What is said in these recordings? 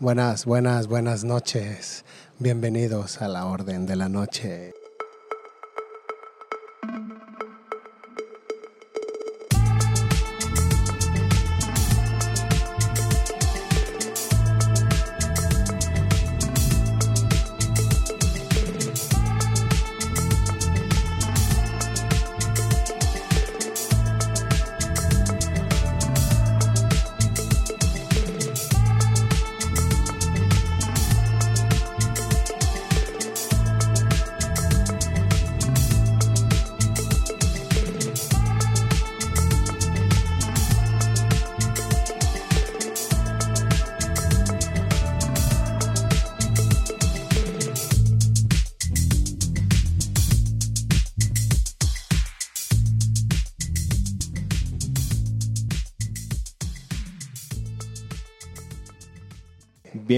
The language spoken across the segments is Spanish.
Buenas, buenas, buenas noches. Bienvenidos a la Orden de la Noche.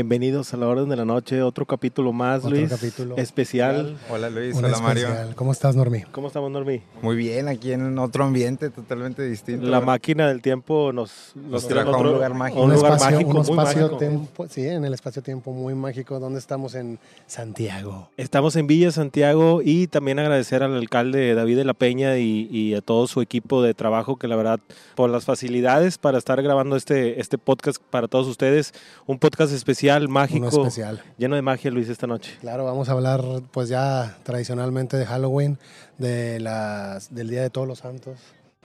Bienvenidos a la Orden de la Noche, otro capítulo más, Otro Luis. capítulo. Especial. Hola Luis, Un hola Mario. especial. ¿Cómo estás, Normi? ¿Cómo estamos, Normi? Muy bien, aquí en otro ambiente totalmente distinto. La máquina del tiempo nos, Nos trajo a un lugar mágico. a un lugar espacio, mágico, un muy espacio mágico. tiempo, sí, en el espacio-tiempo muy mágico, donde estamos en Santiago. Estamos en Villa Santiago y también agradecer al alcalde David de la Peña y, y a todo su equipo de trabajo que la verdad por las facilidades para estar grabando este, este podcast para todos ustedes, un podcast especial, mágico, Uno especial. lleno de magia Luis esta noche. Claro, vamos a hablar pues ya tradicionalmente de Halloween, de las, del Día de Todos los Santos,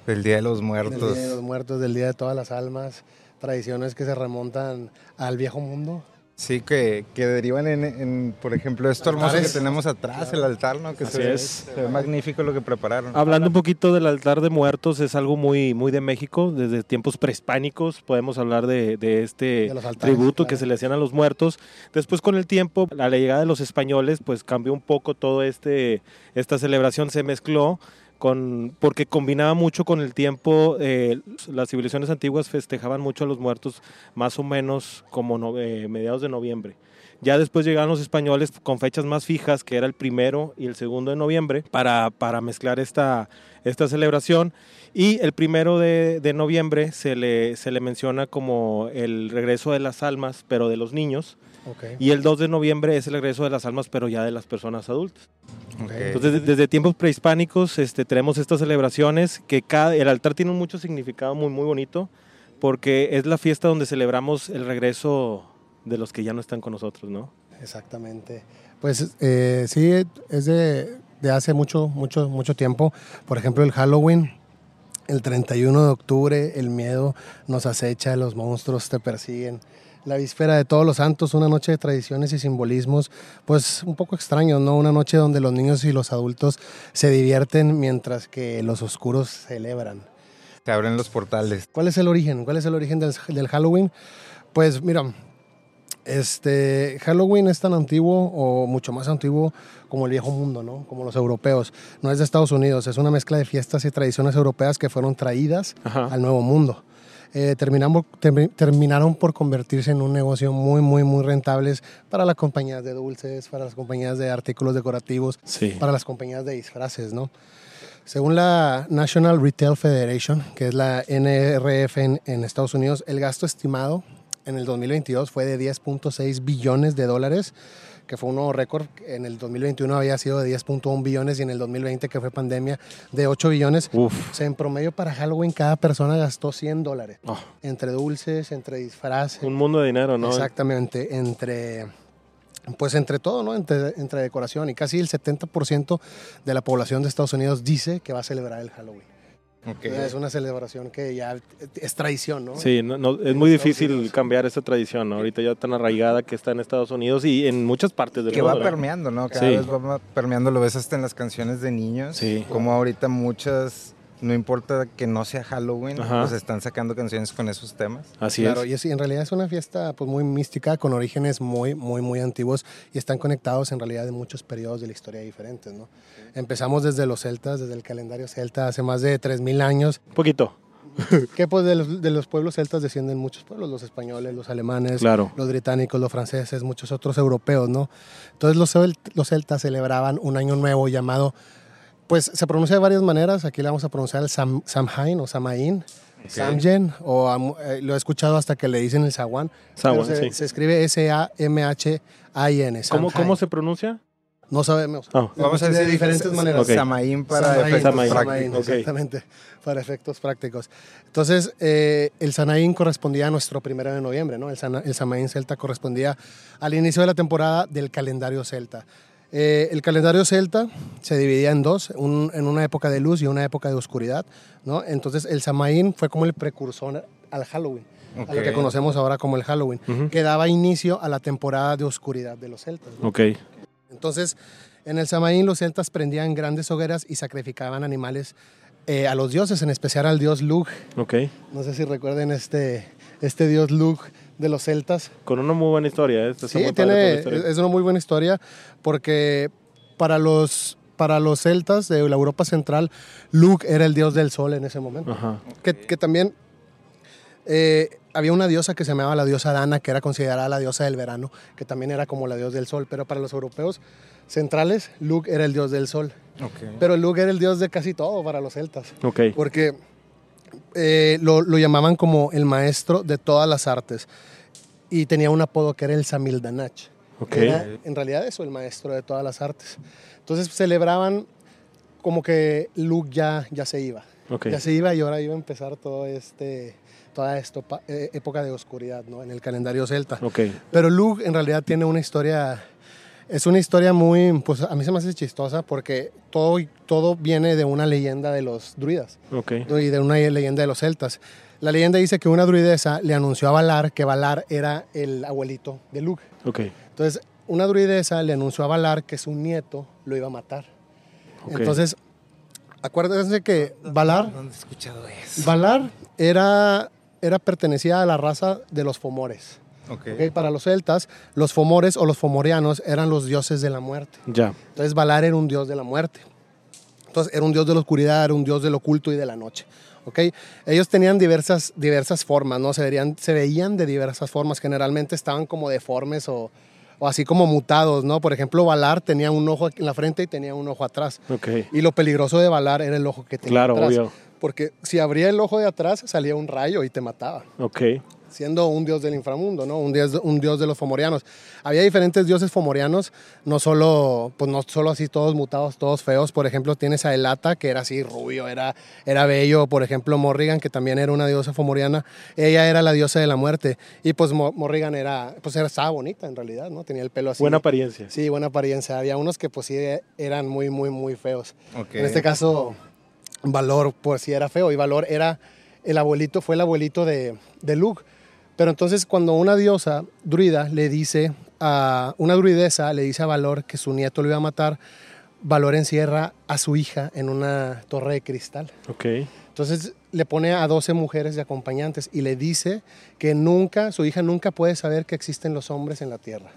Del Día de los del Muertos. Día de los Muertos, del Día de Todas las Almas, tradiciones que se remontan al viejo mundo. Sí, que, que derivan en, en, por ejemplo, esto hermoso que tenemos atrás, el altar, ¿no? Que Así se, ve, es. se ve magnífico lo que prepararon. Hablando un poquito del altar de muertos, es algo muy, muy de México, desde tiempos prehispánicos podemos hablar de, de este De altares, tributo claro. que se le hacían a los muertos. Después con el tiempo, a la llegada de los españoles, pues cambió un poco todo este, esta celebración, se mezcló con, porque combinaba mucho con el tiempo, eh, las civilizaciones antiguas festejaban mucho a los muertos más o menos como no- eh, mediados de noviembre. Ya después llegaron los españoles con fechas más fijas, que era el primero y el segundo de noviembre, para, para mezclar esta, esta celebración. Y el primero de, de noviembre se le, se le menciona como el regreso de las almas, pero de los niños. Okay. Y el 2 de noviembre es el regreso de las almas, pero ya de las personas adultas. Ok. Entonces, de- desde tiempos prehispánicos este, tenemos estas celebraciones que cada, el altar tiene un mucho significado muy, muy bonito, porque es la fiesta donde celebramos el regreso de los que ya no están con nosotros, ¿no? Exactamente. Pues eh, sí, es de, de hace mucho, mucho, mucho tiempo. Por ejemplo, el Halloween, el 31 de octubre, el miedo nos acecha, los monstruos te persiguen. La víspera de todos los santos, una noche de tradiciones y simbolismos, pues un poco extraños, ¿no? Una noche donde los niños y los adultos se divierten mientras que los oscuros celebran. Se abren los portales. ¿Cuál es el origen? ¿Cuál es el origen del, del Halloween? Pues mira, este Halloween es tan antiguo o mucho más antiguo como el viejo mundo, ¿no? Como los europeos. No es de Estados Unidos, es una mezcla de fiestas y tradiciones europeas que fueron traídas Ajá. al nuevo mundo. Eh, terminamos, termi- terminaron por convertirse en un negocio muy, muy, muy rentables para las compañías de dulces, para las compañías de artículos decorativos, Sí. para las compañías de disfraces, ¿no? Según la National Retail Federation, que es la NRF en, en Estados Unidos, el gasto estimado en el 2022 fue de 10.6 billones de dólares, que fue un nuevo récord. En el 2021 había sido de 10.1 billones y en el 2020, que fue pandemia, de 8 billones. Uf. O sea, en promedio para Halloween cada persona gastó 100 dólares. Oh, Entre dulces, entre disfraces. un mundo de dinero, ¿no? Exactamente, entre pues entre todo, ¿no? Entre, entre decoración y casi el 70% de la población de Estados Unidos dice que va a celebrar el Halloween. Es una celebración que ya es tradición, ¿no? Sí, no, no, es muy difícil Unidos. cambiar esa tradición, ¿no? Ahorita ya tan arraigada que está en Estados Unidos y en muchas partes del Que va mundo. ¿no? permeando, ¿no? Cada Sí. vez va permeando, lo ves hasta en las canciones de niños. Sí. Como ahorita muchas, no importa que no sea Halloween, Ajá. pues están sacando canciones con esos temas. Así Claro, es. y en realidad es una fiesta pues, muy mística, con orígenes muy, muy, muy antiguos y están conectados en realidad de muchos periodos de la historia diferentes, ¿no? Empezamos desde los celtas, desde el calendario celta, hace más de 3.000 años, Un poquito. que pues de los, de los pueblos celtas descienden muchos pueblos, los españoles, los alemanes, Claro. los británicos, los franceses, muchos otros europeos, ¿no? Entonces los, los celtas celebraban un año nuevo llamado, pues se pronuncia de varias maneras, aquí le vamos a pronunciar el Sam, Samhain o Samaín, Samjen, o eh, lo he escuchado hasta que le dicen el Sawan. Sawan, se, sí. se escribe S-A-M-H-A-I-N. ¿Cómo. ¿Cómo se pronuncia? No sabemos. Ah. Vamos a de decir diferentes s- maneras. Ok. Samaín para Samaín, efectos Samaín. Prácticos. Ok. exactamente, para efectos prácticos. Entonces, eh, el Sanaín correspondía a nuestro primero de noviembre, ¿no? El, Sana- el Samaín celta correspondía al inicio de la temporada del calendario celta. Eh, el calendario celta se dividía en dos, un- en una época de luz y una época de oscuridad, ¿no? Entonces, el Samaín fue como el precursor al Halloween, a lo que conocemos ahora como el Halloween, que daba inicio a la temporada de oscuridad de los celtas. ¿no? Ok. Entonces, en el Samaín los celtas prendían grandes hogueras y sacrificaban animales eh, a los dioses, en especial al dios Lug. Ok. No sé si recuerden este, este dios Lug de los celtas. Con una muy buena historia. ¿eh? Está Sí, muy tiene, historia. es una muy buena historia porque para los, para los celtas de la Europa central, Lug era el dios del sol en ese momento. Ajá. Que, que también eh, había una diosa que se llamaba la diosa Dana, que era considerada la diosa del verano, que también era como la diosa del sol, pero para los europeos centrales, Lug era el dios del sol. Pero Lug era el dios de casi todo para los celtas, Ok. porque eh, lo, lo llamaban como el maestro de todas las artes y tenía un apodo que era el Samildanach. Ok. Era, en realidad eso, el maestro de todas las artes. Entonces celebraban como que Luke ya, ya se iba. Ok. Ya se iba y ahora iba a empezar todo este, toda esta época de oscuridad ¿no? en el calendario celta. Ok. Pero Luke en realidad tiene una historia, es una historia muy, pues a mí se me hace chistosa porque todo, todo viene de una leyenda de los druidas Ok. ¿no? y de una leyenda de los celtas. La leyenda dice que una druidesa le anunció a Valar que Valar era el abuelito de Luke. Ok. Entonces, una druidesa le anunció a Valar que su nieto lo iba a matar. Ok. Entonces, acuérdense que Valar, ¿Dónde he escuchado eso? Valar era, era pertenecía a la raza de los Fomores. Ok. ¿ok? Para los celtas, los Fomores o los Fomorianos eran los dioses de la muerte. Ya. Entonces, Valar era un dios de la muerte. Entonces, era un dios de la oscuridad, era un dios del oculto y de la noche. ¿ok? Ellos tenían diversas, diversas formas, ¿no? Se, verían, se veían de diversas formas. Generalmente estaban como deformes o, o así como mutados, ¿no? Por ejemplo, Valar tenía un ojo en la frente y tenía un ojo atrás. Ok. Y lo peligroso de Valar era el ojo que tenía Claro, atrás. obvio. Porque si abría el ojo de atrás, salía un rayo y te mataba Ok. Siendo un dios del inframundo, ¿no? Un dios, un dios de los fomorianos. Había diferentes dioses fomorianos, no solo, pues no solo así todos mutados, todos feos. Por ejemplo, tienes a Elata, que era así rubio, era, era bello. Por ejemplo, Morrigan, que también era una diosa fomoriana. Ella era la diosa de la muerte. Y pues Mo- Morrigan era, pues era, estaba bonita en realidad, ¿no? Tenía el pelo así. Buena apariencia. Sí, buena apariencia. Había unos que pues sí eran muy, muy, muy feos. En este caso, Valor, pues sí era feo. Y Valor era el abuelito, fue el abuelito de, de Luke. Pero entonces cuando una diosa druida le dice a una druidesa le dice a Valor que su nieto lo iba a matar, Valor encierra a su hija en una torre de cristal. Ok. Entonces le pone a 12 mujeres de acompañantes y le dice que nunca, su hija nunca puede saber que existen los hombres en la tierra.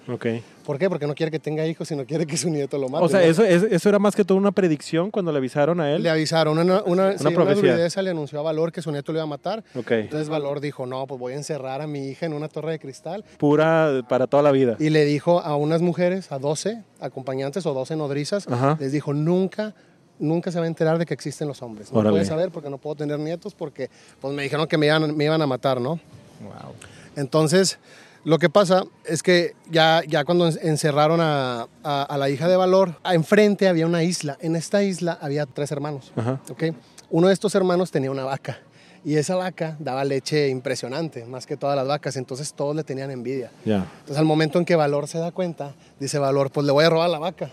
¿Por qué? Porque no quiere que tenga hijos, sino quiere que su nieto lo mate. O sea, ¿no? eso, es- eso era más que todo una predicción cuando le avisaron a él. Le avisaron, una, una, sí, una profecía. druidesa le anunció a Valor que su nieto lo iba a matar. Ok. Entonces Valor dijo, no, pues voy a encerrar a mi hija en una torre de cristal. Pura para toda la vida. Y le dijo a unas mujeres, a 12 acompañantes o 12 nodrizas, Ajá. les dijo, nunca, nunca se va a enterar de que existen los hombres. No Órale. puede saber porque no puedo tener nietos porque pues me dijeron que me iban, me iban a matar, ¿no? Wow. Entonces, lo que pasa es que ya, ya cuando en- encerraron a, a- a la hija de Valor, enfrente había una isla. En esta isla había tres hermanos. Ajá. ¿ok? Uno de estos hermanos tenía una vaca. Y esa vaca daba leche impresionante, más que todas las vacas. Entonces todos le tenían envidia. Entonces al momento en que Valor se da cuenta, dice Valor, pues le voy a robar la vaca.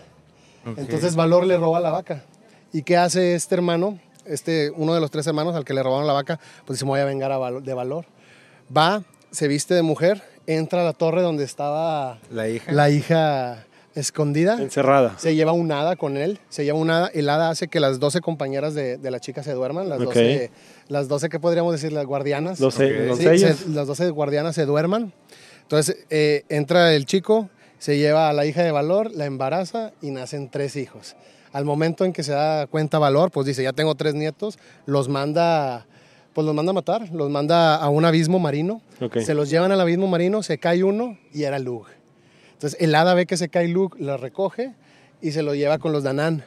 Entonces Valor le roba la vaca. ¿Y qué hace este hermano? Este, uno de los tres hermanos al que le robaron la vaca, pues dice, me voy a vengar a Val- de Valor. Va, se viste de mujer, entra a la torre donde estaba La hija. la hija escondida. Encerrada. Se lleva un hada con él, se lleva un hada. El hada hace que las 12 compañeras de, de la chica se duerman, las Ok. 12, las 12 que podríamos decir, las guardianas. Los, Ok. los Sí, se- las 12 guardianas se duerman. Entonces eh, entra el chico, se lleva a la hija de Valor, la embaraza y nacen tres hijos. Al momento en que se da cuenta Valor, pues dice, ya tengo tres nietos, los manda, pues los manda a matar, los manda a un abismo marino. Se los llevan al abismo marino, se cae uno y era Lug. Entonces el hada ve que se cae Lug, lo recoge y se lo lleva con los Danán.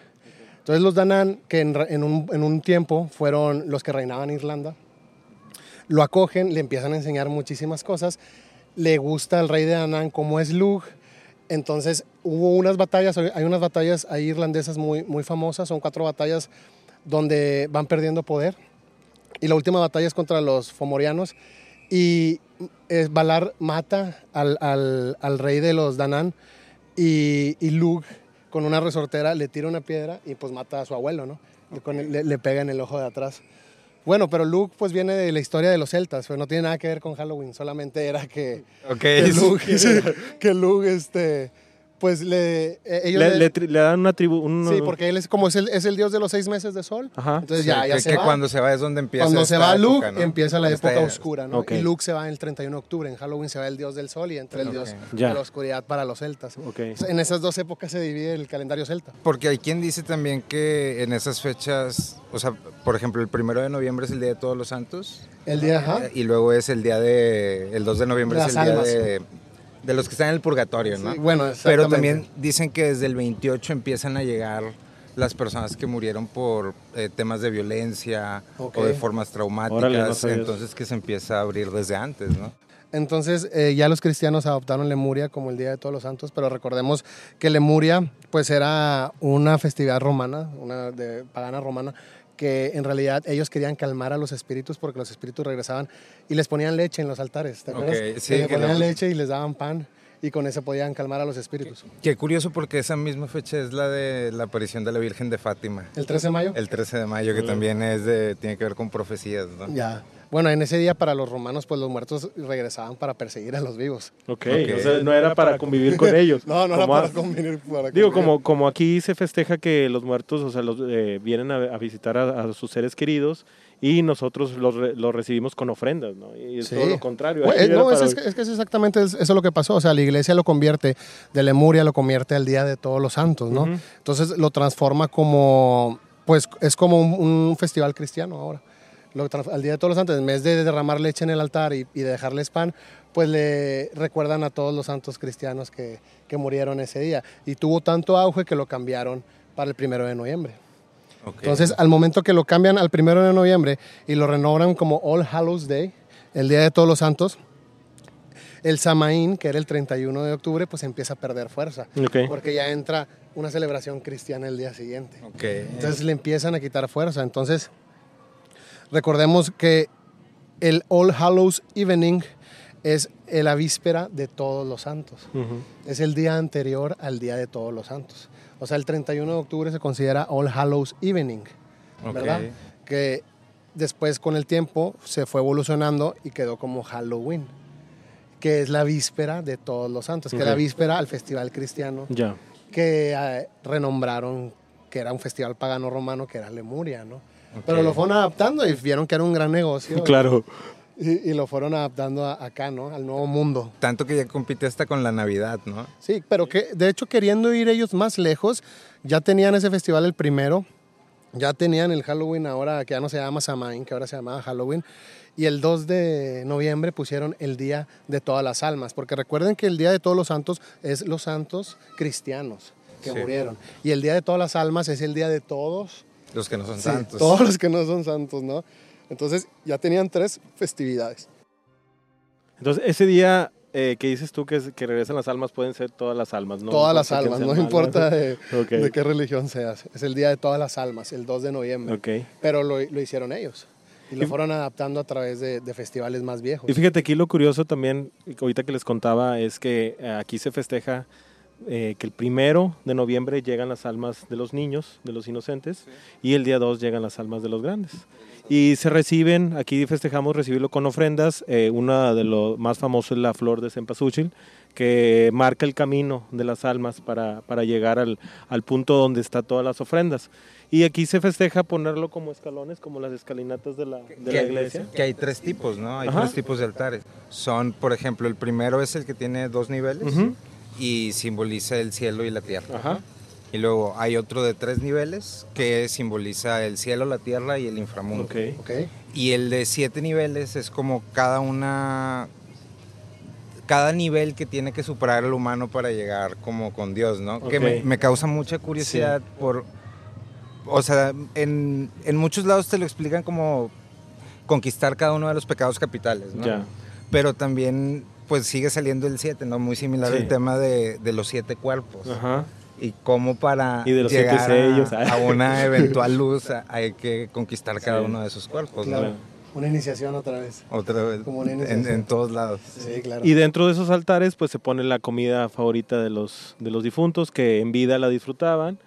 Entonces los Danán, que en, en un, en un tiempo fueron los que reinaban Irlanda, lo acogen, le empiezan a enseñar muchísimas cosas, le gusta el rey de Anán como es Lug, entonces hubo unas batallas, hay unas batallas ahí irlandesas muy, muy famosas, son cuatro batallas donde van perdiendo poder, y la última batalla es contra los fomorianos, y eh, Valar mata al, al, al, rey de los Danán, y, y Lug con una resortera le tira una piedra y pues mata a su abuelo, ¿no? Le, le, pega en el ojo de atrás. Bueno, pero Luke pues viene de la historia de los celtas, pero no tiene nada que ver con Halloween, solamente era que, okay. que Luke, que Luke este, pues le, eh, ellos le, le, le, dan una tribu. Un, sí, porque él es como es el, es el, dios de los seis meses de sol. Ajá. Entonces sí, ya, ya que, se que va. cuando se va es donde empieza. Cuando se va época, Luke, ¿no? empieza la Esta época oscura, ¿no? Okay. Y Luke se va el 31 de octubre. En Halloween se va el dios del sol y entra el dios Ya. de la oscuridad para los celtas. Ok. O sea, En esas dos épocas se divide el calendario celta. Porque hay quien dice también que en esas fechas, o sea, por ejemplo, el primero de noviembre es el Día de Todos los Santos. El día, ajá. Y luego es el día de. El 2 de noviembre es el día de, de los que están en el purgatorio, ¿no? Sí, bueno, Pero también dicen que desde el 28 empiezan a llegar las personas que murieron por eh, temas de violencia o de formas traumáticas. Órale, no entonces que se empieza a abrir desde antes, ¿no? Entonces eh, ya los cristianos adoptaron Lemuria como el Día de Todos los Santos, pero recordemos que Lemuria pues era una festividad romana, una de, pagana romana, que en realidad ellos querían calmar a los espíritus porque los espíritus regresaban y les ponían leche en los altares, ¿te acuerdas? Ok, sí, les ponían leche y les daban pan y con eso podían calmar a los espíritus. Qué curioso porque esa misma fecha es la de la aparición de la Virgen de Fátima. ¿El 13 de mayo? El 13 de mayo, que también es de, tiene que ver con profecías, ¿no? Ya. Bueno, en ese día para los romanos pues los muertos regresaban para perseguir a los vivos. Ok, Ok. o sea, no era para convivir con ellos. No, no era para a- convenir. para Digo, convivir. como, como aquí se festeja que los muertos, o sea, los, eh, vienen a, a visitar a, a sus seres queridos y nosotros los, re- los recibimos con ofrendas, ¿no? Y es Sí. todo lo contrario. Bueno, no, es, para- es que, es que es exactamente es- eso lo que pasó. O sea, la iglesia lo convierte, de Lemuria lo convierte al Día de Todos los Santos, ¿no? Entonces lo transforma como, pues es como un, un festival cristiano ahora. Lo al Día de Todos los Santos, en vez de derramar leche en el altar y, y de dejarles pan, pues le recuerdan a todos los santos cristianos que, que murieron ese día. Y tuvo tanto auge que lo cambiaron para el primero de noviembre. Ok. Entonces, al momento que lo cambian al primero de noviembre y lo renombran como All Hallows Day, el Día de Todos los Santos, el Samaín, que era el 31 de octubre, pues empieza a perder fuerza. Ok. Porque ya entra una celebración cristiana el día siguiente. Ok. Entonces le empiezan a quitar fuerza. Entonces, recordemos que el All Hallows Evening es la víspera de todos los santos. Ujú. Es el día anterior al Día de Todos los Santos. O sea, el 31 de octubre se considera All Hallows Evening. Ok. ¿verdad? Que después con el tiempo se fue evolucionando y quedó como Halloween, que es la víspera de todos los santos, que es la víspera al festival cristiano, que eh, renombraron que era un festival pagano romano, que era Lemuria, ¿no? Pero lo fueron adaptando y vieron que era un gran negocio. Claro. Y, y lo fueron adaptando a- acá, ¿no? Al nuevo mundo. Tanto que ya compite hasta con la Navidad, ¿no? Sí, pero que de hecho queriendo ir ellos más lejos, ya tenían ese festival el primero, ya tenían el Halloween ahora que ya no se llama Samhain, que ahora se llamaba Halloween, y el 2 de noviembre pusieron el Día de Todas las Almas, porque recuerden que el Día de Todos los Santos es los santos cristianos que Sí. murieron, y el Día de Todas las Almas es el Día de todos, Los que no son sí, santos. todos los que no son santos, ¿no? Entonces ya tenían tres festividades. Entonces, ese día eh, que dices tú que, es- que regresan las almas, pueden ser todas las almas, ¿no? todas las almas, no importa de, qué religión seas. Es el Día de todas las almas, el 2 de noviembre. Ok. Pero lo, lo hicieron ellos. Y lo fueron adaptando a través de, de festivales más viejos. Y fíjate aquí lo curioso también, ahorita que les contaba, es que eh, aquí se festeja eh, que el primero de noviembre llegan las almas de los niños, de los inocentes, y el día 2 llegan las almas de los grandes. Y se reciben, aquí festejamos recibirlo con ofrendas, eh, una de los más famosos es la flor de cempasúchil, que marca el camino de las almas para, para llegar al, al punto donde están todas las ofrendas. Y aquí se festeja ponerlo como escalones, como las escalinatas de la, de la iglesia. que hay tres tipos, ¿no? Hay Ajá. tres tipos de altares. Son, por ejemplo, el primero es el que tiene dos niveles. Y simboliza el cielo y la tierra. Ajá. Y luego hay otro de tres niveles que simboliza el cielo, la tierra y el inframundo. Ok. ¿Ok? Y el de siete niveles es como cada una. Cada nivel que tiene que superar el humano para llegar como con Dios, ¿no? Que me, me causa mucha curiosidad por. O sea, en, en muchos lados te lo explican como conquistar cada uno de los pecados capitales, ¿no? Ya. Pero también, pues sigue saliendo el 7, ¿no? Muy similar Sí. el tema de, de los siete cuerpos. Ajá. Y cómo para Y de los siete llegar a- sellos, a, ah. una eventual luz a- hay que conquistar cada Sí. uno de esos cuerpos, Claro. ¿no? Una iniciación otra vez. Otra vez, Como una en, iniciación. en todos lados. Sí, claro. Y dentro de esos altares, pues se pone la comida favorita de los, de los difuntos que en vida la disfrutaban.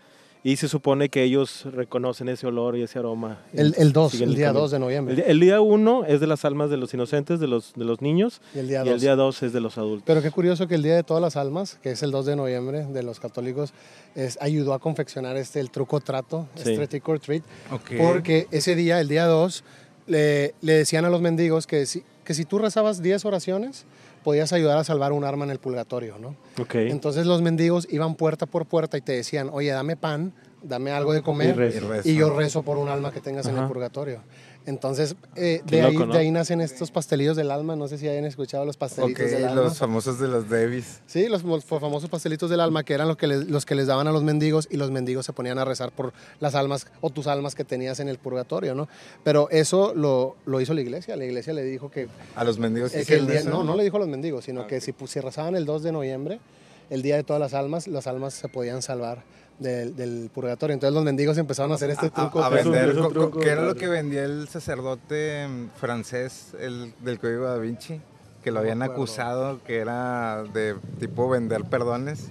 Y se supone que ellos reconocen ese olor y ese aroma. el, el 2, siguen el día camino. 2 de noviembre. el día 1 es de las almas de los inocentes, de los, de los niños. y el día Y el 2. día 2 es de los adultos. Pero qué curioso que el Día de Todas las Almas, que es el 2 de noviembre de los católicos, es, ayudó a confeccionar este, el truco trato, Sí. este trick or treat, Ok. porque ese día, el día 2, le, le decían a los mendigos que si, que si tú rezabas 10 oraciones, podías ayudar a salvar un arma en el purgatorio, ¿no? Ok. Entonces los mendigos iban puerta por puerta y te decían, oye, dame pan, dame algo de comer. Y rezo. y yo rezo por un alma que tengas en el purgatorio. Entonces, eh, de, ahí, loco, ¿no? de ahí nacen estos pastelillos del alma, no sé si hayan escuchado los pastelitos del alma. los famosos de los Davis. Sí, los, los famosos pastelitos del alma, que eran los que, les, los que les daban a los mendigos y los mendigos se ponían a rezar por las almas o tus almas que tenías en el purgatorio, ¿no? Pero eso lo, lo hizo la iglesia. La iglesia le dijo que, A los mendigos. eh, que el hicieron día, eso? no, no le dijo a los mendigos, sino Ah, que si, pu- si rezaban el 2 de noviembre, el día de todas las almas, las almas se podían salvar del, del purgatorio. Entonces los mendigos empezaron a hacer este A- truco. A, un- vender, es un truco, ¿qué era lo que vendía el sacerdote mm, francés el, del Código da Vinci? Que lo habían acusado que era de tipo vender perdones.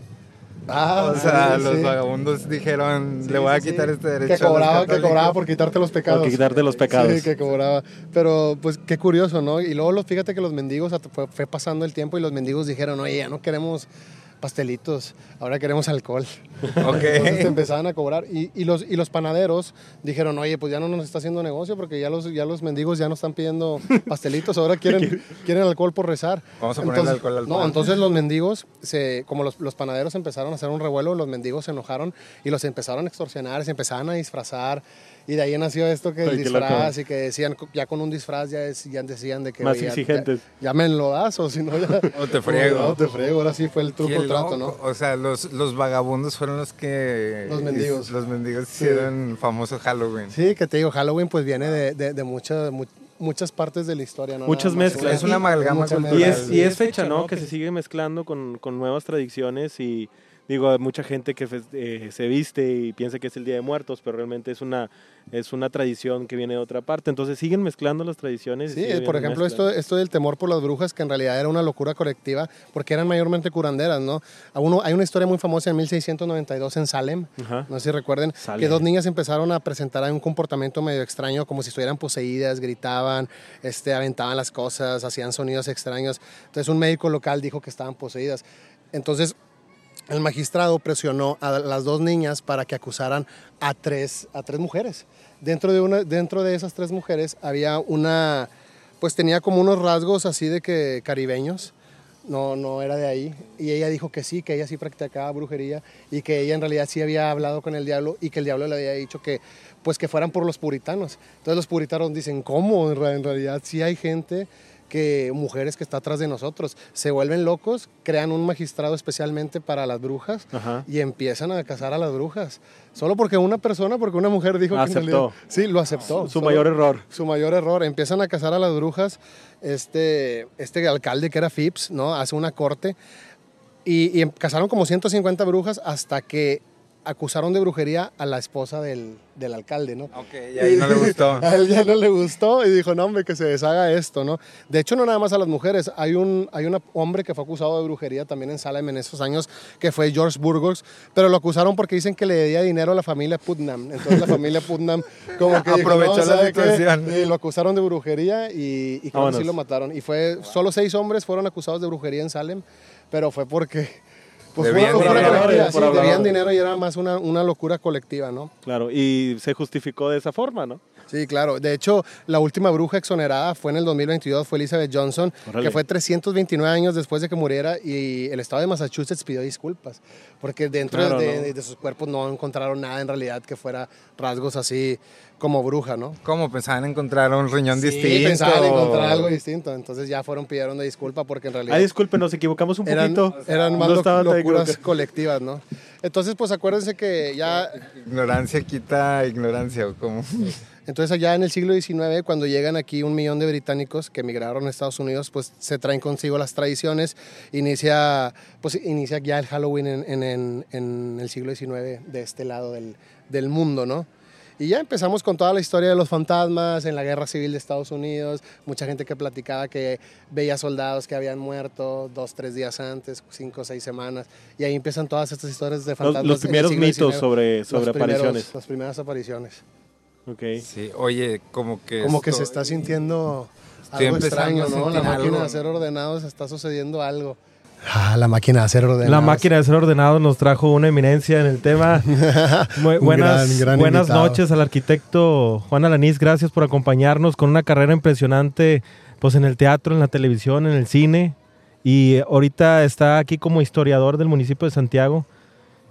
Ah, o sea, sí, los sí. vagabundos dijeron, Sí, le voy a sí, sí. quitar este derecho. Que a cobraba, que católicos". cobraba por quitarte los pecados. Por quitarte los pecados. Sí, que cobraba. Pero, pues, qué curioso, ¿no? Y luego, los, fíjate que los mendigos, fue, fue pasando el tiempo y los mendigos dijeron, oye, ya no queremos pastelitos, ahora queremos alcohol. Entonces Ok. empezaban a cobrar. Y, y los, y los panaderos dijeron, oye, pues ya no nos está haciendo negocio porque ya los, ya los mendigos ya no están pidiendo pastelitos, ahora quieren, quieren alcohol por rezar. Vamos a ponerle alcohol al No, pan. entonces los mendigos, se, como los, los panaderos empezaron a hacer un revuelo, los mendigos se enojaron y los empezaron a extorsionar, se empezaron a disfrazar. Y de ahí nació esto que el disfraz y que decían, ya con un disfraz ya, es- ya decían de que... Más ya- exigentes. Ya, ya me lo das o si no ya... O te friego. No, te friego, ahora sí fue el truco trato, ¿no? O sea, los, los vagabundos fueron los que... Los mendigos. Los mendigos Sí. hicieron famoso Halloween. Sí, que te digo, Halloween pues viene de, de, de mucha- mu- muchas partes de la historia, ¿no? Muchas mezclas. Es una amalgama cultural. Y es, y es fecha, ¿no? Que se sigue mezclando con, con nuevas tradiciones y digo, hay mucha gente que eh, se viste y piensa que es el Día de Muertos, pero realmente es una, es una tradición que viene de otra parte. Entonces siguen mezclando las tradiciones. Sí, por ejemplo, esto, esto del temor por las brujas, que en realidad era una locura colectiva, porque eran mayormente curanderas, ¿no? Uno, hay una historia muy famosa en 1692 en Salem, Ajá. no sé si recuerden, Salem. que dos niñas empezaron a presentar un comportamiento medio extraño, como si estuvieran poseídas, gritaban, este, aventaban las cosas, hacían sonidos extraños. Entonces un médico local dijo que estaban poseídas. Entonces el magistrado presionó a las dos niñas para que acusaran a tres, a tres mujeres. Dentro de, una, dentro de esas tres mujeres había una, pues tenía como unos rasgos así de que caribeños, no, no era de ahí. Y ella dijo que sí, que ella sí practicaba brujería y que ella en realidad sí había hablado con el diablo y que el diablo le había dicho que, pues que fueran por los puritanos. Entonces los puritanos dicen, ¿cómo? En realidad sí hay gente que mujeres que está atrás de nosotros se vuelven locos, crean un magistrado especialmente para las brujas Ajá. y empiezan a cazar a las brujas. Solo porque una persona, porque una mujer dijo que en Aceptó. realidad- sí, lo aceptó. Su mayor error. su mayor error. Empiezan a cazar a las brujas. Este, este alcalde que era Phipps, ¿no? Hace una corte y, y em- cazaron como 150 brujas hasta que acusaron de brujería a la esposa del, del alcalde, ¿no? Ok, y ahí no le gustó. A él ya no le gustó y dijo, no, hombre, que se deshaga esto, ¿no? De hecho, no nada más a las mujeres. Hay un, hay un hombre que fue acusado de brujería también en Salem en esos años, que fue George Burgos, pero lo acusaron porque dicen que le debía dinero a la familia Putnam. Entonces la familia Putnam como que dijo, Aprovechó "No, la ¿sabe qué?". situación. Y lo acusaron de brujería y, y creo que Vámonos. sí lo mataron. Y fue, solo seis hombres fueron acusados de brujería en Salem, pero fue porque... Pues fue Debían una locura dinero, colectiva, sí, debían dinero y era más una, una locura colectiva, ¿no? Claro, y se justificó de esa forma, ¿no? Sí, claro. De hecho, la última bruja exonerada fue en el 2022, fue Elizabeth Johnson, Órale. que fue 329 años después de que muriera y el estado de Massachusetts pidió disculpas, porque dentro Claro, de, ¿no? de sus cuerpos no encontraron nada en realidad que fuera rasgos así como bruja, ¿no? ¿Cómo pensaban encontrar un riñón Sí, distinto? pensaban encontrar algo distinto, entonces ya fueron pidieron una disculpa porque en realidad Ay, disculpen, nos equivocamos un eran, poquito. eran más No lo- estaba tan locuras colectivas, ¿no? Entonces, pues acuérdense que ya Ignorancia quita ignorancia, ¿o cómo? Entonces allá en el siglo XIX, cuando llegan aquí un millón de británicos que emigraron a Estados Unidos, pues se traen consigo las tradiciones, inicia, pues, inicia ya el Halloween en, en, en el siglo XIX de este lado del, del mundo, ¿no? Y ya empezamos con toda la historia de los fantasmas en la guerra civil de Estados Unidos. Mucha gente que platicaba que veía soldados que habían muerto dos, tres días antes, cinco, seis semanas. Y ahí empiezan todas estas historias de fantasmas. Los, primeros mitos sobre, sobre apariciones. las primeras apariciones. Ok. Sí, oye, como que... Como que se está sintiendo algo extraño, ¿no? La máquina de hacer ordenados está sucediendo algo. Ah, la máquina de hacer ordenados. La máquina de hacer ordenados nos trajo una eminencia en el tema. buenas buenas noches al arquitecto Juan Alanís. Gracias por acompañarnos con una carrera impresionante pues en el teatro, en la televisión, en el cine. Y ahorita está aquí como historiador del municipio de Santiago.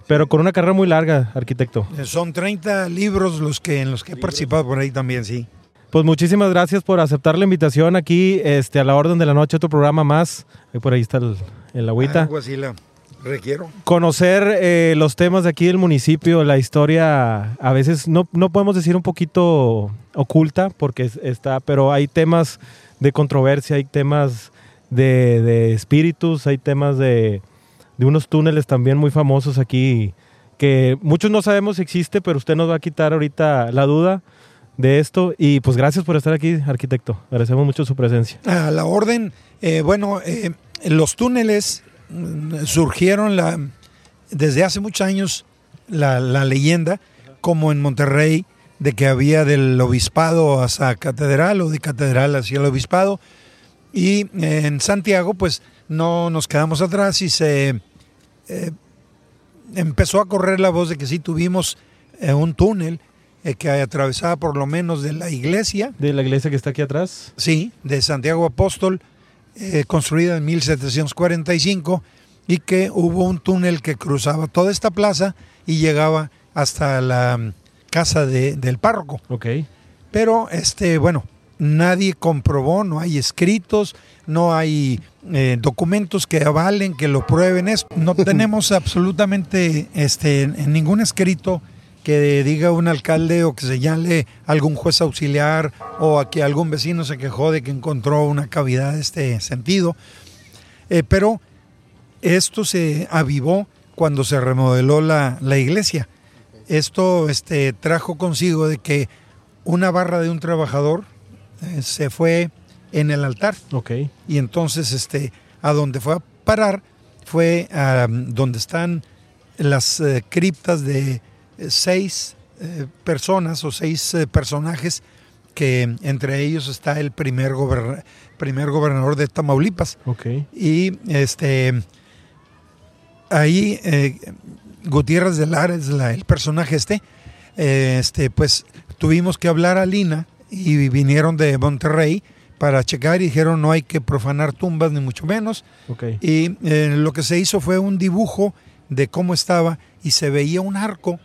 Pero con una carrera muy larga, arquitecto. Son 30 libros los que, en los que he participado por ahí también, sí. Pues muchísimas gracias por aceptar la invitación aquí este, a la orden de la noche, otro programa más. Ahí por ahí está el, el agüita. Algo así la requiero. Conocer eh, los temas de aquí del municipio, la historia, a veces no, no podemos decir un poquito oculta, porque está, pero hay temas de controversia, hay temas de, de espíritus, hay temas de, de unos túneles también muy famosos aquí que muchos no sabemos si existe, pero usted nos va a quitar ahorita la duda de esto. Y pues gracias por estar aquí, arquitecto. Agradecemos mucho su presencia. A la orden, eh, bueno, eh, los túneles mm, surgieron la, desde hace muchos años la, leyenda, como en Monterrey, de que había del obispado hacia catedral o de catedral hacia el obispado. Y en Santiago, pues no nos quedamos atrás y se eh, empezó a correr la voz de que sí tuvimos un túnel eh, que atravesaba por lo menos de la iglesia. ¿De la iglesia que está aquí atrás? Sí, de Santiago Apóstol, eh, construida en 1745, y que hubo un túnel que cruzaba toda esta plaza y llegaba hasta la mm, casa del párroco. Ok. Pero, este, bueno, nadie comprobó, no hay escritos, no hay eh, documentos que avalen, que lo prueben. Es, no tenemos absolutamente este, ningún escrito que diga un alcalde o que señale algún juez auxiliar o a que algún vecino se quejó de que encontró una cavidad de este sentido. Eh, pero esto se avivó cuando se remodeló la, iglesia. Esto este, trajo consigo de que una barra de un trabajador eh, se fue en el altar. Okay. Y entonces este, a donde fue a parar fue a donde están las eh, criptas de seis eh, personas o seis eh, personajes que entre ellos está el primer, primer gobernador de Tamaulipas. Okay. Y este ahí eh, Gutiérrez de Lara es el personaje este. este, pues tuvimos que hablar a Lina y vinieron de Monterrey para checar y dijeron no hay que profanar tumbas ni mucho menos. Okay. Y lo que se hizo fue un dibujo de cómo estaba y se veía un arco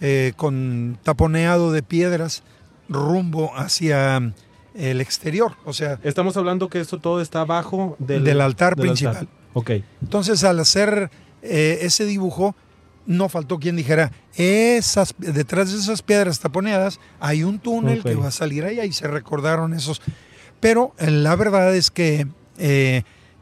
eh, con taponeado de piedras rumbo hacia el exterior. O sea, estamos hablando que esto todo está abajo del, altar principal. Ok. Entonces, al hacer eh, ese dibujo, no faltó quien dijera, esas, detrás de esas piedras taponeadas hay un túnel que va a salir allá y se recordaron esos. Pero eh, la verdad es que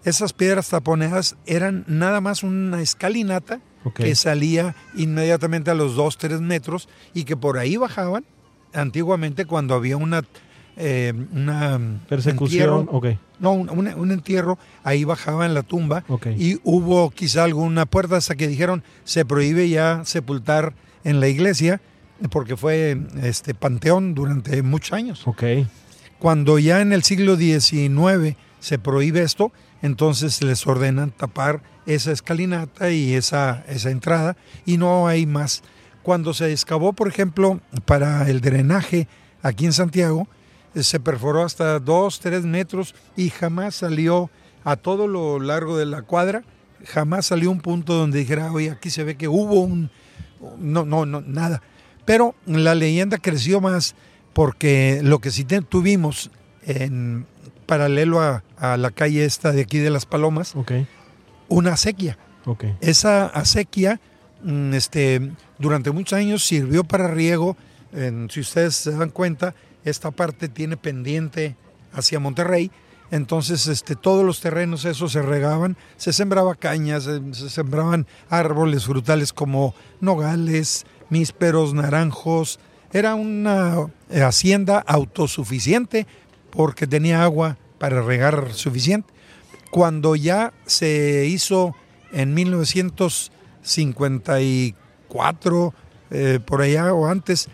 esas piedras taponeadas eran nada más una escalinata que salía inmediatamente a los 2, 3 metros y que por ahí bajaban antiguamente cuando había una, eh, una persecución. No, un, entierro, ahí bajaba en la tumba y hubo quizá alguna puerta hasta que dijeron se prohíbe ya sepultar en la iglesia porque fue este panteón durante muchos años. Cuando ya en el siglo XIX se prohíbe esto, entonces les ordenan tapar esa escalinata y esa, esa entrada y no hay más. Cuando se excavó, por ejemplo, para el drenaje aquí en Santiago, eh, se perforó hasta dos, tres metros y jamás salió a todo lo largo de la cuadra, jamás salió un punto donde dijera, oye, aquí se ve que hubo un... No, no, no, nada. Pero la leyenda creció más porque lo que sí tuvimos en paralelo a, a, la calle esta de aquí de Las Palomas, una acequia. Esa acequia mm, este, durante muchos años sirvió para riego. si ustedes se dan cuenta, esta parte tiene pendiente hacia Monterrey. Entonces, este, todos los terrenos esos se regaban, se sembraba cañas, se, sembraban árboles frutales como nogales, mísperos, naranjos. Era una hacienda autosuficiente porque tenía agua para regar suficiente. Cuando ya se hizo en 1954, eh, por allá o antes,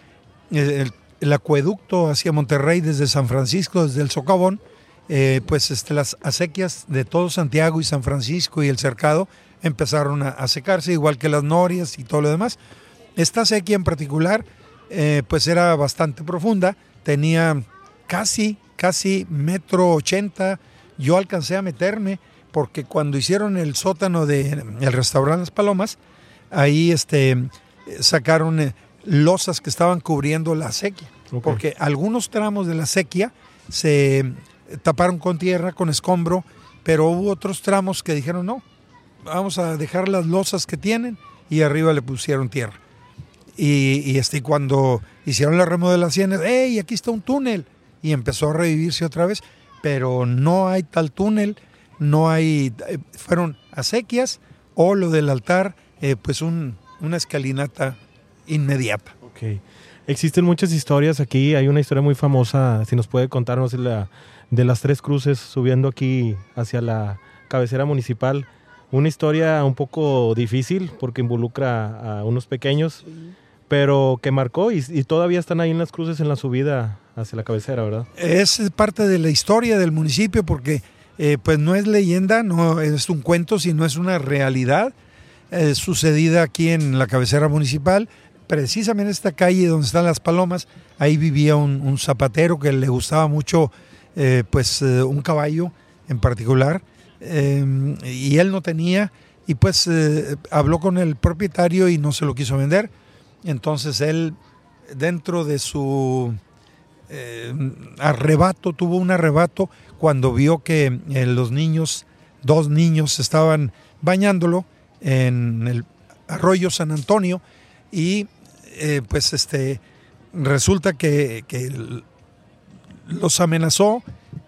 el, acueducto hacia Monterrey desde San Francisco, desde el Socavón, eh, pues este, las acequias de todo Santiago y San Francisco y el cercado empezaron a, secarse, igual que las norias y todo lo demás. Esta acequia en particular, eh, pues era bastante profunda, tenía casi, casi metro ochenta. Yo alcancé a meterme porque cuando hicieron el sótano del el restaurante Las Palomas, ahí este, sacaron eh, losas que estaban cubriendo la sequía. Porque algunos tramos de la sequía se taparon con tierra, con escombro, pero hubo otros tramos que dijeron no, vamos a dejar las losas que tienen y arriba le pusieron tierra. Y, y este, cuando hicieron la remodelación, ¡hey! Aquí está un túnel. Y empezó a revivirse otra vez, pero no hay tal túnel, no hay. Eh, fueron acequias o lo del altar, eh, pues un, una escalinata inmediata. Ok. Existen muchas historias aquí. Hay una historia muy famosa, si nos puede contarnos la de las tres cruces subiendo aquí hacia la cabecera municipal. Una historia un poco difícil porque involucra a unos pequeños, pero que marcó y, todavía están ahí en las cruces en la subida hacia la cabecera, ¿verdad? Es parte de la historia del municipio porque eh, pues no es leyenda, no es un cuento, sino es una realidad eh, sucedida aquí en la cabecera municipal. Precisamente en esta calle donde están las palomas, ahí vivía un, zapatero que le gustaba mucho eh, pues un caballo en particular y él no tenía y pues habló con el propietario y no se lo quiso vender. Entonces él dentro de su arrebato, tuvo un arrebato cuando vio que los niños, dos niños estaban bañándolo en el arroyo San Antonio y pues este resulta que, que los amenazó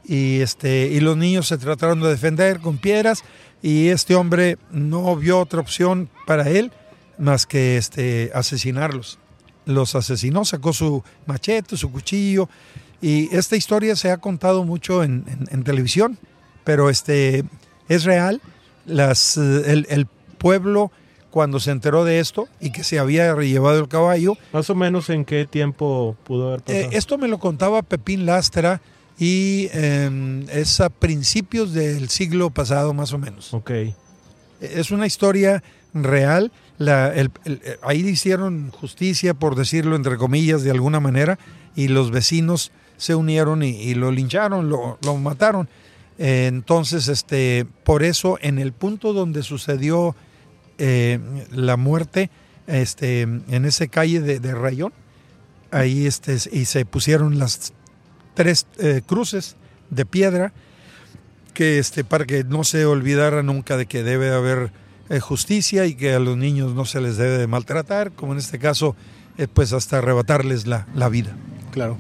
y, este, y los niños se trataron de defender con piedras y este hombre no vio otra opción para él más que este, asesinarlos. Los asesinó, sacó su machete, su cuchillo y esta historia se ha contado mucho en, televisión, pero este, es real. Las, el, el pueblo cuando se enteró de esto y que se había llevado el caballo. Más o menos en qué tiempo pudo haber pasado. Eh, esto me lo contaba Pepín Lastra y em, es a principios del siglo pasado más o menos. Ok. Es una historia real. La, ahí hicieron justicia, por decirlo entre comillas, de alguna manera, y los vecinos se unieron y, lo lincharon, lo, mataron. entonces, este, por eso, en el punto donde sucedió eh, la muerte este, en esa calle de, Rayón. Ahí este, y se pusieron las tres eh, cruces de piedra que este, para que no se olvidara nunca de que debe haber eh, justicia y que a los niños no se les debe de maltratar, como en este caso, pues hasta arrebatarles la, la vida. Claro.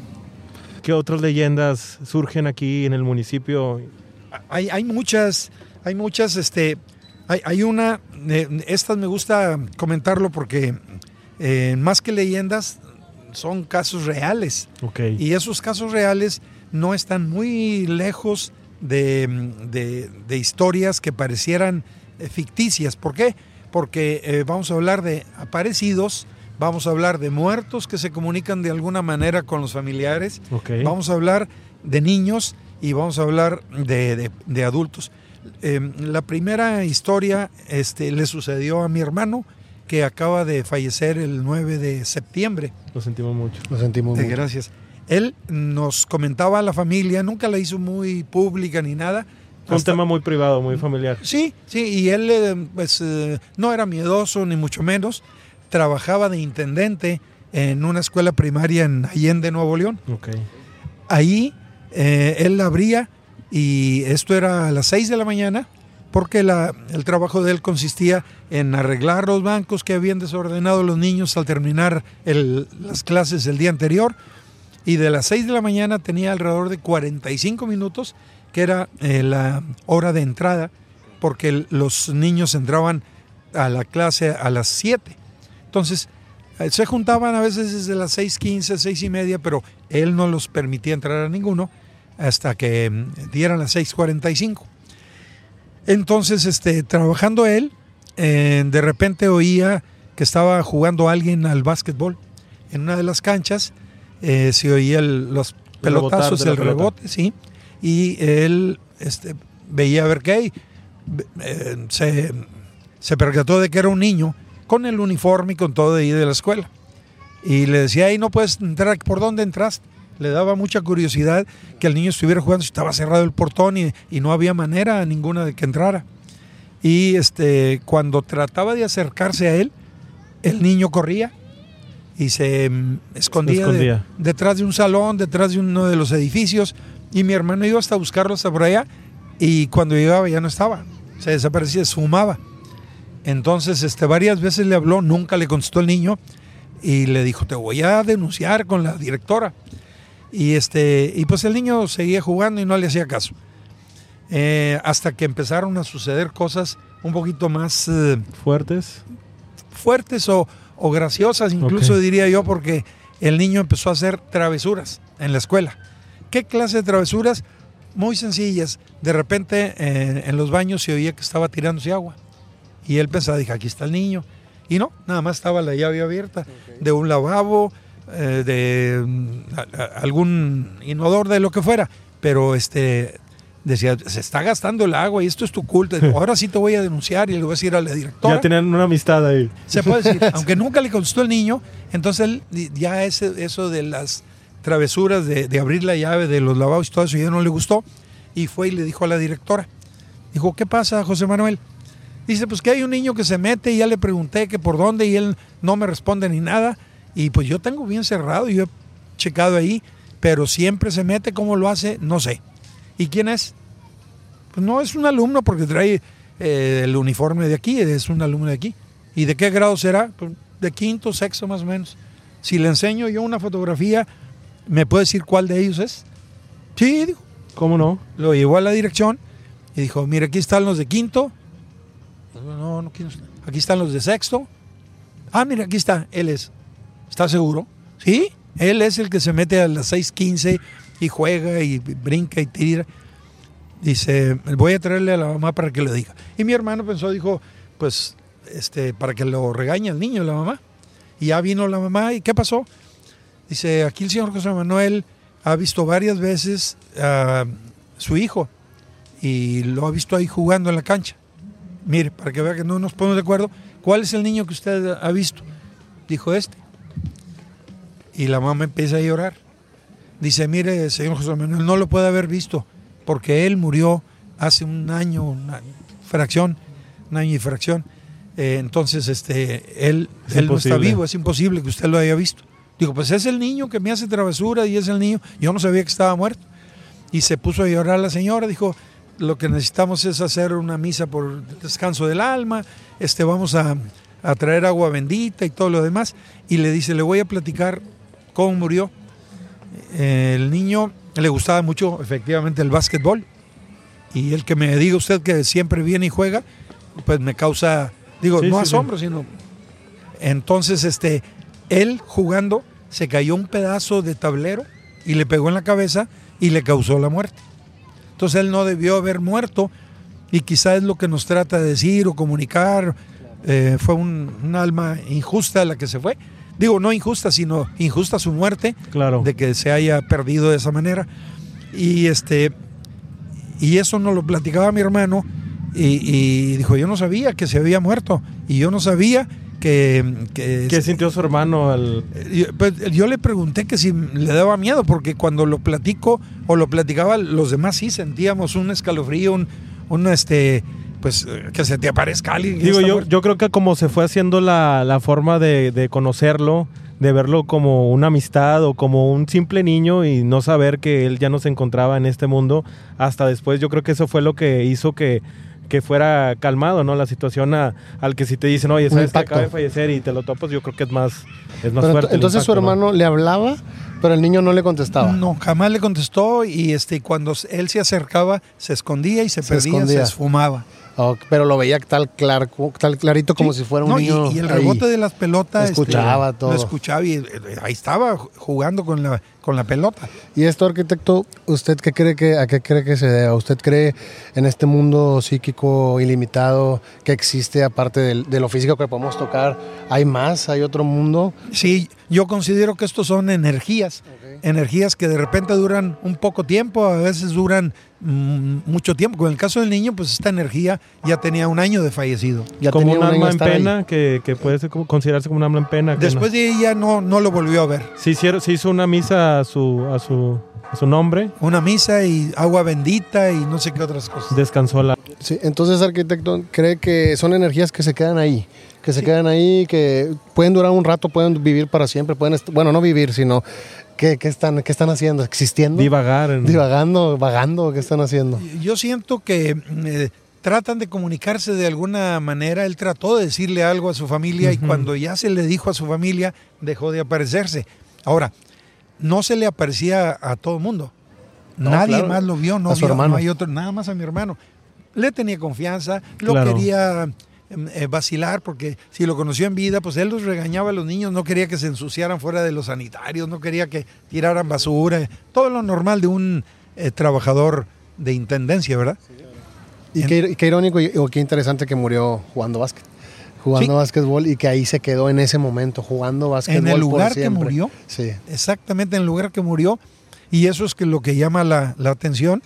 ¿Qué otras leyendas surgen aquí en el municipio? Hay, hay muchas, hay muchas, este, hay, una, eh, estas me gusta comentarlo porque eh, más que leyendas son casos reales. Y esos casos reales no están muy lejos de, historias que parecieran eh, ficticias. ¿Por qué? Porque vamos a hablar de aparecidos, vamos a hablar de muertos que se comunican de alguna manera con los familiares, vamos a hablar de niños y vamos a hablar de adultos. Em, la primera historia este, le sucedió a mi hermano, que acaba de fallecer el 9 de septiembre. Lo sentimos mucho. Lo sentimos eh, mucho. Gracias. Él nos comentaba a la familia, nunca la hizo muy pública ni nada. Un tema muy privado, muy familiar. Sí, sí, y él eh, pues eh, no era miedoso ni mucho menos. Trabajaba de intendente en una escuela primaria en Allende, Nuevo León. Okay. Ahí él abría y esto era a las 6 de la mañana porque el trabajo de él consistía en arreglar los bancos que habían desordenado los niños al terminar las clases el día anterior Y de las 6 de la mañana tenía alrededor de 45 minutos, que era eh, la hora de entrada, porque los niños entraban a la clase a las 7. Entonces, eh, se juntaban a veces desde las 6.15, 6 y media, pero él no los permitía entrar a ninguno hasta que mm, dieran las 6.45. Entonces, este, trabajando él, eh, de repente oía que estaba jugando alguien al básquetbol en una de las canchas, eh, se oía los pelotazos, el rebote, sí, y él este, veía a ver qué, eh, se, se percató de que era un niño con el uniforme y con todo de ahí de la escuela. Y le decía, ahí no puedes entrar, ¿por dónde entraste? Le daba mucha curiosidad que el niño estuviera jugando, estaba cerrado el portón y, y no había manera ninguna de que entrara. Y este, cuando trataba de acercarse a él, el niño corría y se mm, escondía, detrás de un salón, detrás de uno de los edificios. Y mi hermano iba hasta buscarlo hasta por allá y cuando llegaba ya no estaba. Se desaparecía, se fumaba. Entonces, este, varias veces le habló, nunca le contestó el niño y le dijo, te voy a denunciar con la directora. Y, este, y pues el niño seguía jugando y no le hacía caso. Eh, hasta que empezaron a suceder cosas un poquito más... Eh, ¿Fuertes? Fuertes o, o graciosas, incluso diría yo, porque el niño empezó a hacer travesuras en la escuela. ¿Qué clase de travesuras? Muy sencillas. De repente eh, en los baños se oía que estaba tirándose agua. Y él pensaba, dije, aquí está el niño. Y no, nada más estaba la llave abierta de un lavabo, de mm, algún inodor, de lo que fuera. Pero este, decía, se está gastando el agua y esto es tu culto. Ahora sí te voy a denunciar y le voy a decir a la directora. Ya tenían una amistad ahí. Se puede decir, aunque nunca le contestó el niño, entonces él ya ese, eso de las travesuras de, abrir la llave de los lavados y todo eso ya no le gustó y fue y le dijo a la directora. Dijo, ¿qué pasa, José Manuel? Dice, pues que hay un niño que se mete y ya le pregunté que por dónde y él no me responde ni nada. Y pues yo tengo bien cerrado, y yo he checado ahí, pero siempre se mete, ¿cómo lo hace? No sé. ¿Y quién es? Pues no es un alumno porque trae eh, el uniforme de aquí, es un alumno de aquí. ¿Y de qué grado será? Pues de quinto, sexto más o menos. Si le enseño yo una fotografía, ¿me puede decir cuál de ellos es? Sí, dijo. ¿Cómo no? Lo llevó a la dirección y dijo, mire, aquí están los de quinto. No, no, aquí están los de sexto. Ah, mire, aquí está, él es. ¿Está seguro? Sí, él es el que se mete a las 6.15 y juega y brinca y tira. Dice, voy a traerle a la mamá para que le diga. Y mi hermano pensó, dijo, pues, este, para que lo regañe al niño, la mamá. Y ya vino la mamá, ¿y qué pasó? Dice, aquí el señor José Manuel ha visto varias veces a su hijo y lo ha visto ahí jugando en la cancha. Mire, para que vea que no nos ponemos de acuerdo, ¿cuál es el niño que usted ha visto? Dijo este. Y la mamá empieza a llorar. Dice, mire, señor José Manuel, no lo puede haber visto porque él murió hace un año, una fracción, un año y fracción. Eh, entonces, este, él, él no está vivo, es imposible que usted lo haya visto. Digo, pues es el niño que me hace travesura y es el niño. Yo no sabía que estaba muerto. Y se puso a llorar la señora, dijo, lo que necesitamos es hacer una misa por descanso del alma, este, vamos a, a traer agua bendita y todo lo demás. Y le dice, le voy a platicar cómo murió. El niño le gustaba mucho efectivamente el básquetbol. Y el que me diga usted que siempre viene y juega, pues me causa, digo, no asombro, sino... Entonces, este, él jugando se cayó un pedazo de tablero y le pegó en la cabeza y le causó la muerte. Entonces él no debió haber muerto y quizá es lo que nos trata de decir o comunicar. Eh, fue un, alma injusta la que se fue digo, no injusta, sino injusta su muerte, claro. de que se haya perdido de esa manera. Y este y eso nos lo platicaba mi hermano y, dijo, yo no sabía que se había muerto y yo no sabía que... que ¿Qué sintió su hermano al...? Yo, pues, yo le pregunté que si le daba miedo, porque cuando lo platico o lo platicaba, los demás sí sentíamos un escalofrío, un, un este pues que se te aparezca alguien. Digo, yo, yo creo que como se fue haciendo la, forma de, conocerlo, de verlo como una amistad o como un simple niño y no saber que él ya no se encontraba en este mundo, hasta después yo creo que eso fue lo que hizo que, que fuera calmado, ¿no? La situación al que si te dicen, oye, sabes que acaba de fallecer y te lo topas, yo creo que es más, es más fuerte. Entonces su hermano le hablaba, pero el niño no le contestaba. No, jamás le contestó y este cuando él se acercaba se escondía y se, perdía, se esfumaba pero lo veía tal, clar, tal clarito como si fuera un niño. Y, el rebote de las pelotas. Escuchaba todo. Lo escuchaba y eh, ahí estaba jugando con la, con la pelota. Y esto, arquitecto, ¿usted qué cree que, a qué cree que se debe? ¿Usted cree en este mundo psíquico ilimitado que existe aparte de lo físico que podemos tocar? ¿Hay más? ¿Hay otro mundo? Sí, yo considero que estos son energías. Energías que de repente duran un poco tiempo, a veces duran mucho tiempo. Con el caso del niño, pues esta energía ya tenía un año de fallecido. Ya como un, alma en pena, que, puede considerarse como un alma en pena. Después de ella no, no lo volvió a ver. Se, hicieron, se hizo una misa a su, a su, a su nombre. Una misa y agua bendita y no sé qué otras cosas. Descansó la... Sí, entonces, arquitecto, cree que son energías que se quedan ahí que se quedan ahí, que pueden durar un rato, pueden vivir para siempre, pueden, bueno, no vivir, sino ¿Qué, están, ¿Qué están haciendo? ¿Existiendo? Divagar. Divagando, vagando, ¿qué están haciendo? Yo siento que eh, tratan de comunicarse de alguna manera. Él trató de decirle algo a su familia y cuando ya se le dijo a su familia, dejó de aparecerse. Ahora, no se le aparecía a todo el mundo. Nadie más lo vio, no, vio, no hay otro, nada más a mi hermano. Le tenía confianza, lo quería eh, vacilar, porque si lo conoció en vida, pues él los regañaba a los niños, no quería que se ensuciaran fuera de los sanitarios, no quería que tiraran basura, todo lo normal de un eh, trabajador de intendencia, ¿verdad? Y, qué, irónico y, qué interesante que murió jugando básquet. Jugando básquetbol y que ahí se quedó en ese momento, jugando básquetbol. En el lugar que murió. Sí. Exactamente, en el lugar que murió. Y eso es que lo que llama la, atención.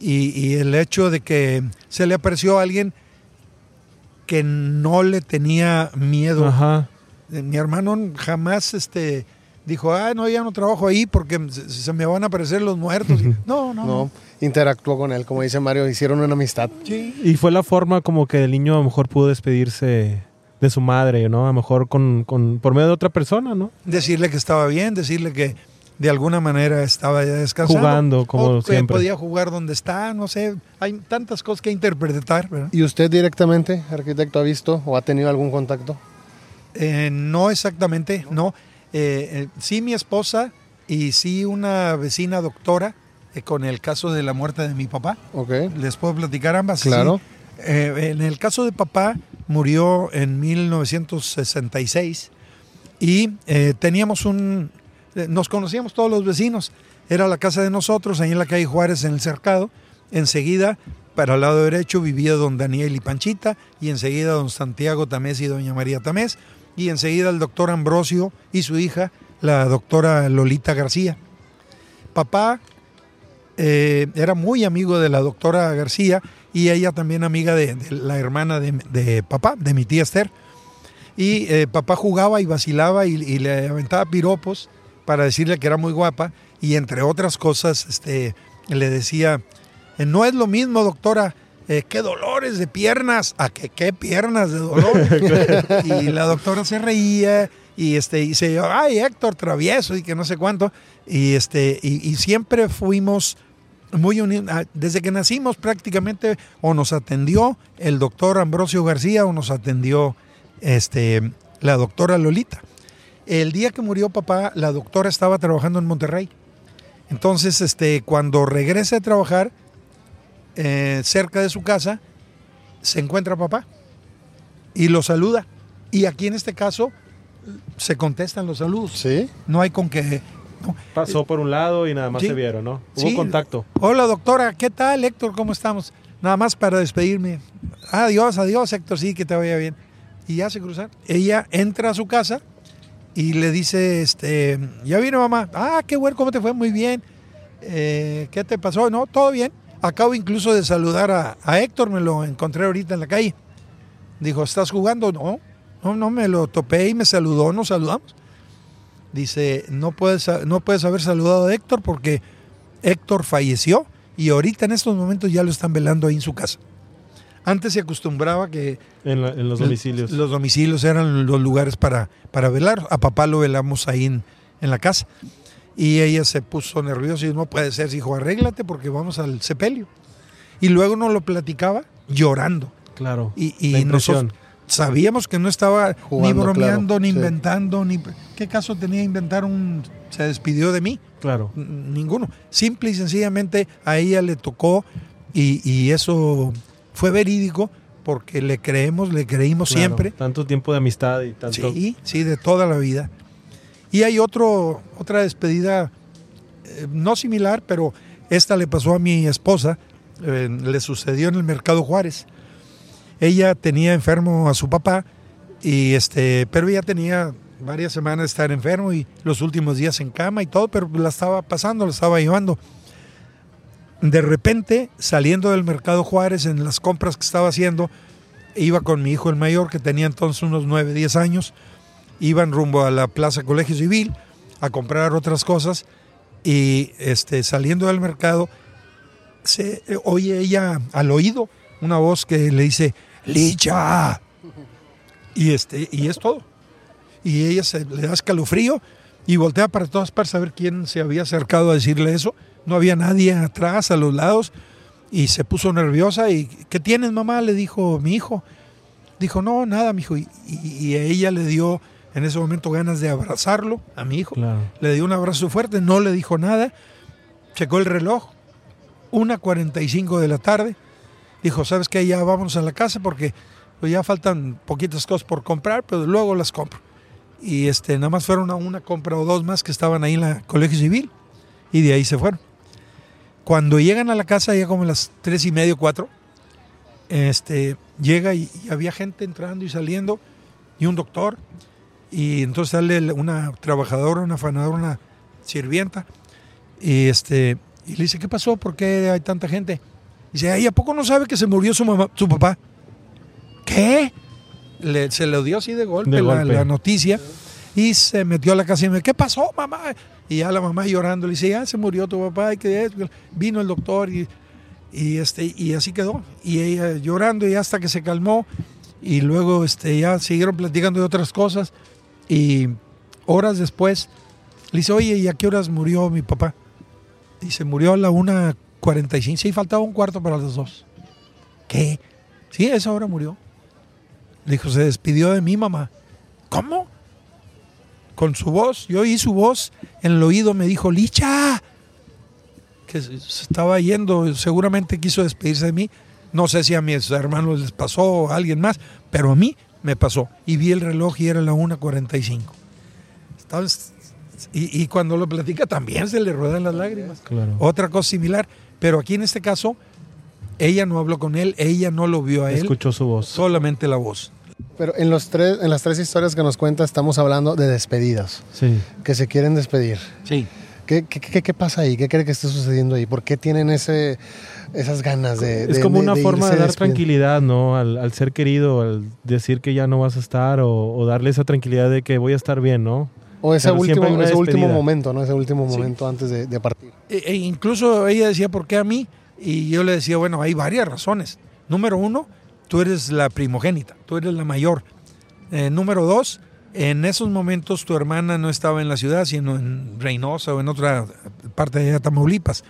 Y, y, el hecho de que se le apareció a alguien que no le tenía miedo. Ajá. Eh, mi hermano jamás este, dijo, ah, no, ya no trabajo ahí porque se, me van a aparecer los muertos. no, no, no. Interactuó con él, como dice Mario, hicieron una amistad. Sí. Y fue la forma como que el niño a lo mejor pudo despedirse de su madre, ¿no? A lo mejor con, con, por medio de otra persona, ¿no? Decirle que estaba bien, decirle que de alguna manera estaba ya descansando. Jugando, como que podía jugar donde está, no sé. Hay tantas cosas que interpretar. ¿Y usted directamente, arquitecto, ha visto o ha tenido algún contacto? Eh, no exactamente, no. Eh, eh, sí mi esposa y sí una vecina doctora con el caso de la muerte de mi papá. Ok. Les puedo platicar ambas. Claro. en el caso de papá, murió en 1966 y teníamos un, eh, nos conocíamos todos los vecinos. Era la casa de nosotros, ahí en la calle Juárez, en el cercado. Enseguida, para el lado derecho, vivía don Daniel y Panchita, y enseguida don Santiago Tamés y doña María Tamés, y enseguida el doctor Ambrosio y su hija, la doctora Lolita García. Papá eh, era muy amigo de la doctora García y ella también amiga de, la hermana de, papá, de mi tía Esther. Y eh, papá jugaba y vacilaba y le aventaba piropos para decirle que era muy guapa y entre otras cosas este, le decía, eh, no es lo mismo doctora, eh, qué dolores de piernas, a qué, qué piernas de dolor. y la doctora se reía y este y se ay Héctor travieso y que no sé cuánto y este y, siempre fuimos muy unidos. Ah, desde que nacimos prácticamente o nos atendió el doctor Ambrosio García o nos atendió este la doctora Lolita el día que murió papá, la doctora estaba trabajando en Monterrey. Entonces, este, cuando regresa a trabajar, eh, cerca de su casa, se encuentra papá y lo saluda. Y aquí en este caso se contestan los saludos. Sí. No hay con que. Pasó por un lado y nada más se vieron, ¿no? Hubo contacto. Hola doctora, ¿qué tal Héctor? ¿Cómo estamos? Nada más para despedirme. Adiós, adiós Héctor, sí, que te vaya bien. Y ya se cruzan. Ella entra a su casa y le dice, este, ya vino mamá, ah, qué bueno, ¿cómo te fue? Muy bien. Eh, ¿Qué te pasó? No, todo bien. Acabo incluso de saludar a, Héctor, me lo encontré ahorita en la calle. Dijo, ¿estás jugando? No, no, no, me lo topé y me saludó, nos saludamos. Dice, no puedes, no puedes haber saludado a Héctor porque Héctor falleció y ahorita en estos momentos ya lo están velando ahí en su casa. Antes se acostumbraba que... En, los domicilios. Los domicilios eran los lugares para, para velar. A papá lo velamos ahí en, la casa. Y ella se puso nerviosa y no puede ser, hijo, arréglate porque vamos al sepelio. Y luego nos lo platicaba llorando. Claro. Y, y nosotros sabíamos que no estaba ni bromeando, ni inventando, ni... ¿Qué caso tenía inventar un... se despidió de mí? Claro. Ninguno. Simple y sencillamente a ella le tocó y, y eso fue verídico porque le creemos, le creímos siempre. Tanto tiempo de amistad y tanto... Sí, sí, de toda la vida. Y hay otro, otra despedida, eh, no similar, pero esta le pasó a mi esposa, eh, le sucedió en el Mercado Juárez. Ella tenía enfermo a su papá, y este, pero ella tenía varias semanas de estar enfermo y los últimos días en cama y todo, pero la estaba pasando, la estaba llevando. De repente, saliendo del Mercado Juárez en las compras que estaba haciendo, iba con mi hijo el mayor, que tenía entonces unos 9, 10 años, iban rumbo a la Plaza Colegio Civil a comprar otras cosas y este, saliendo del mercado, se oye ella al oído una voz que le dice, Licha. Y, este, y es todo. Y ella se le da escalofrío y voltea para todas partes a ver quién se había acercado a decirle eso. No había nadie atrás, a los lados, y se puso nerviosa. ¿Y qué tienes, mamá? Le dijo mi hijo. Dijo, no, nada, mi hijo. Y, y, ella le dio en ese momento ganas de abrazarlo a mi hijo. Le dio un abrazo fuerte, no le dijo nada. Checó el reloj, 1.45 de la tarde. Dijo, ¿sabes qué? Ya vamos a la casa porque pues, ya faltan poquitas cosas por comprar, pero luego las compro. Y este, nada más fueron a una compra o dos más que estaban ahí en la colegio civil y de ahí se fueron. Cuando llegan a la casa, ya como las tres y medio, cuatro, este, llega y, había gente entrando y saliendo y un doctor y entonces sale una trabajadora, una afanadora, una sirvienta y este y le dice qué pasó, por qué hay tanta gente. Y dice, ¿y a poco no sabe que se murió su mamá, su papá? ¿Qué? se le dio así de golpe, La, noticia y se metió a la casa y me dice, ¿qué pasó, mamá? Y ya la mamá llorando le dice, ya se murió tu papá, y que vino el doctor y, este, y así quedó. Y ella llorando y hasta que se calmó y luego este, ya siguieron platicando de otras cosas y horas después le dice, oye, ¿y a qué horas murió mi papá? Y se murió a la 1.45, sí, faltaba un cuarto para las dos. ¿Qué? Sí, a esa hora murió. Dijo, se despidió de mi mamá. ¿Cómo? Con su voz, yo oí su voz en el oído, me dijo, Licha, que se estaba yendo, seguramente quiso despedirse de mí. No sé si a mis hermanos les pasó o a alguien más, pero a mí me pasó. Y vi el reloj y era la 1.45. Y, y, cuando lo platica también se le ruedan las lágrimas. Otra cosa similar. Pero aquí en este caso, ella no habló con él, ella no lo vio a él. Escuchó su voz. Solamente la voz. Pero en, los tres, en las tres historias que nos cuenta estamos hablando de despedidas. Sí. Que se quieren despedir. Sí. ¿Qué, qué, qué pasa ahí? ¿Qué cree que esté sucediendo ahí? ¿Por qué tienen ese esas ganas de... Es como una forma de dar tranquilidad, ¿no? Al, ser querido, al decir que ya no vas a estar o, darle esa tranquilidad de que voy a estar bien, ¿no? O ese, último, ese último momento, ¿no? Ese último momento antes de, partir. E, e, incluso ella decía, ¿por qué a mí? Y yo le decía, bueno, hay varias razones. Número uno, tú eres la primogénita, tú eres la mayor. Eh, número dos, en esos momentos tu hermana no estaba en la ciudad, sino en Reynosa o en otra parte de Tamaulipas.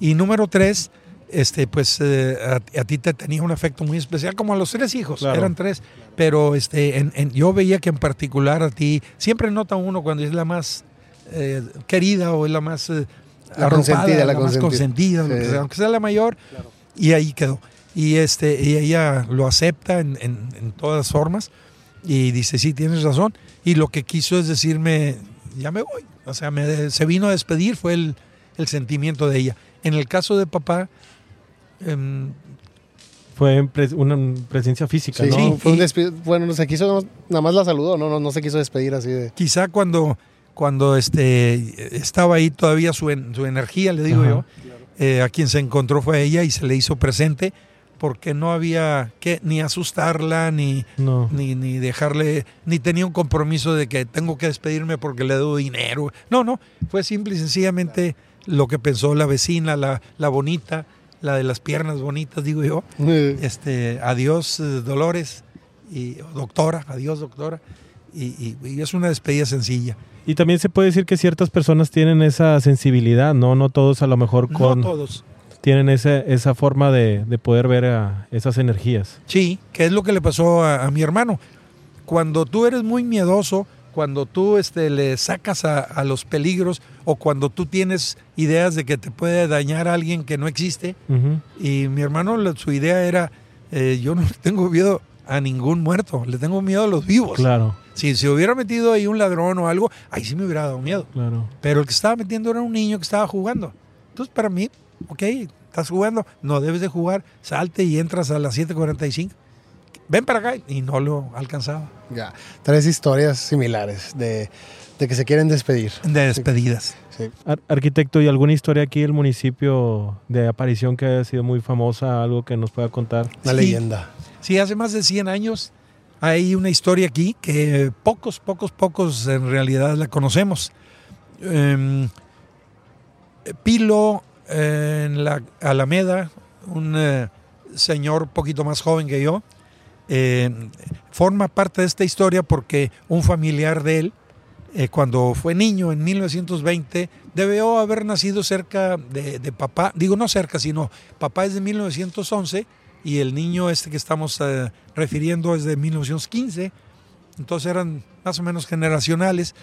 Y número tres, este, pues eh, a, ti te tenía un afecto muy especial, como a los tres hijos, eran tres, pero este, en, yo veía que en particular a ti, siempre nota uno cuando es la más eh, querida o es la más... Eh, la consentida, la, más consentida, aunque sea la mayor, y ahí quedó. Y, este, y ella lo acepta en, en, todas formas y dice, sí, tienes razón. Y lo que quiso es decirme, ya me voy. O sea, me, se vino a despedir, fue el, el sentimiento de ella. En el caso de papá, Em, fue una presencia física, ¿no? Sí, fue un bueno, no se quiso, nada más la saludó, no, no, no se quiso despedir así de... Quizá cuando, cuando este, estaba ahí todavía su, su energía, le digo yo, eh, a quien se encontró fue ella y se le hizo presente porque no había que ni asustarla ni, ni, ni dejarle, ni tenía un compromiso de que tengo que despedirme porque le doy dinero. No, no, fue simple y sencillamente lo que pensó la vecina, la, la bonita, la de las piernas bonitas, digo yo. Este, adiós, eh, Dolores, y doctora, adiós, doctora. Y, es una despedida sencilla. Y también se puede decir que ciertas personas tienen esa sensibilidad, ¿no? No todos a lo mejor con... No todos. Tienen esa, esa forma de, poder ver a esas energías. Sí, que es lo que le pasó a, mi hermano. Cuando tú eres muy miedoso, cuando tú este, le sacas a, los peligros o cuando tú tienes ideas de que te puede dañar a alguien que no existe, y mi hermano su idea era, eh, yo no tengo miedo a ningún muerto, le tengo miedo a los vivos. Claro. Si se hubiera metido ahí un ladrón o algo, ahí sí me hubiera dado miedo. Claro. Pero el que estaba metiendo era un niño que estaba jugando. Entonces, para mí, ok, estás jugando, no debes de jugar, salte y entras a las 7.45. Ven para acá y no lo alcanzaba. Ya, tres historias similares de, que se quieren despedir. De despedidas. Sí. arquitecto, ¿y alguna historia aquí del municipio de aparición que haya sido muy famosa, algo que nos pueda contar? Una leyenda. Sí, hace más de 100 años hay una historia aquí que pocos, pocos, pocos en realidad la conocemos. Em, Pilo en la Alameda, un eh, señor poquito más joven que yo, eh, forma parte de esta historia porque un familiar de él, eh, cuando fue niño en 1920, debió haber nacido cerca de, de, papá, digo no cerca, sino papá es de 1911 y el niño este que estamos refiriendo es de 1915, entonces eran más o menos generacionales.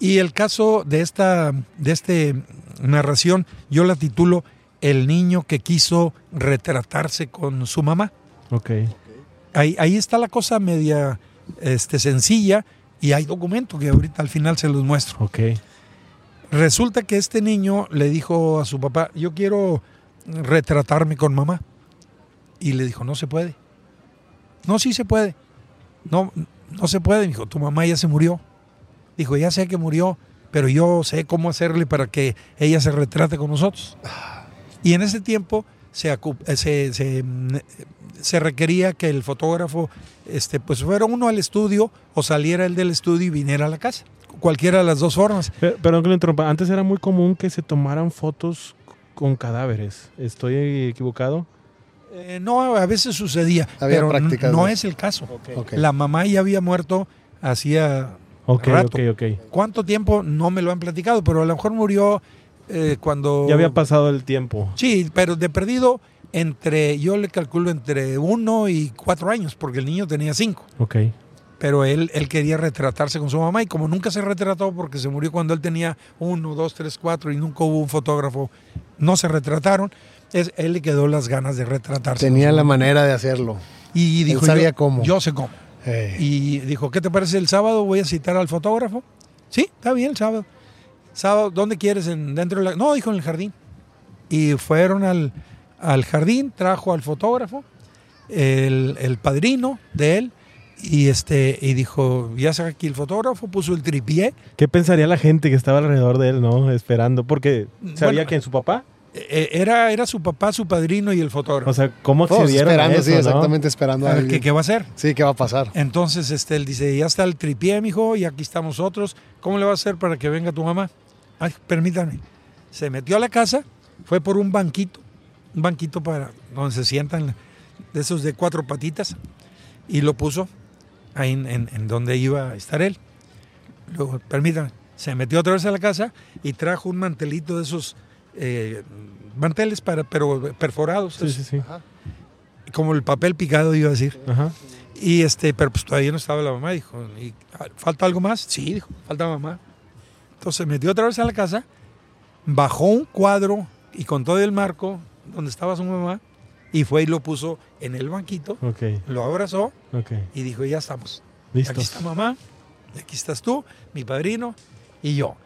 Y el caso de esta de este narración yo la titulo El niño que quiso retratarse con su mamá. Ok. Ahí, ahí está la cosa media este, sencilla y hay documento que ahorita al final se los muestro. Ok. Resulta que este niño le dijo a su papá, yo quiero retratarme con mamá. Y le dijo, no se puede. No, sí se puede. No, no se puede. Dijo, tu mamá ya se murió. Dijo, ya sé que murió, pero yo sé cómo hacerle para que ella se retrate con nosotros. Y en ese tiempo se, se, se, requería que el fotógrafo este, pues fuera uno al estudio o saliera él del estudio y viniera a la casa. Cualquiera de las dos formas. Pero, perdón que lo interrumpa. Antes era muy común que se tomaran fotos con cadáveres. ¿Estoy equivocado? Eh, no, a veces sucedía, pero no es el caso. La mamá ya había muerto hacía Okay, rato. ¿Cuánto tiempo? No me lo han platicado, pero a lo mejor murió eh, cuando... Ya había pasado el tiempo. Sí, pero de perdido entre, yo le calculo entre uno y cuatro años, porque el niño tenía cinco. Ok. Pero él, él quería retratarse con su mamá y como nunca se retrató porque se murió cuando él tenía uno, dos, tres, cuatro y nunca hubo un fotógrafo, no se retrataron, es, él le quedó las ganas de retratarse. Tenía la manera de hacerlo. Y dijo, sabía cómo. Yo sé cómo. Y dijo, ¿qué te parece el sábado? Voy a citar al fotógrafo. Sí, está bien el sábado. Sábado, ¿dónde quieres? ¿En, ¿Dentro de la.? No, dijo en el jardín. Y fueron al, al jardín, trajo al fotógrafo, el, el, padrino de él, y este y dijo, ya saca aquí el fotógrafo, puso el tripié. ¿Qué pensaría la gente que estaba alrededor de él, no? Esperando, porque sabía que en su papá. Eh, era, era su papá, su padrino y el fotógrafo. O sea, ¿cómo accedieron esperando, sí, exactamente esperando a, ¿Qué, ¿Qué, va a hacer? Sí, ¿qué va a pasar? Entonces este, él dice, ya está el tripié, mijo, y aquí estamos otros. ¿Cómo le va a hacer para que venga tu mamá? Ay, permítame. Se metió a la casa, fue por un banquito, un banquito para donde se sientan, de esos de cuatro patitas, y lo puso ahí en, donde iba a estar él. Luego, permítame, se metió otra vez a la casa y trajo un mantelito de esos eh, manteles para, pero perforados. Sí, sí, sí. Como el papel picado, iba a decir. Y este, pero pues todavía no estaba la mamá. Dijo, ¿Y, ¿falta algo más? Sí, dijo, falta mamá. Entonces metió otra vez a la casa, bajó un cuadro y con todo el marco donde estaba su mamá y fue y lo puso en el banquito, lo abrazó y dijo, ya estamos. Aquí está mamá, aquí estás tú, mi padrino y yo.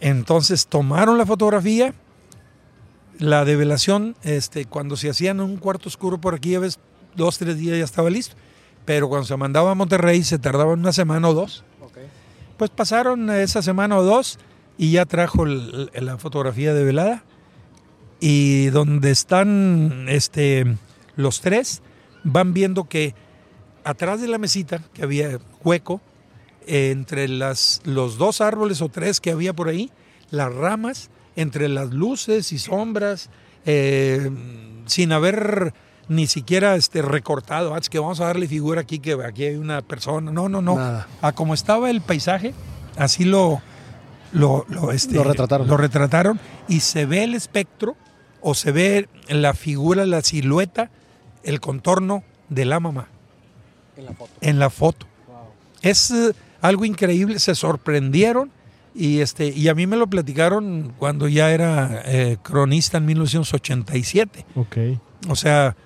Entonces tomaron la fotografía, la develación, este, cuando se hacía en un cuarto oscuro por aquí, ya ves, dos, tres días ya estaba listo. Pero cuando se mandaba a Monterrey se tardaba una semana o dos. Pues pasaron esa semana o dos y ya trajo la fotografía develada. Y donde están este, los tres, van viendo que atrás de la mesita, que había hueco, entre las, los dos árboles o tres que había por ahí, las ramas, entre las luces y sombras, eh, sin haber ni siquiera este, recortado, ah, es que vamos a darle figura aquí, que aquí hay una persona. No, no, no. A como estaba el paisaje, así lo, lo, lo, este, retrataron. lo retrataron y se ve el espectro o se ve la figura, la silueta, el contorno de la mamá. En la foto. En la foto. Es algo increíble, se sorprendieron y, este, y a mí me lo platicaron cuando ya era eh, cronista en 1987. Ok. O sea,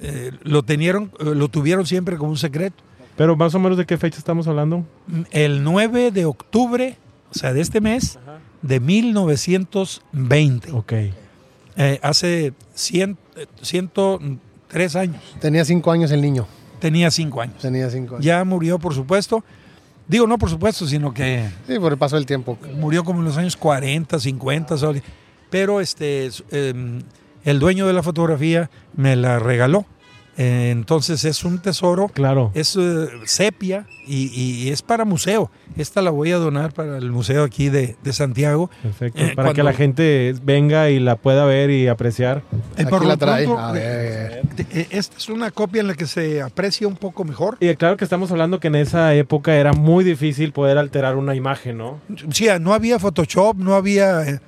eh, lo, tenieron, eh, lo tuvieron siempre como un secreto. Pero más o menos de qué fecha estamos hablando? Mm, El 9 de octubre, o sea, de este mes, de 1920. Ok. Eh, hace 100, eh, 103 años. Tenía cinco años el niño. Tenía 5 años. Tenía cinco años. Ya murió, por supuesto. Digo, no por supuesto, sino que Sí, por el paso del tiempo. murió como en los años 40, 50, sobre- pero este, em, el dueño de la fotografía me la regaló. Eh, entonces es un tesoro, Claro. es eh, sepia y, y es para museo. Esta la voy a donar para el museo aquí de, de Santiago. Perfecto. Eh, Para que la gente venga y la pueda ver y apreciar. Eh, Aquí por la lo trae. pronto, A ver. eh, eh, esta es una copia en la que se aprecia un poco mejor. Y claro que estamos hablando que en esa época era muy difícil poder alterar una imagen, ¿no? Sí, no había Photoshop, no había... Eh,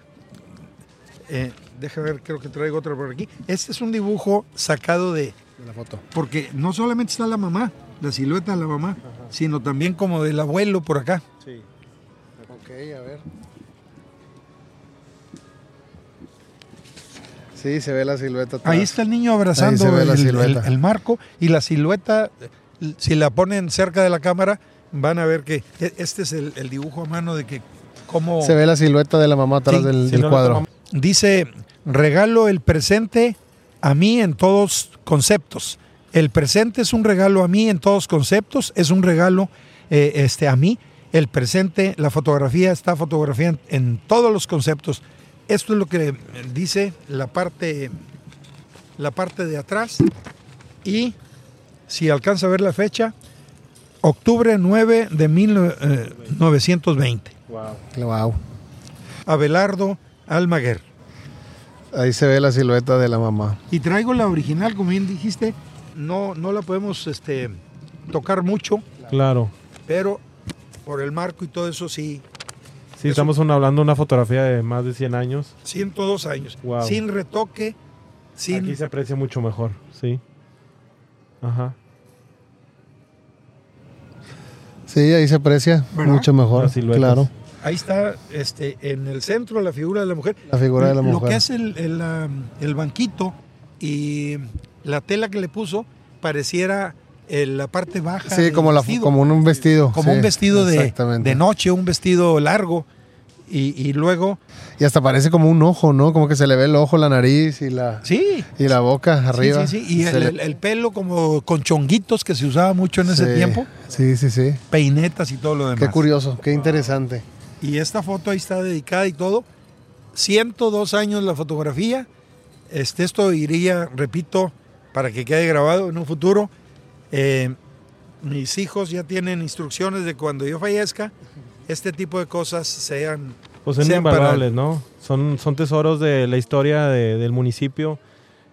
eh, deja ver, creo que traigo otra por aquí. Este es un dibujo sacado de... de la foto. Porque no solamente está la mamá, la silueta de la mamá, sino también como del abuelo por acá. Sí. Ok, a ver. Sí, se ve la silueta. atrás. Ahí está el niño abrazando el, silueta. el- el marco y la silueta, si la ponen cerca de la cámara, van a ver que e- este es el, el dibujo a mano de que cómo Se ve la silueta de la mamá atrás Sí, del, cuadro. dice, regalo el presente a mí en todos conceptos. El presente es un regalo a mí en todos conceptos, es un regalo eh, este, a mí. El presente, la fotografía está fotografía en, en todos los conceptos. Esto es lo que dice la parte, la parte de atrás. Y si alcanza a ver la fecha, octubre 9 de 1920. Wow. Wow. Abelardo Almaguer. Ahí se ve la silueta de la mamá. Y traigo la original, como bien dijiste, no, no la podemos este, tocar mucho, Claro. pero por el marco y todo eso sí, Sí, Eso- estamos un- hablando de una fotografía de más de 100 años. 102 años, Wow. sin retoque, sin... Aquí se aprecia mucho mejor, sí. Ajá. Sí, ahí se aprecia ¿Verdad? mucho mejor. Claro. Ahí está este, en el centro la figura de la mujer. La figura de la Lo mujer. que es el, el, el banquito y la tela que le puso pareciera eh, la parte baja. Sí, como, la, como un vestido. como sí, un vestido de, de noche, un vestido largo. Y, y luego, Y hasta parece como un ojo, ¿no? Como que se le ve el ojo, la nariz y la, sí, y la boca arriba. Sí, sí, sí. Y el, le- el- el pelo como con chonguitos que se usaba mucho en ese tiempo. Sí, sí, sí. Peinetas y todo lo demás. Qué curioso, qué interesante. Y esta foto ahí está dedicada y todo. 102 años la fotografía. Este, esto iría, repito, para que quede grabado en un futuro. Eh, mis hijos ya tienen instrucciones de cuando yo fallezca, este tipo de cosas sean... Pues son sean para- invaluables, ¿no? Son, son tesoros de la historia de- del municipio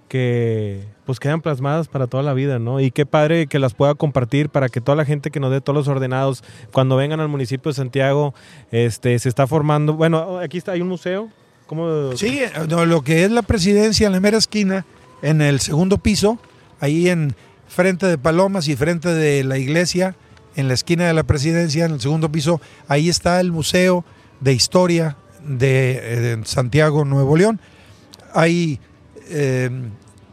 que pues quedan plasmadas para toda la vida, ¿no? Y qué padre que las pueda compartir para que toda la gente que nos dé todos los ordenados, cuando vengan al municipio de Santiago, este, se está formando, bueno, aquí está, hay un museo, ¿cómo? Sí, lo que es la presidencia en la mera esquina, en el segundo piso, ahí en frente de Palomas y frente de la iglesia, en la esquina de la presidencia, en el segundo piso, ahí está el Museo de Historia de, eh, Santiago, Nuevo León. Hay eh,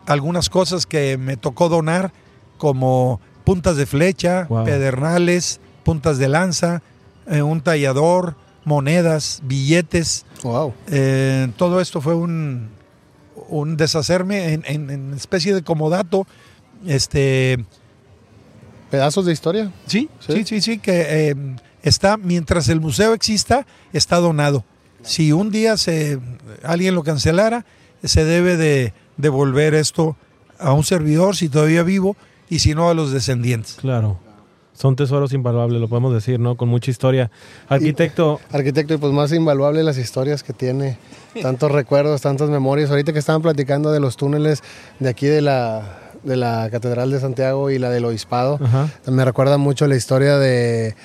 algunas cosas que me tocó donar, como puntas de flecha, Wow. pedernales, puntas de lanza, eh, un tallador, monedas, billetes. Wow. Eh, todo esto fue un, un deshacerme en, en- en especie de comodato. Este, Pedazos de historia. sí, Sí. sí, sí, sí, que eh, está, mientras el museo exista, está donado. Si un día se, alguien lo cancelara, se debe de devolver esto a un servidor, si todavía vivo, y si no a los descendientes. Claro. Son tesoros invaluables, lo podemos decir, ¿no? Con mucha historia. Arquitecto, Arquitecto, y pues más invaluable las historias que tiene, tantos recuerdos, tantas memorias. Ahorita que estaban platicando de los túneles de aquí de la, de la Catedral de Santiago y la del Obispado, ajá. me recuerda mucho la historia de,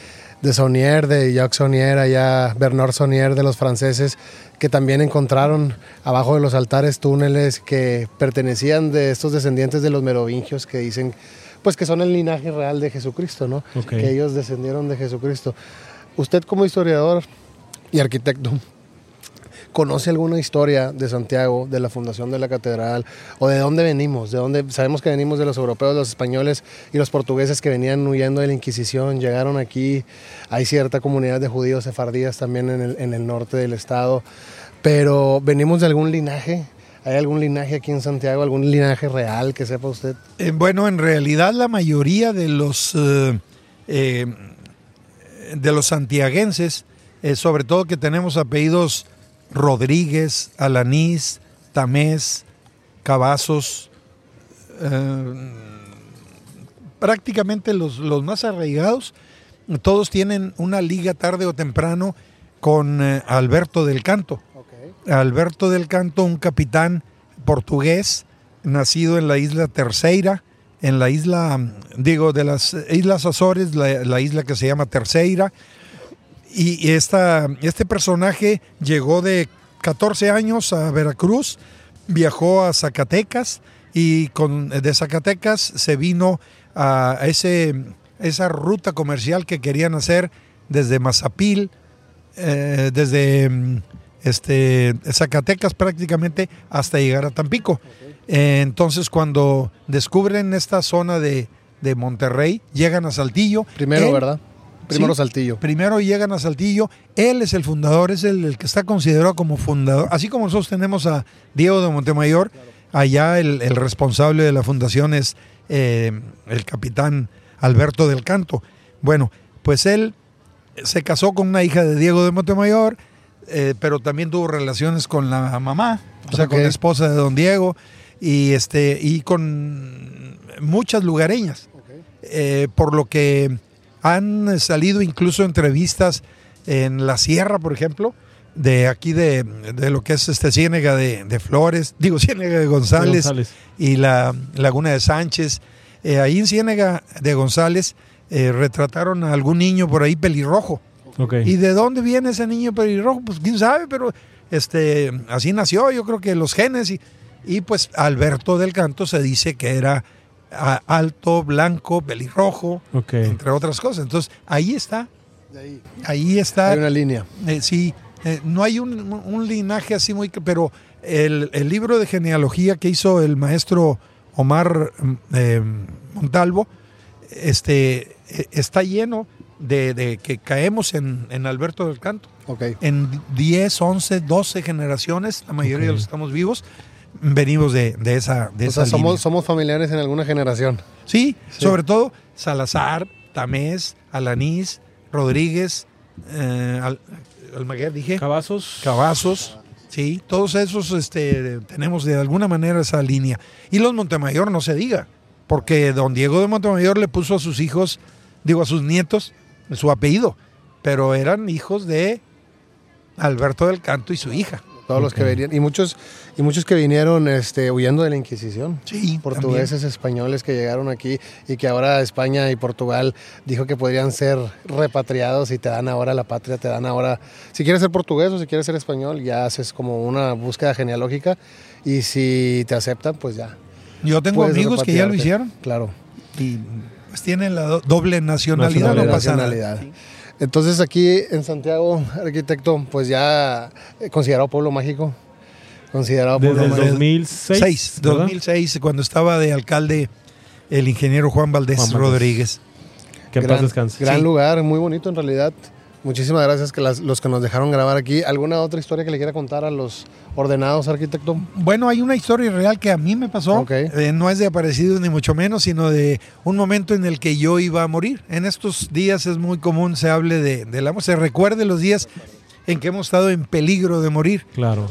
de Saunier, de Jacques Saunier, allá Bernard Saunier de los franceses, que también encontraron abajo de los altares túneles que pertenecían de estos descendientes de los merovingios que dicen pues que son el linaje real de Jesucristo, ¿no? Que ellos descendieron de Jesucristo. Usted como historiador y arquitecto, ¿Conoce alguna historia de Santiago, de la fundación de la catedral, o de dónde venimos? ¿De dónde sabemos que venimos de los europeos, los españoles y los portugueses que venían huyendo de la Inquisición, llegaron aquí. Hay cierta comunidad de judíos sefardíes también en el, norte del estado, pero venimos de algún linaje. ¿Hay algún linaje aquí en Santiago, algún linaje real que sepa usted? Eh, bueno, en realidad la mayoría de los eh, eh, de los santiaguenses, sobre todo que tenemos apellidos Rodríguez, Alanís, Tamés, Cavazos, eh, prácticamente los, más arraigados, todos tienen una liga tarde o temprano con eh, Alberto del Canto. Alberto del Canto, un capitán portugués, nacido en la isla Terceira, en la isla, digo, de las Islas Azores, la, la isla que se llama Terceira, y esta, este personaje llegó de 14 años a Veracruz, viajó a Zacatecas y con, de Zacatecas se vino a ese, esa ruta comercial que querían hacer desde Mazapil, eh, desde este, Zacatecas prácticamente hasta llegar a Tampico. entonces cuando descubren esta zona de, de Monterrey, llegan a Saltillo. Primero, ¿verdad? Primero Saltillo. Primero llegan a Saltillo. Él es el fundador, es el, que está considerado como fundador. Así como nosotros tenemos a Diego de Montemayor, allá el, responsable de la fundación es eh, el capitán Alberto del Canto. Bueno, pues él se casó con una hija de Diego de Montemayor, eh, pero también tuvo relaciones con la mamá, o sea, con la esposa de don Diego, y, este, y con muchas lugareñas. Eh, por lo que han salido incluso entrevistas en la sierra, por ejemplo, de aquí de, lo que es este Ciénega de, Flores, digo Ciénega de González, y la Laguna de Sánchez. Eh, ahí en Ciénega de González eh, retrataron a algún niño por ahí pelirrojo. ¿Y de dónde viene ese niño pelirrojo? Pues quién sabe, pero este, así nació, yo creo que los genes. Y, y pues Alberto del Canto se dice que era alto, blanco, pelirrojo, entre otras cosas. Entonces, ahí está. Ahí. está. Hay una línea. Eh, sí, eh, no hay un, linaje así muy... Pero el, libro de genealogía que hizo el maestro Omar mm, eh, Montalvo este, está lleno de, que caemos en, Alberto del Canto. En 10, 11, 12 generaciones, la mayoría de los estamos vivos, venimos de, esa, de somos, somos familiares en alguna generación. Sí, sobre todo Salazar, Tamés, Alanís, Rodríguez, eh, Almaguer, dije. Cavazos. Cavazos. Sí, todos esos este, tenemos de alguna manera esa línea. Y los Montemayor no se diga, porque don Diego de Montemayor le puso a sus hijos, digo a sus nietos, su apellido, pero eran hijos de Alberto del Canto y su hija. Todos los que venían. Y muchos, y muchos que vinieron este, huyendo de la Inquisición. Sí. Portugueses, españoles que llegaron aquí y que ahora España y Portugal dijo que podrían ser repatriados y te dan ahora la patria, te dan ahora. Si quieres ser portugués o si quieres ser español, ya haces como una búsqueda genealógica y si te aceptan, pues ya. Yo tengo amigos que ya lo hicieron. Claro. Y pues tienen la doble nacionalidad, no pasa nada. Entonces aquí en Santiago, arquitecto, pues ya considerado pueblo mágico. Considerado pueblo Desde mágico. 2006. 2006, cuando estaba de alcalde el ingeniero Juan Valdés Rodríguez. Que gran, descanse. Gran lugar, muy bonito en realidad. Muchísimas gracias que los que nos dejaron grabar aquí. ¿Alguna otra historia que le quiera contar a los ordenados, arquitecto? Bueno, hay una historia real que a mí me pasó. Eh, no es de aparecido ni mucho menos, sino de un momento en el que yo iba a morir. En estos días es muy común se hable de, de la se recuerde los días en que hemos estado en peligro de morir. Claro.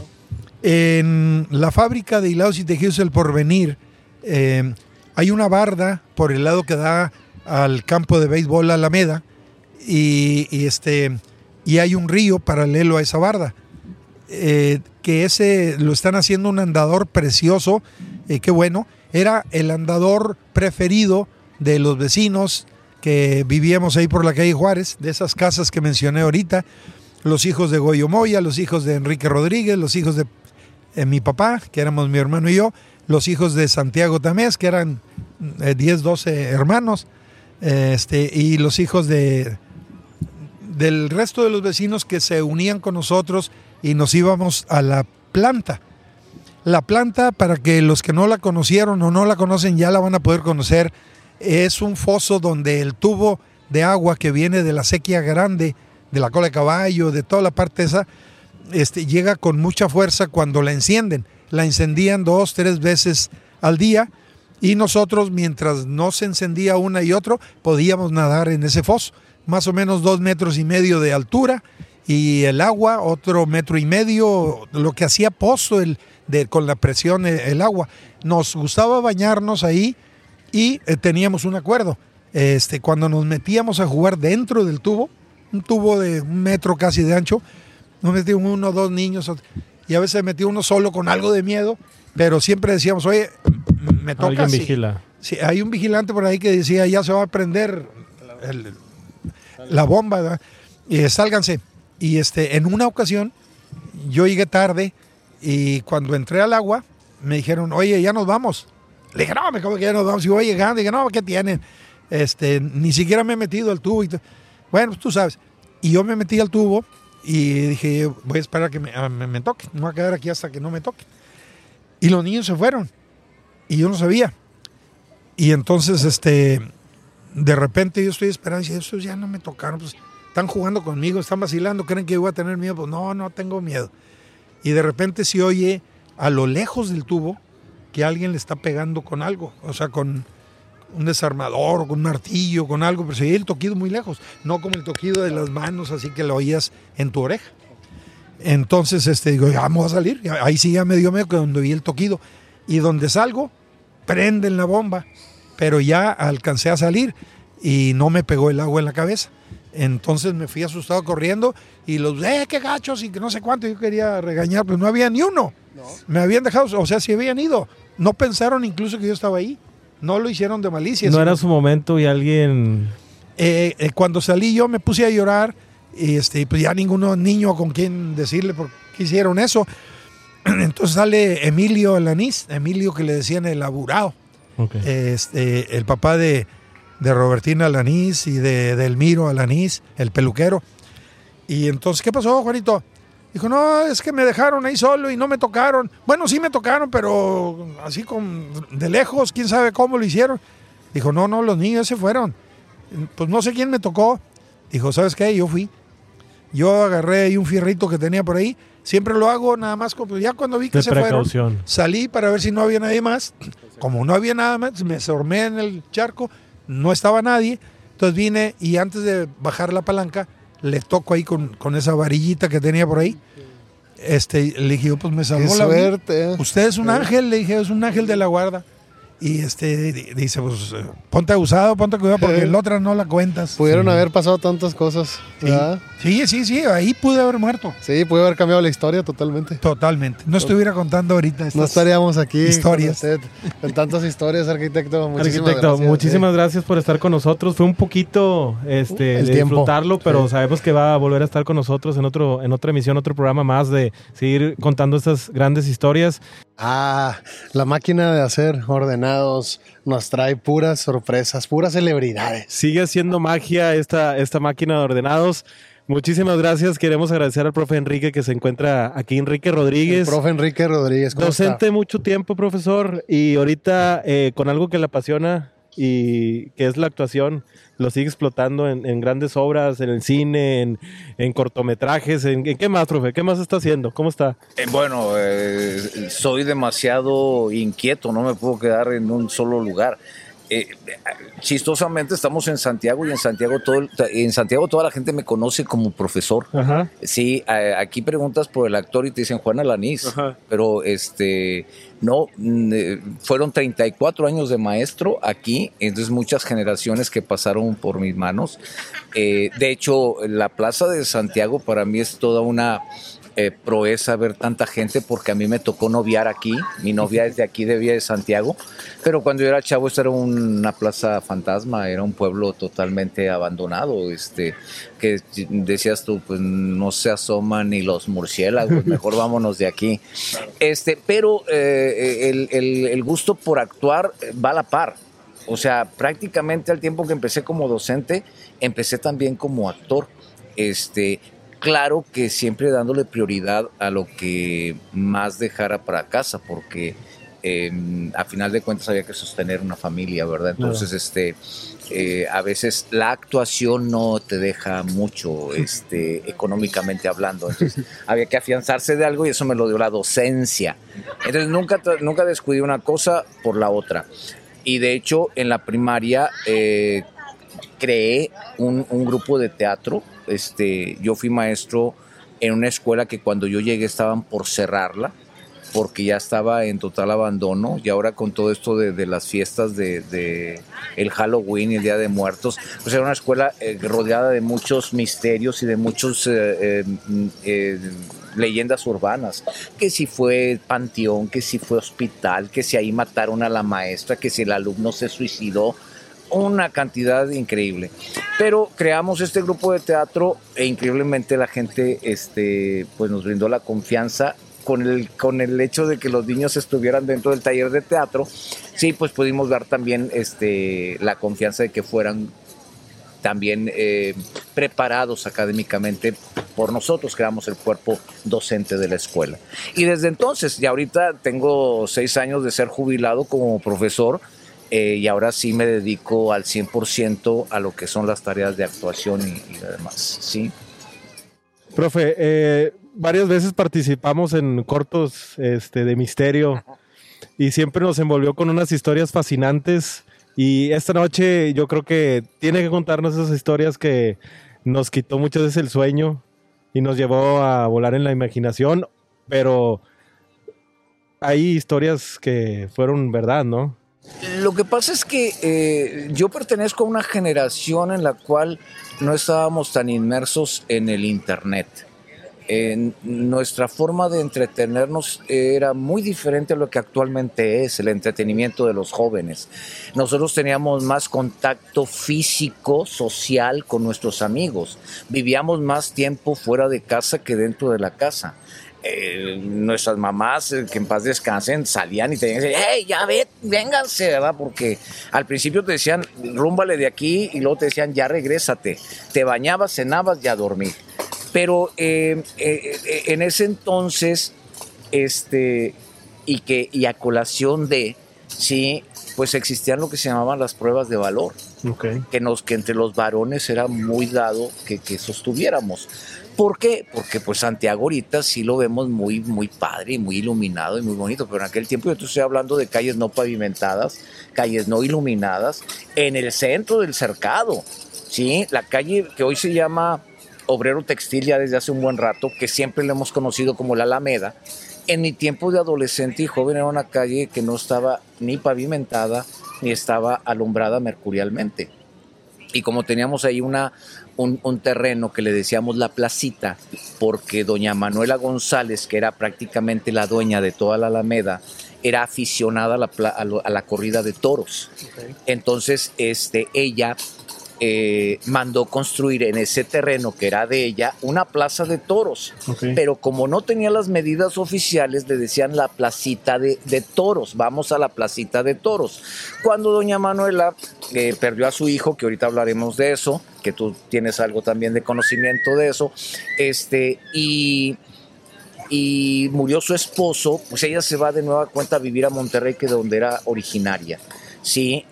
En la fábrica de hilados y tejidos El Porvenir eh, hay una barda por el lado que da al campo de béisbol Alameda y, este, y hay un río paralelo a esa barda. Eh, que ese lo están haciendo un andador precioso, eh, qué bueno. Era el andador preferido de los vecinos que vivíamos ahí por la calle Juárez, de esas casas que mencioné ahorita, los hijos de Goyo Moya, los hijos de Enrique Rodríguez, los hijos de eh, mi papá, que éramos mi hermano y yo, los hijos de Santiago Tamés, que eran 10, eh, 12 hermanos, este, y los hijos de, del resto de los vecinos que se unían con nosotros y nos íbamos a la planta. La planta, para que los que no la conocieron o no la conocen ya la van a poder conocer, es un foso donde el tubo de agua que viene de la sequía grande, de la cola de caballo, de toda la parte esa, este, llega con mucha fuerza cuando la encienden. La encendían dos, tres veces al día y nosotros, mientras no se encendía una y otro, podíamos nadar en ese foso, más o menos dos metros y medio de altura y el agua otro metro y medio, lo que hacía pozo el, de, con la presión el, agua. Nos gustaba bañarnos ahí y eh, teníamos un acuerdo. Este, cuando nos metíamos a jugar dentro del tubo, un tubo de un metro casi de ancho, nos metíamos uno o dos niños y a veces metía uno solo con algo de miedo, pero siempre decíamos, oye, me toca. Alguien vigila. Sí, hay un vigilante por ahí que decía, ya se va a prender la bomba, y sálganse. Y este, en una ocasión, yo llegué tarde y cuando entré al agua, me dijeron, oye, ya nos vamos. Le dije, no, me como que ya nos vamos. Y voy llegando, dije, no, ¿qué tienen? Este, ni siquiera me he metido al tubo. Y bueno, pues tú sabes. Y yo me metí al tubo y dije, voy a esperar a que me, me, toque. No voy a quedar aquí hasta que no me toque. Y los niños se fueron. Y yo no sabía. Y entonces, este, de repente yo estoy esperando y estos ya no me tocaron. Pues están jugando conmigo, están vacilando, creen que yo voy a tener miedo. Pues no, no tengo miedo. Y de repente se oye a lo lejos del tubo que alguien le está pegando con algo. O sea, con, un desarmador con un martillo, con algo, pero se oía el toquido muy lejos, no como el toquido de las manos, así que lo oías en tu oreja. Entonces, este, digo, vamos a salir. Ahí sí ya me dio miedo que donde vi el toquido. Y donde salgo, prenden la bomba, pero ya alcancé a salir y no me pegó el agua en la cabeza. Entonces me fui asustado corriendo y los, eh, qué gachos y que no sé cuánto. Yo quería regañar, pero no había ni uno. Me habían dejado, o sea, si habían ido. No pensaron incluso que yo estaba ahí. No lo hicieron de malicia. No era su momento y alguien... Eh, eh, cuando salí yo me puse a llorar y este, pues ya ninguno niño con quien decirle por qué hicieron eso. Entonces sale Emilio Alanís, Emilio que le decían el aburado, este, el papá de, de Robertina Alanís y de, de Alanís, el peluquero. Y entonces, ¿qué pasó, Juanito? Dijo, no, es que me dejaron ahí solo y no me tocaron. Bueno, sí me tocaron, pero así con, de lejos, quién sabe cómo lo hicieron. Dijo, no, no, los niños se fueron. Pues no sé quién me tocó. Dijo, ¿sabes qué? Yo fui. Yo agarré ahí un fierrito que tenía por ahí. Siempre lo hago nada más, como, ya cuando vi que se fueron, salí para ver si no había nadie más. Como no había nada más, me sormé en el charco, no estaba nadie. Entonces vine y antes de bajar la palanca, le toco ahí con, con esa varillita que tenía por ahí. Este, le dije, pues me salvó la suerte. Usted es un ángel, le dije, es un ángel de la guarda. Y este dice, pues ponte abusado, ponte cuidado porque la otra no la cuentas. Pudieron haber pasado tantas cosas. Sí. sí, sí, ahí pude haber muerto. Sí, pude haber cambiado la historia totalmente. Totalmente. No estuviera contando ahorita No estaríamos aquí historias. Con, tantas historias, arquitecto. Muchísimas arquitecto, gracias. muchísimas gracias por estar con nosotros. Fue un poquito este, de disfrutarlo, pero sabemos que va a volver a estar con nosotros en, otro, en otra emisión, otro programa más de seguir contando estas grandes historias. Ah, la máquina de hacer ordenados nos trae puras sorpresas, puras celebridades. Sigue haciendo magia esta, esta máquina de ordenados. Muchísimas gracias. Queremos agradecer al profe Enrique que se encuentra aquí, Enrique Rodríguez. profe Enrique Rodríguez. docente mucho tiempo, profesor, y ahorita eh, con algo que le apasiona y que es la actuación lo sigue explotando en, grandes obras, en el cine, en, cortometrajes. En, qué más, profe? ¿Qué más está haciendo? ¿Cómo está? Eh, bueno, eh, soy demasiado inquieto, no me puedo quedar en un solo lugar. Eh, chistosamente estamos en Santiago y en Santiago todo en Santiago toda la gente me conoce como profesor. Sí, aquí preguntas por el actor y te dicen Juan Alanís, pero este no mm, eh, fueron 34 años de maestro aquí, entonces muchas generaciones que pasaron por mis manos. Eh, de hecho, la Plaza de Santiago para mí es toda una eh, proeza ver tanta gente porque a mí me tocó noviar aquí. Mi novia es de aquí, de Villa de Santiago. Pero cuando yo era chavo, esto era una plaza fantasma, era un pueblo totalmente abandonado. Este, que decías tú, pues no se asoman ni los murciélagos, mejor vámonos de aquí. Este, pero eh, el, el gusto por actuar va a la par. O sea, prácticamente al tiempo que empecé como docente, empecé también como actor. Este, claro que siempre dándole prioridad a lo que más dejara para casa, porque em, a final de cuentas había que sostener una familia, ¿verdad? Entonces, este, eh, a veces la actuación no te deja mucho, este, económicamente hablando. Entonces, había que afianzarse de algo y eso me lo dio la docencia. Entonces, nunca, nunca descuidé una cosa por la otra. Y de hecho, en la primaria eh, creé un, un grupo de teatro este, yo fui maestro en una escuela que cuando yo llegué estaban por cerrarla porque ya estaba en total abandono y ahora con todo esto de, las fiestas de, el Halloween y el Día de Muertos, pues era una escuela eh, rodeada de muchos misterios y de muchos eh, eh, leyendas urbanas, que si fue panteón, que si fue hospital, que si ahí mataron a la maestra, que si el alumno se suicidó, una cantidad increíble. Pero creamos este grupo de teatro e increíblemente la gente este, pues nos brindó la confianza con el, con el hecho de que los niños estuvieran dentro del taller de teatro. Sí, pues pudimos dar también este, la confianza de que fueran también eh, preparados académicamente por nosotros, creamos el cuerpo docente de la escuela. Y desde entonces, y ahorita tengo seis años de ser jubilado como profesor, eh, y ahora sí me dedico al 100% a lo que son las tareas de actuación y, y demás, ¿sí? Profe, eh, varias veces participamos en cortos este, de misterio y siempre nos envolvió con unas historias fascinantes y esta noche yo creo que tiene que contarnos esas historias que nos quitó muchas veces el sueño y nos llevó a volar en la imaginación, pero hay historias que fueron verdad, ¿no? Lo que pasa es que eh, yo pertenezco a una generación en la cual no estábamos tan inmersos en el Internet. nuestra forma de entretenernos era muy diferente a lo que actualmente es el entretenimiento de los jóvenes. Nosotros teníamos más contacto físico, social con nuestros amigos. Vivíamos más tiempo fuera de casa que dentro de la casa. Eh, nuestras mamás, eh, que en paz descansen, salían y tenían que decir, hey, ya ve, vénganse, ¿verdad? Porque al principio te decían, rúmbale de aquí, y luego te decían, ya regrésate. Te bañabas, cenabas y a dormir. Pero eh, en ese entonces, este, y que, y a colación de, sí, pues existían lo que se llamaban las pruebas de valor. Que, nos, que entre los varones era muy dado que, que sostuviéramos. ¿Por qué? Porque pues Santiago ahorita sí lo vemos muy, muy padre muy iluminado y muy bonito, pero en aquel tiempo yo estoy hablando de calles no pavimentadas, calles no iluminadas, en el centro del cercado, ¿sí? La calle que hoy se llama Obrero Textil ya desde hace un buen rato, que siempre le hemos conocido como la Alameda, en mi tiempo de adolescente y joven era una calle que no estaba ni pavimentada ni estaba alumbrada mercurialmente. Y como teníamos ahí una, un, terreno que le decíamos la placita, porque doña Manuela González, que era prácticamente la dueña de toda la Alameda, era aficionada a la, a la corrida de toros. Entonces, este, ella eh, mandó construir en ese terreno que era de ella una plaza de toros. Pero como no tenía las medidas oficiales, le decían la placita de, toros. Vamos a la placita de toros. Cuando doña Manuela eh, perdió a su hijo, que ahorita hablaremos de eso, que tú tienes algo también de conocimiento de eso, este, y y murió su esposo, pues ella se va de nueva cuenta a vivir a Monterrey, que de donde era originaria. Sí,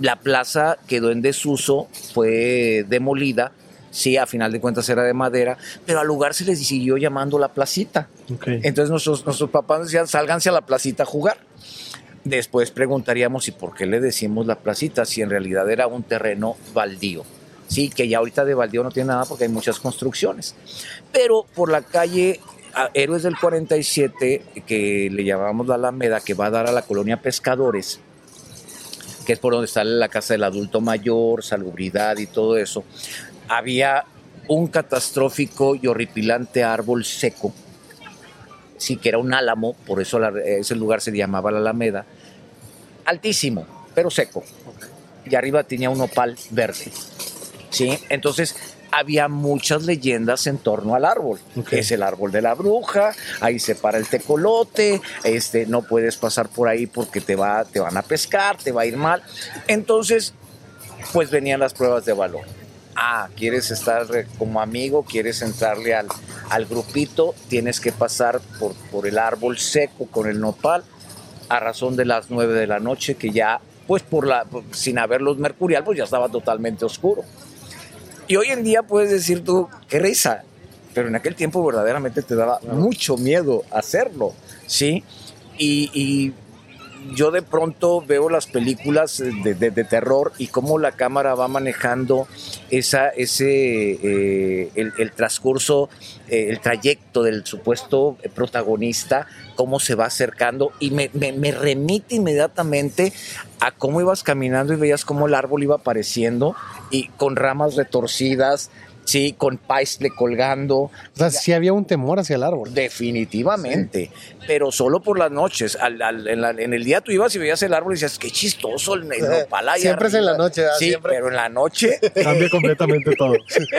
la plaza quedó en desuso, fue demolida, sí, a final de cuentas era de madera, pero al lugar se les siguió llamando la placita. Entonces nuestros, nuestros papás decían, sálganse a la placita a jugar. Después preguntaríamos, ¿y por qué le decimos la placita? Si en realidad era un terreno baldío. Sí, que ya ahorita de baldío no tiene nada porque hay muchas construcciones. Pero por la calle Héroes del 47, que le llamamos la Alameda, que va a dar a la colonia Pescadores, que es por donde está la casa del adulto mayor, salubridad y todo eso, había un catastrófico y horripilante árbol seco, sí, que era un álamo, por eso ese lugar se llamaba la Alameda, altísimo, pero seco. Y arriba tenía un opal verde. ¿sí? Entonces había muchas leyendas en torno al árbol. Es el árbol de la bruja, ahí se para el tecolote, este, no puedes pasar por ahí porque te, va, te van a pescar, te va a ir mal. Entonces, pues venían las pruebas de valor. Ah, quieres estar como amigo, quieres entrarle al, al grupito, tienes que pasar por, por el árbol seco con el nopal a razón de las nueve de la noche, que ya, pues por la, sin haber luz mercurial, pues ya estaba totalmente oscuro. Y hoy en día puedes decir tú, qué risa, pero en aquel tiempo verdaderamente te daba mucho miedo hacerlo, ¿sí? y yo de pronto veo las películas de, terror y cómo la cámara va manejando esa, ese, eh, el, transcurso, eh, el trayecto del supuesto protagonista, cómo se va acercando y me, me, remite inmediatamente a cómo ibas caminando y veías cómo el árbol iba apareciendo y con ramas retorcidas, Sí, con paisle colgando. O sea, sí había un temor hacia el árbol. Definitivamente, pero solo por las noches. en, el día tú ibas y veías el árbol y decías, qué chistoso el, el Siempre es en la noche. Sí, pero en la noche... Cambia completamente todo.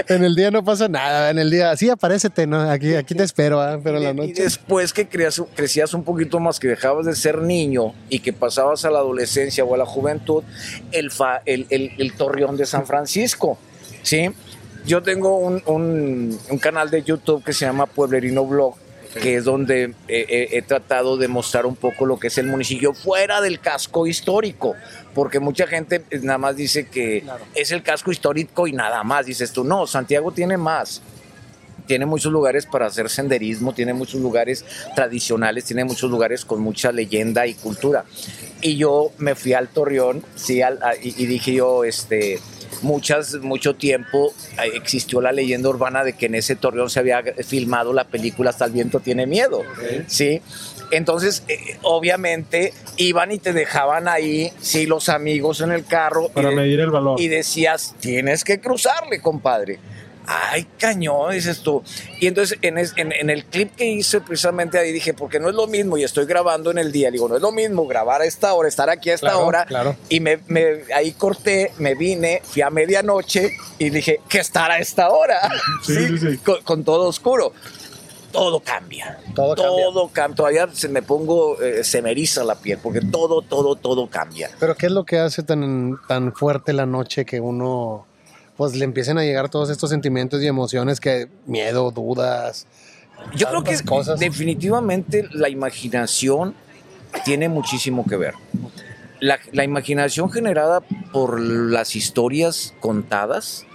en el día no pasa nada, en el día, sí, aparecete, ¿no? Aquí, aquí te espero, pero en la noche... Y después que crecías, crecías un poquito más, que dejabas de ser niño y que pasabas a la adolescencia o a la juventud, el, el, el torreón de San Francisco, ¿sí? Yo tengo un, canal de YouTube que se llama Pueblerino Blog, que es donde he, tratado de mostrar un poco lo que es el municipio fuera del casco histórico, porque mucha gente nada más dice que es el casco histórico y nada más, dices tú, no, Santiago tiene más. Tiene muchos lugares para hacer senderismo, tiene muchos lugares tradicionales, tiene muchos lugares con mucha leyenda y cultura. Y yo me fui al Torreón, sí, y, y dije yo, este, muchas, mucho tiempo eh, existió la leyenda urbana de que en ese torreón se había filmado la película Hasta el viento tiene miedo, ¿sí? Entonces, eh, obviamente, iban y te dejaban ahí, sí, los amigos en el carro. Para medir el valor. Y decías, tienes que cruzarle, compadre ay, cañón, dices tú. Y entonces en, el clip que hice precisamente ahí dije, porque no es lo mismo y estoy grabando en el día, digo, no es lo mismo grabar a esta hora, estar aquí a esta hora. Claro. Y me, ahí corté, me vine, fui a medianoche y dije, ¿qué estar a esta hora? Sí, sí, Con, todo oscuro. Todo cambia. Todo, todo cambia. Todavía se me pongo, eh, se me eriza la piel, porque todo, todo, todo cambia. Pero ¿qué es lo que hace tan, tan fuerte la noche que uno pues le empiecen a llegar todos estos sentimientos y emociones que miedo, dudas. Yo creo que cosas. definitivamente la imaginación tiene muchísimo que ver. La, imaginación generada por las historias contadas,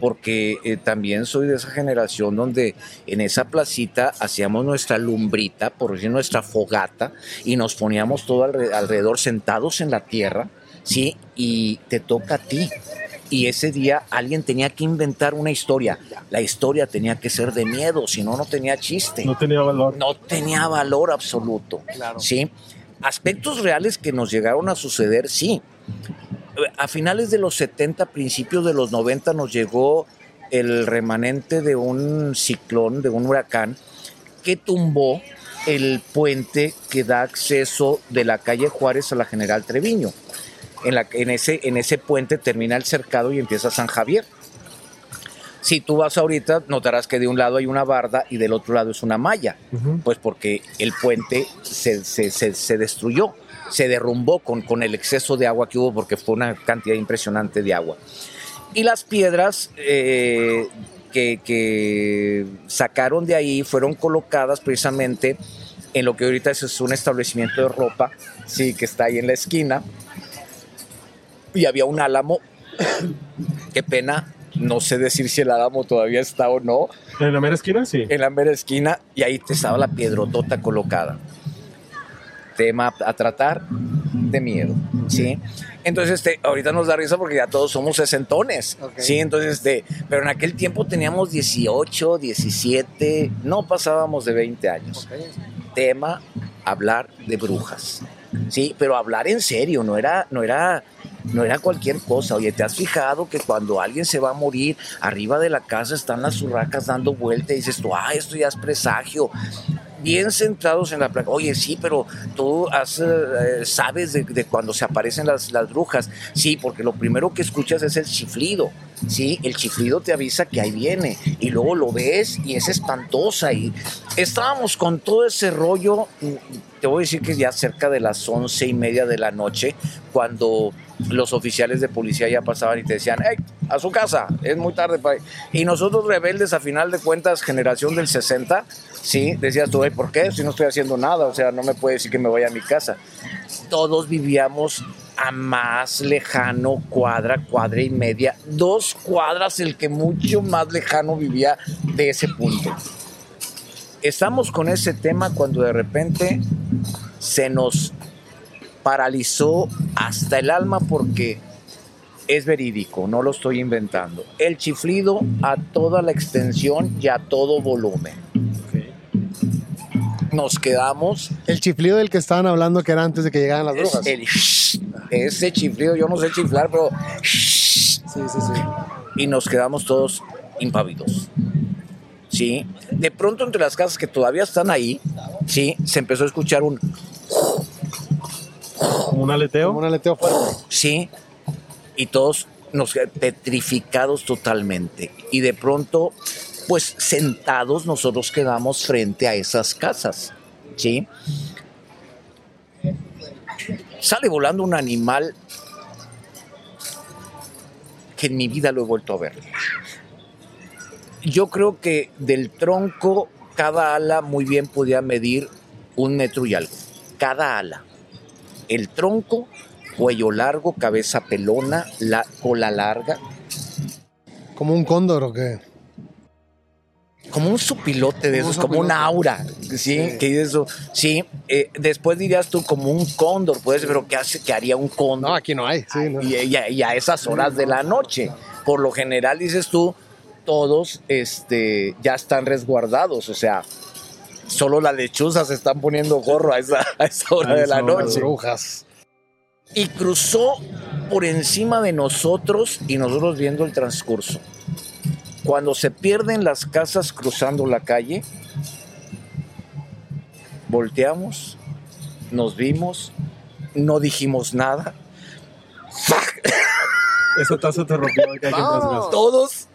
porque eh, también soy de esa generación donde en esa placita hacíamos nuestra lumbrita, por decir nuestra fogata, y nos poníamos todo alrededor sentados en la tierra, ¿sí? Y te toca a ti y ese día alguien tenía que inventar una historia. La historia tenía que ser de miedo, si no, no tenía chiste. No tenía valor. No tenía valor absoluto. ¿sí? Aspectos reales que nos llegaron a suceder, sí. A finales de los 70, principios de los 90 nos llegó el remanente de un ciclón, de un huracán, que tumbó el puente que da acceso de la calle Juárez a la General Treviño en, ese, en ese puente termina el cercado y empieza San Javier. Si tú vas ahorita, notarás que de un lado hay una barda y del otro lado es una malla, pues porque el puente se, destruyó, se derrumbó con, con el exceso de agua que hubo, porque fue una cantidad impresionante de agua. Y las piedras eh, que, que, sacaron de ahí fueron colocadas precisamente en lo que ahorita es un establecimiento de ropa, sí, que está ahí en la esquina, y había un álamo. Qué pena, no sé decir si el álamo todavía está o no. ¿En la mera esquina? Sí. En la mera esquina y ahí estaba la piedrotota colocada. Tema a tratar de miedo, ¿sí? Entonces, este, ahorita nos da risa porque ya todos somos sesentones, ¿sí? Entonces, este, pero en aquel tiempo teníamos 18, 17, no pasábamos de 20 años. Tema, hablar de brujas, ¿sí? Pero hablar en serio, no era, no era no era cualquier cosa. Oye, ¿te has fijado que cuando alguien se va a morir, arriba de la casa están las urracas dando vuelta y dices tú, ah, esto ya es presagio? bien centrados en la placa. Oye, sí, pero tú eh, sabes de, cuando se aparecen las, las brujas. Sí, porque lo primero que escuchas es el chiflido. Sí, el chiflido te avisa que ahí viene y luego lo ves y es espantosa y estábamos con todo ese rollo, te voy a decir que ya cerca de las once y media de la noche, cuando los oficiales de policía ya pasaban y te decían, hey, a su casa, es muy tarde para... Y nosotros rebeldes, a final de cuentas, generación del 60, sí, decías tú, ¿por qué? Si no estoy haciendo nada, o sea, no me puede decir que me vaya a mi casa. Todos vivíamos a más lejano cuadra, cuadra y media, dos cuadras el que mucho más lejano vivía de ese punto. Estamos con ese tema cuando de repente se nos paralizó hasta el alma porque es verídico, no lo estoy inventando. El chiflido a toda la extensión y a todo volumen. Nos quedamos. El chiflido del que estaban hablando que era antes de que llegaran las brujas. El ese chiflido, yo no sé chiflar, pero. Sí, sí, sí. Y nos quedamos todos impávidos. ¿Sí? De pronto, entre las casas que todavía están ahí, ¿sí? Se empezó a escuchar un. ¿Como un aleteo? Como un aleteo fuerte. Sí. Y todos nos petrificados totalmente. Y de pronto, pues sentados, nosotros quedamos frente a esas casas. ¿Sí? sale volando un animal que en mi vida lo he vuelto a ver. Yo creo que del tronco cada ala muy bien podía medir un metro y algo. Cada ala. El tronco, cuello largo, cabeza pelona, la cola larga. ¿Como un cóndor o qué? como un supilote de esos, como una aura, ¿sí? Que eso, sí. Eh, después dirías tú como un cóndor, pues, pero ¿qué, hace, qué haría un cóndor? No, aquí no hay. Y, a, esas horas de la noche. Por lo general, dices tú, todos este, ya están resguardados, o sea, solo las lechuzas se están poniendo gorro a esa, hora de la noche. Brujas. Y cruzó por encima de nosotros y nosotros viendo el transcurso. Cuando se pierden las casas cruzando la calle, volteamos, nos vimos, no dijimos nada. Esa taza te rompió. Todos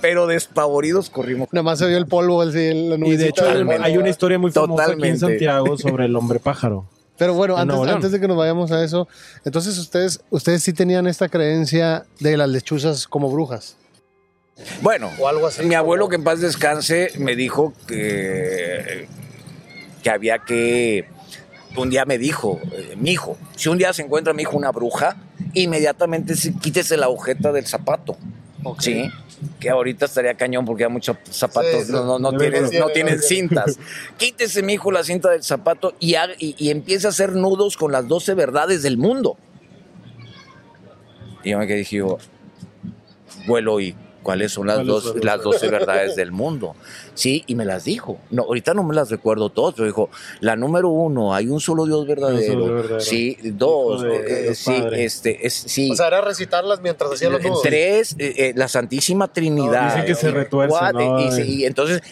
pero despavoridos corrimos. Nada más se vio el polvo, el, Y de hecho hay una historia muy famosa aquí en Santiago sobre el hombre pájaro. Pero bueno, antes, antes, de que nos vayamos a eso, entonces ustedes, ustedes sí tenían esta creencia de las lechuzas como brujas. Bueno, mi abuelo que en paz descanse me dijo que, que había que, un día me dijo, eh, mi hijo, si un día se encuentra mi hijo una bruja, inmediatamente quítese la agujeta del zapato. Sí, que ahorita estaría cañón porque hay muchos zapatos no, no, tienen, no tienen cintas. Quítese, mi hijo, la cinta del zapato y, y, y empieza a hacer nudos con las 12 verdades del mundo. Y yo me quedé dije, vuelo y cuáles son las, dos, las 12 verdades del mundo. Sí, y me las dijo. No, ahorita no me las recuerdo todas, pero dijo, la número uno, hay un solo Dios verdadero. Sí, dos, eh, sí, este, es, sí. O sea, era recitarlas mientras hacía los nudos. Tres, eh, eh, la Santísima Trinidad. dice que se retuerce, y, entonces,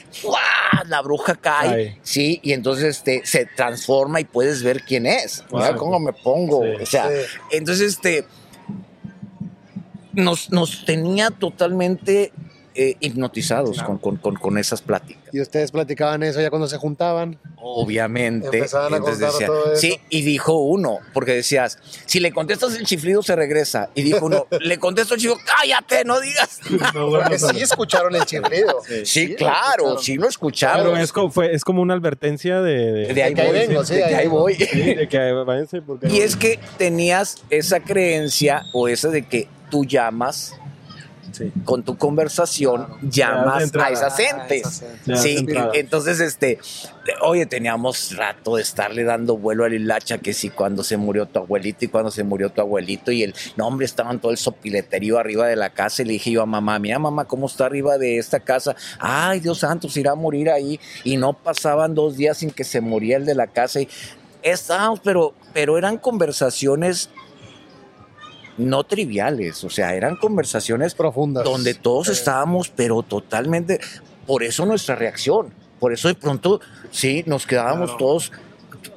la bruja cae, sí, y entonces este, se transforma y puedes ver quién es. Mira cómo me pongo. o sea, entonces, este nos, nos tenía totalmente eh, hipnotizados con, con, con, esas pláticas. ¿Y ustedes platicaban eso ya cuando se juntaban? Obviamente. Empezaban a contar todo eso. Sí, y dijo uno, porque decías, si le contestas el chiflido se regresa. Y dijo uno, le contesto el chiflido, cállate, no digas. porque sí escucharon el chiflido. Sí, claro, sí lo escucharon. Pero es como, fue, es como una advertencia de... De, ahí, voy, vengo, de, ahí voy. de que váyanse porque y es que tenías esa creencia o esa de que tú llamas con tu conversación llamas a esas entes. Sí, entonces este, oye, teníamos rato de estarle dando vuelo al hilacha que si cuando se murió tu abuelito y cuando se murió tu abuelito y el nombre estaban todo el sopileterío arriba de la casa y le dije yo a mamá, mira mamá, ¿cómo está arriba de esta casa? Ay, Dios santo, se irá a morir ahí y no pasaban dos días sin que se muriera el de la casa y estábamos, pero, pero eran conversaciones no triviales, o sea, eran conversaciones profundas donde todos estábamos, pero totalmente, por eso nuestra reacción, por eso de pronto, sí, nos quedábamos todos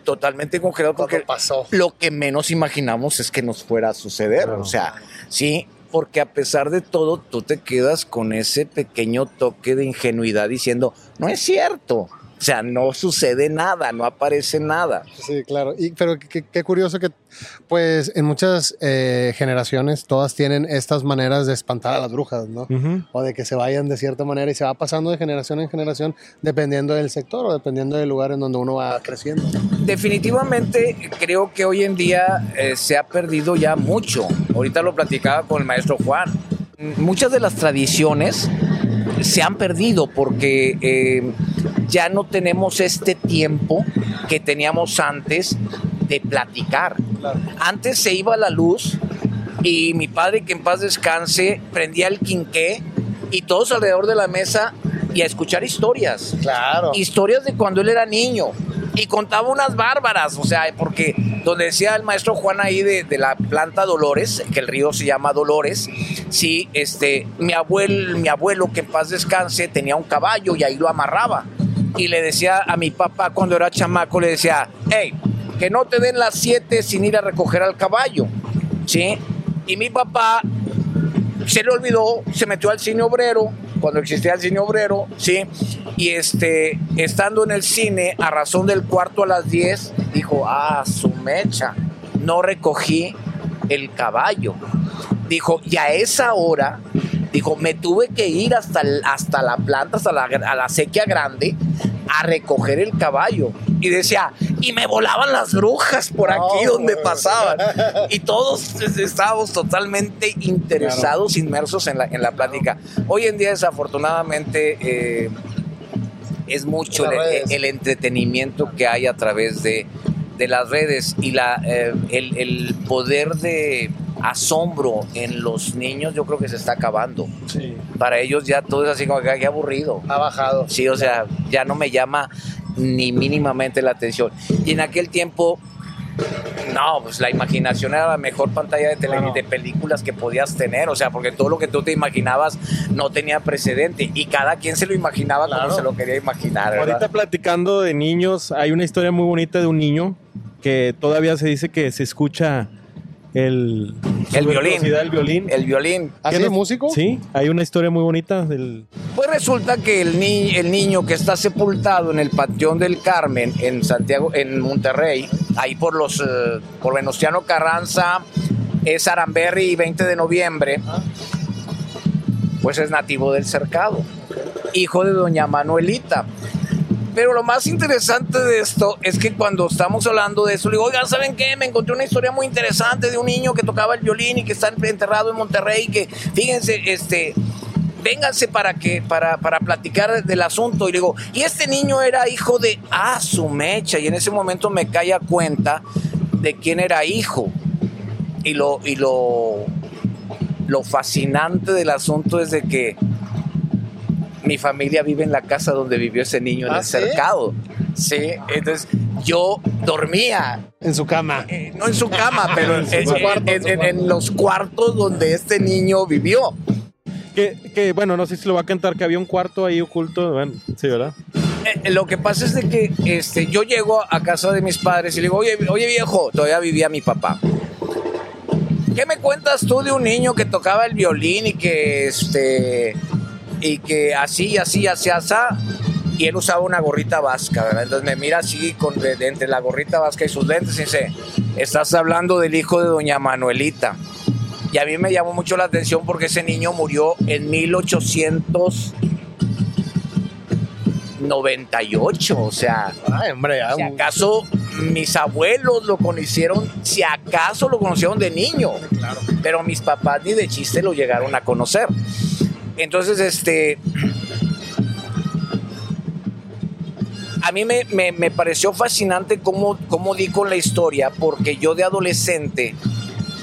totalmente congelados porque pasó. lo que menos imaginamos es que nos fuera a suceder, o sea, sí, porque a pesar de todo, tú te quedas con ese pequeño toque de ingenuidad diciendo, no es cierto. O sea, no sucede nada, no aparece nada. Sí, claro. Y, pero qué, curioso que, pues, en muchas eh, generaciones todas tienen estas maneras de espantar a las brujas, ¿no? O de que se vayan de cierta manera y se va pasando de generación en generación dependiendo del sector o dependiendo del lugar en donde uno va creciendo. Definitivamente creo que hoy en día eh, se ha perdido ya mucho. Ahorita lo platicaba con el maestro Juan. Muchas de las tradiciones se han perdido porque eh, ya no tenemos este tiempo que teníamos antes de platicar. Antes se iba la luz y mi padre, que en paz descanse, prendía el quinqué y todos alrededor de la mesa y a escuchar historias. Claro. Historias de cuando él era niño y contaba unas bárbaras, o sea, porque donde decía el maestro Juan ahí de, la planta Dolores, que el río se llama Dolores, sí, este, mi abuelo, mi abuelo que en paz descanse tenía un caballo y ahí lo amarraba. Y le decía a mi papá cuando era chamaco, le decía, hey, que no te den las siete sin ir a recoger al caballo, ¿sí? Y mi papá se le olvidó, se metió al cine obrero, cuando existía el cine obrero, ¿sí? Y este, estando en el cine, a razón del cuarto a las 10, dijo, ah, su mecha, no recogí el caballo. Dijo, y a esa hora, dijo, me tuve que ir hasta, hasta la planta, hasta la, a la sequía grande, a recoger el caballo. Y decía, y me volaban las brujas por aquí donde pasaban. Y todos estábamos totalmente interesados, inmersos en la, en la plática. Hoy en día, desafortunadamente, eh, es mucho el, entretenimiento que hay a través de, las redes y la, eh, el, poder de asombro en los niños yo creo que se está acabando. Para ellos ya todo es así como que aburrido. Ha bajado. Sí, o sea, ya no me llama ni mínimamente la atención. Y en aquel tiempo no, pues la imaginación era la mejor pantalla de, tele, de películas que podías tener, o sea, porque todo lo que tú te imaginabas no tenía precedente y cada quien se lo imaginaba como se lo quería imaginar. Ahorita platicando de niños, hay una historia muy bonita de un niño que todavía se dice que se escucha el, el violín. El violín. El violín. ¿Hace músico? Sí, hay una historia muy bonita del... Pues resulta que el, ni el niño que está sepultado en el Panteón del Carmen en Santiago, en Monterrey, ahí por los, eh, por Venustiano Carranza, es Aramberry y 20 de noviembre, pues es nativo del cercado, hijo de doña Manuelita. Pero lo más interesante de esto es que cuando estamos hablando de eso, le digo, oigan, ¿saben qué? Me encontré una historia muy interesante de un niño que tocaba el violín y que está enterrado en Monterrey, que fíjense, este, vénganse para que para, para platicar del asunto y le digo y este niño era hijo de ah mecha y en ese momento me cae a cuenta de quién era hijo. Y lo y lo lo fascinante del asunto es de que mi familia vive en la casa donde vivió ese niño en ¿Ah, el cercado. Sí, entonces yo dormía. En su cama. Eh, no en su cama, pero en, los cuartos donde este niño vivió. Que, bueno, no sé si lo va a cantar, que había un cuarto ahí oculto. Bueno, sí, ¿verdad? Eh, lo que pasa es de que este, yo llego a casa de mis padres y le digo, oye, oye viejo, todavía vivía mi papá. ¿Qué me cuentas tú de un niño que tocaba el violín y que este y que así, así, así, así, y él usaba una gorrita vasca, ¿verdad? Entonces me mira así con, entre la gorrita vasca y sus lentes y dice, estás hablando del hijo de doña Manuelita. Y a mí me llamó mucho la atención porque ese niño murió en 1898, o sea, Ay, hombre, si acaso mis abuelos lo conocieron, si acaso lo conocieron de niño, pero mis papás ni de chiste lo llegaron a conocer. Entonces, este. A mí me, pareció fascinante cómo, cómo, di con la historia, porque yo de adolescente,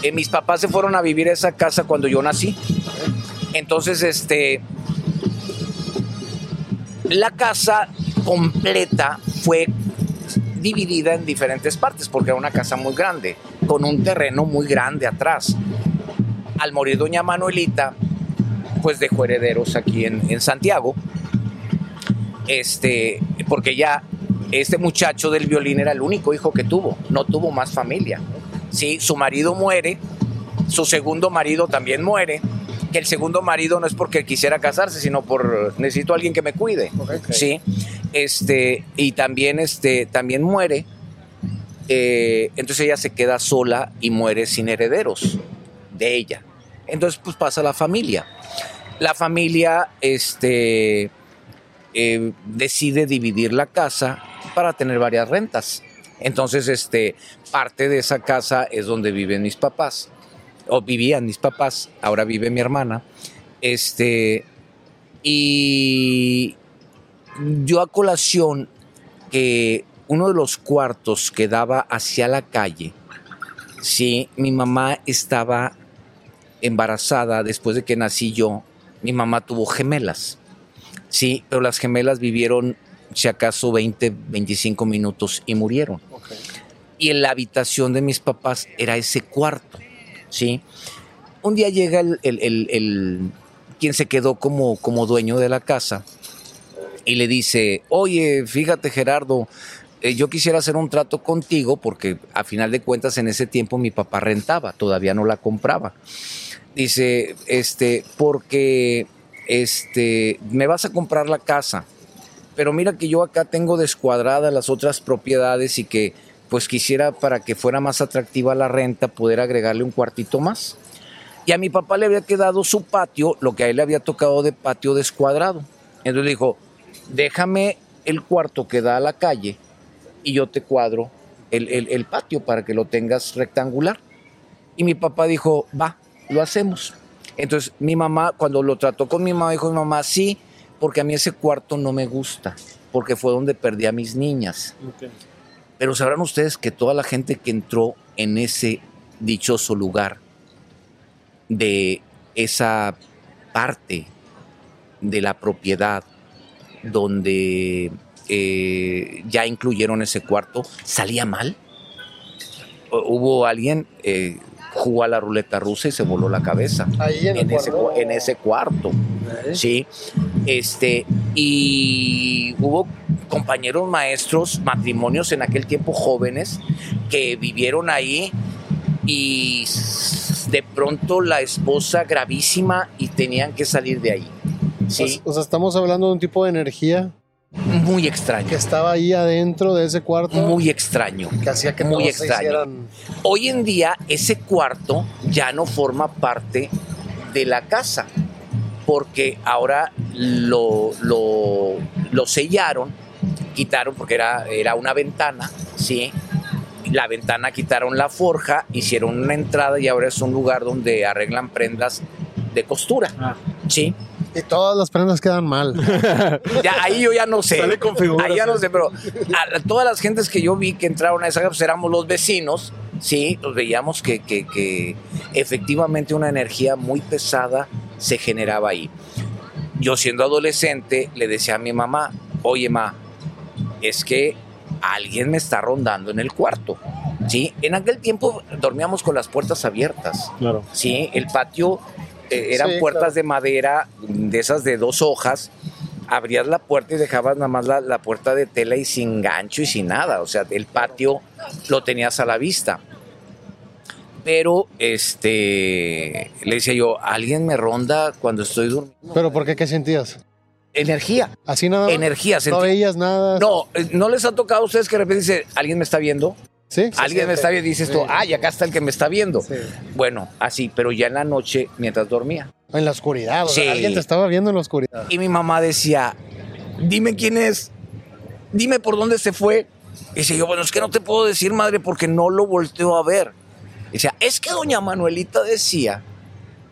eh, mis papás se fueron a vivir a esa casa cuando yo nací. Entonces, este. La casa completa fue dividida en diferentes partes, porque era una casa muy grande, con un terreno muy grande atrás. al morir doña Manuelita, pues dejó herederos aquí en, en Santiago. Este, porque ya este muchacho del violín era el único hijo que tuvo, no tuvo más familia. Sí, su marido muere, su segundo marido también muere, que el segundo marido no es porque quisiera casarse, sino por necesito a alguien que me cuide. Sí. Este, y también este también muere. eh, entonces ella se queda sola y muere sin herederos de ella. Entonces pues pasa la familia. La familia este eh, decide dividir la casa para tener varias rentas. Entonces, este, parte de esa casa es donde viven mis papás, o vivían mis papás, ahora vive mi hermana. Este, y yo a colación que uno de los cuartos que daba hacia la calle, sí, mi mamá estaba embarazada después de que nací yo. Mi mamá tuvo gemelas. Sí, pero las gemelas vivieron, si acaso, 20, 25 minutos y murieron. Y en la habitación de mis papás era ese cuarto, ¿sí? Un día llega el, el- el- el- quien se quedó como, como dueño de la casa y le dice, oye, fíjate Gerardo, eh, yo quisiera hacer un trato contigo porque a final de cuentas en ese tiempo mi papá rentaba, todavía no la compraba. Dice, este, porque este, me vas a comprar la casa, pero mira que yo acá tengo descuadradas las otras propiedades y que pues quisiera para que fuera más atractiva la renta poder agregarle un cuartito más. Y a mi papá le había quedado su patio, lo que a él le había tocado de patio descuadrado. Entonces le dijo, déjame el cuarto que da a la calle y yo te cuadro el, el- el patio para que lo tengas rectangular. Y mi papá dijo, va, lo hacemos. Entonces mi mamá, cuando lo trató con mi mamá, dijo mi mamá, sí, porque a mí ese cuarto no me gusta, porque fue donde perdí a mis niñas. Pero sabrán ustedes que toda la gente que entró en ese dichoso lugar, de esa parte de la propiedad donde eh, ya incluyeron ese cuarto, salía mal. Hu- Hubo alguien, eh, jugó a la ruleta rusa y se voló la cabeza Ahí en, el ese, en ese cuarto. Sí. Este, y hubo compañeros maestros, matrimonios en aquel tiempo jóvenes, que vivieron ahí y de pronto la esposa gravísima y tenían que salir de ahí. Sí, O sea, estamos hablando de un tipo de energía muy extraño. que estaba ahí adentro de ese cuarto. Muy extraño. que hacía que muy se extraño. hicieran- Hoy en día ese cuarto ya no forma parte de la casa, porque ahora lo, lo, lo sellaron, quitaron, porque era, era una ventana, ¿sí? La ventana quitaron la forja, hicieron una entrada y ahora es un lugar donde arreglan prendas de costura, Ah. ¿sí? Y todas las prendas quedan mal. Ya, ahí yo ya no sé. Sale con figuras, Ahí ya no ¿eh? sé, pero a, a todas las gentes que yo vi que entraron a esa casa, pues éramos los vecinos, sí, pues veíamos que, que- que efectivamente una energía muy pesada se generaba ahí. Yo siendo adolescente le decía a mi mamá, oye ma, es que alguien me está rondando en el cuarto. Sí, en aquel tiempo dormíamos con las puertas abiertas. Claro. Sí, el patio eh, eran Sí, puertas claro. de madera, de esas de dos hojas. Abrías la puerta y dejabas nada más la, la puerta de tela y sin gancho y sin nada. O sea, el patio lo tenías a la vista. Pero, este, le decía yo, alguien me ronda cuando estoy durmiendo. ¿Pero por qué? ¿Qué sentías? Energía, ¿Así nada energía. ¿No veías nada? No, eh, ¿no les ha tocado a ustedes que de repente dice, alguien me está viendo? ¿Sí? alguien me está viendo y dices tú, Sí. ay, acá está el que me está viendo. Sí. Bueno, así, pero ya en la noche mientras dormía. En la oscuridad. o sea, alguien te estaba viendo en la oscuridad. Y mi mamá decía, dime quién es, dime por dónde se fue. Y decía yo, bueno, es que no te puedo decir, madre, porque no lo volteo a ver. Y decía, es que doña Manuelita decía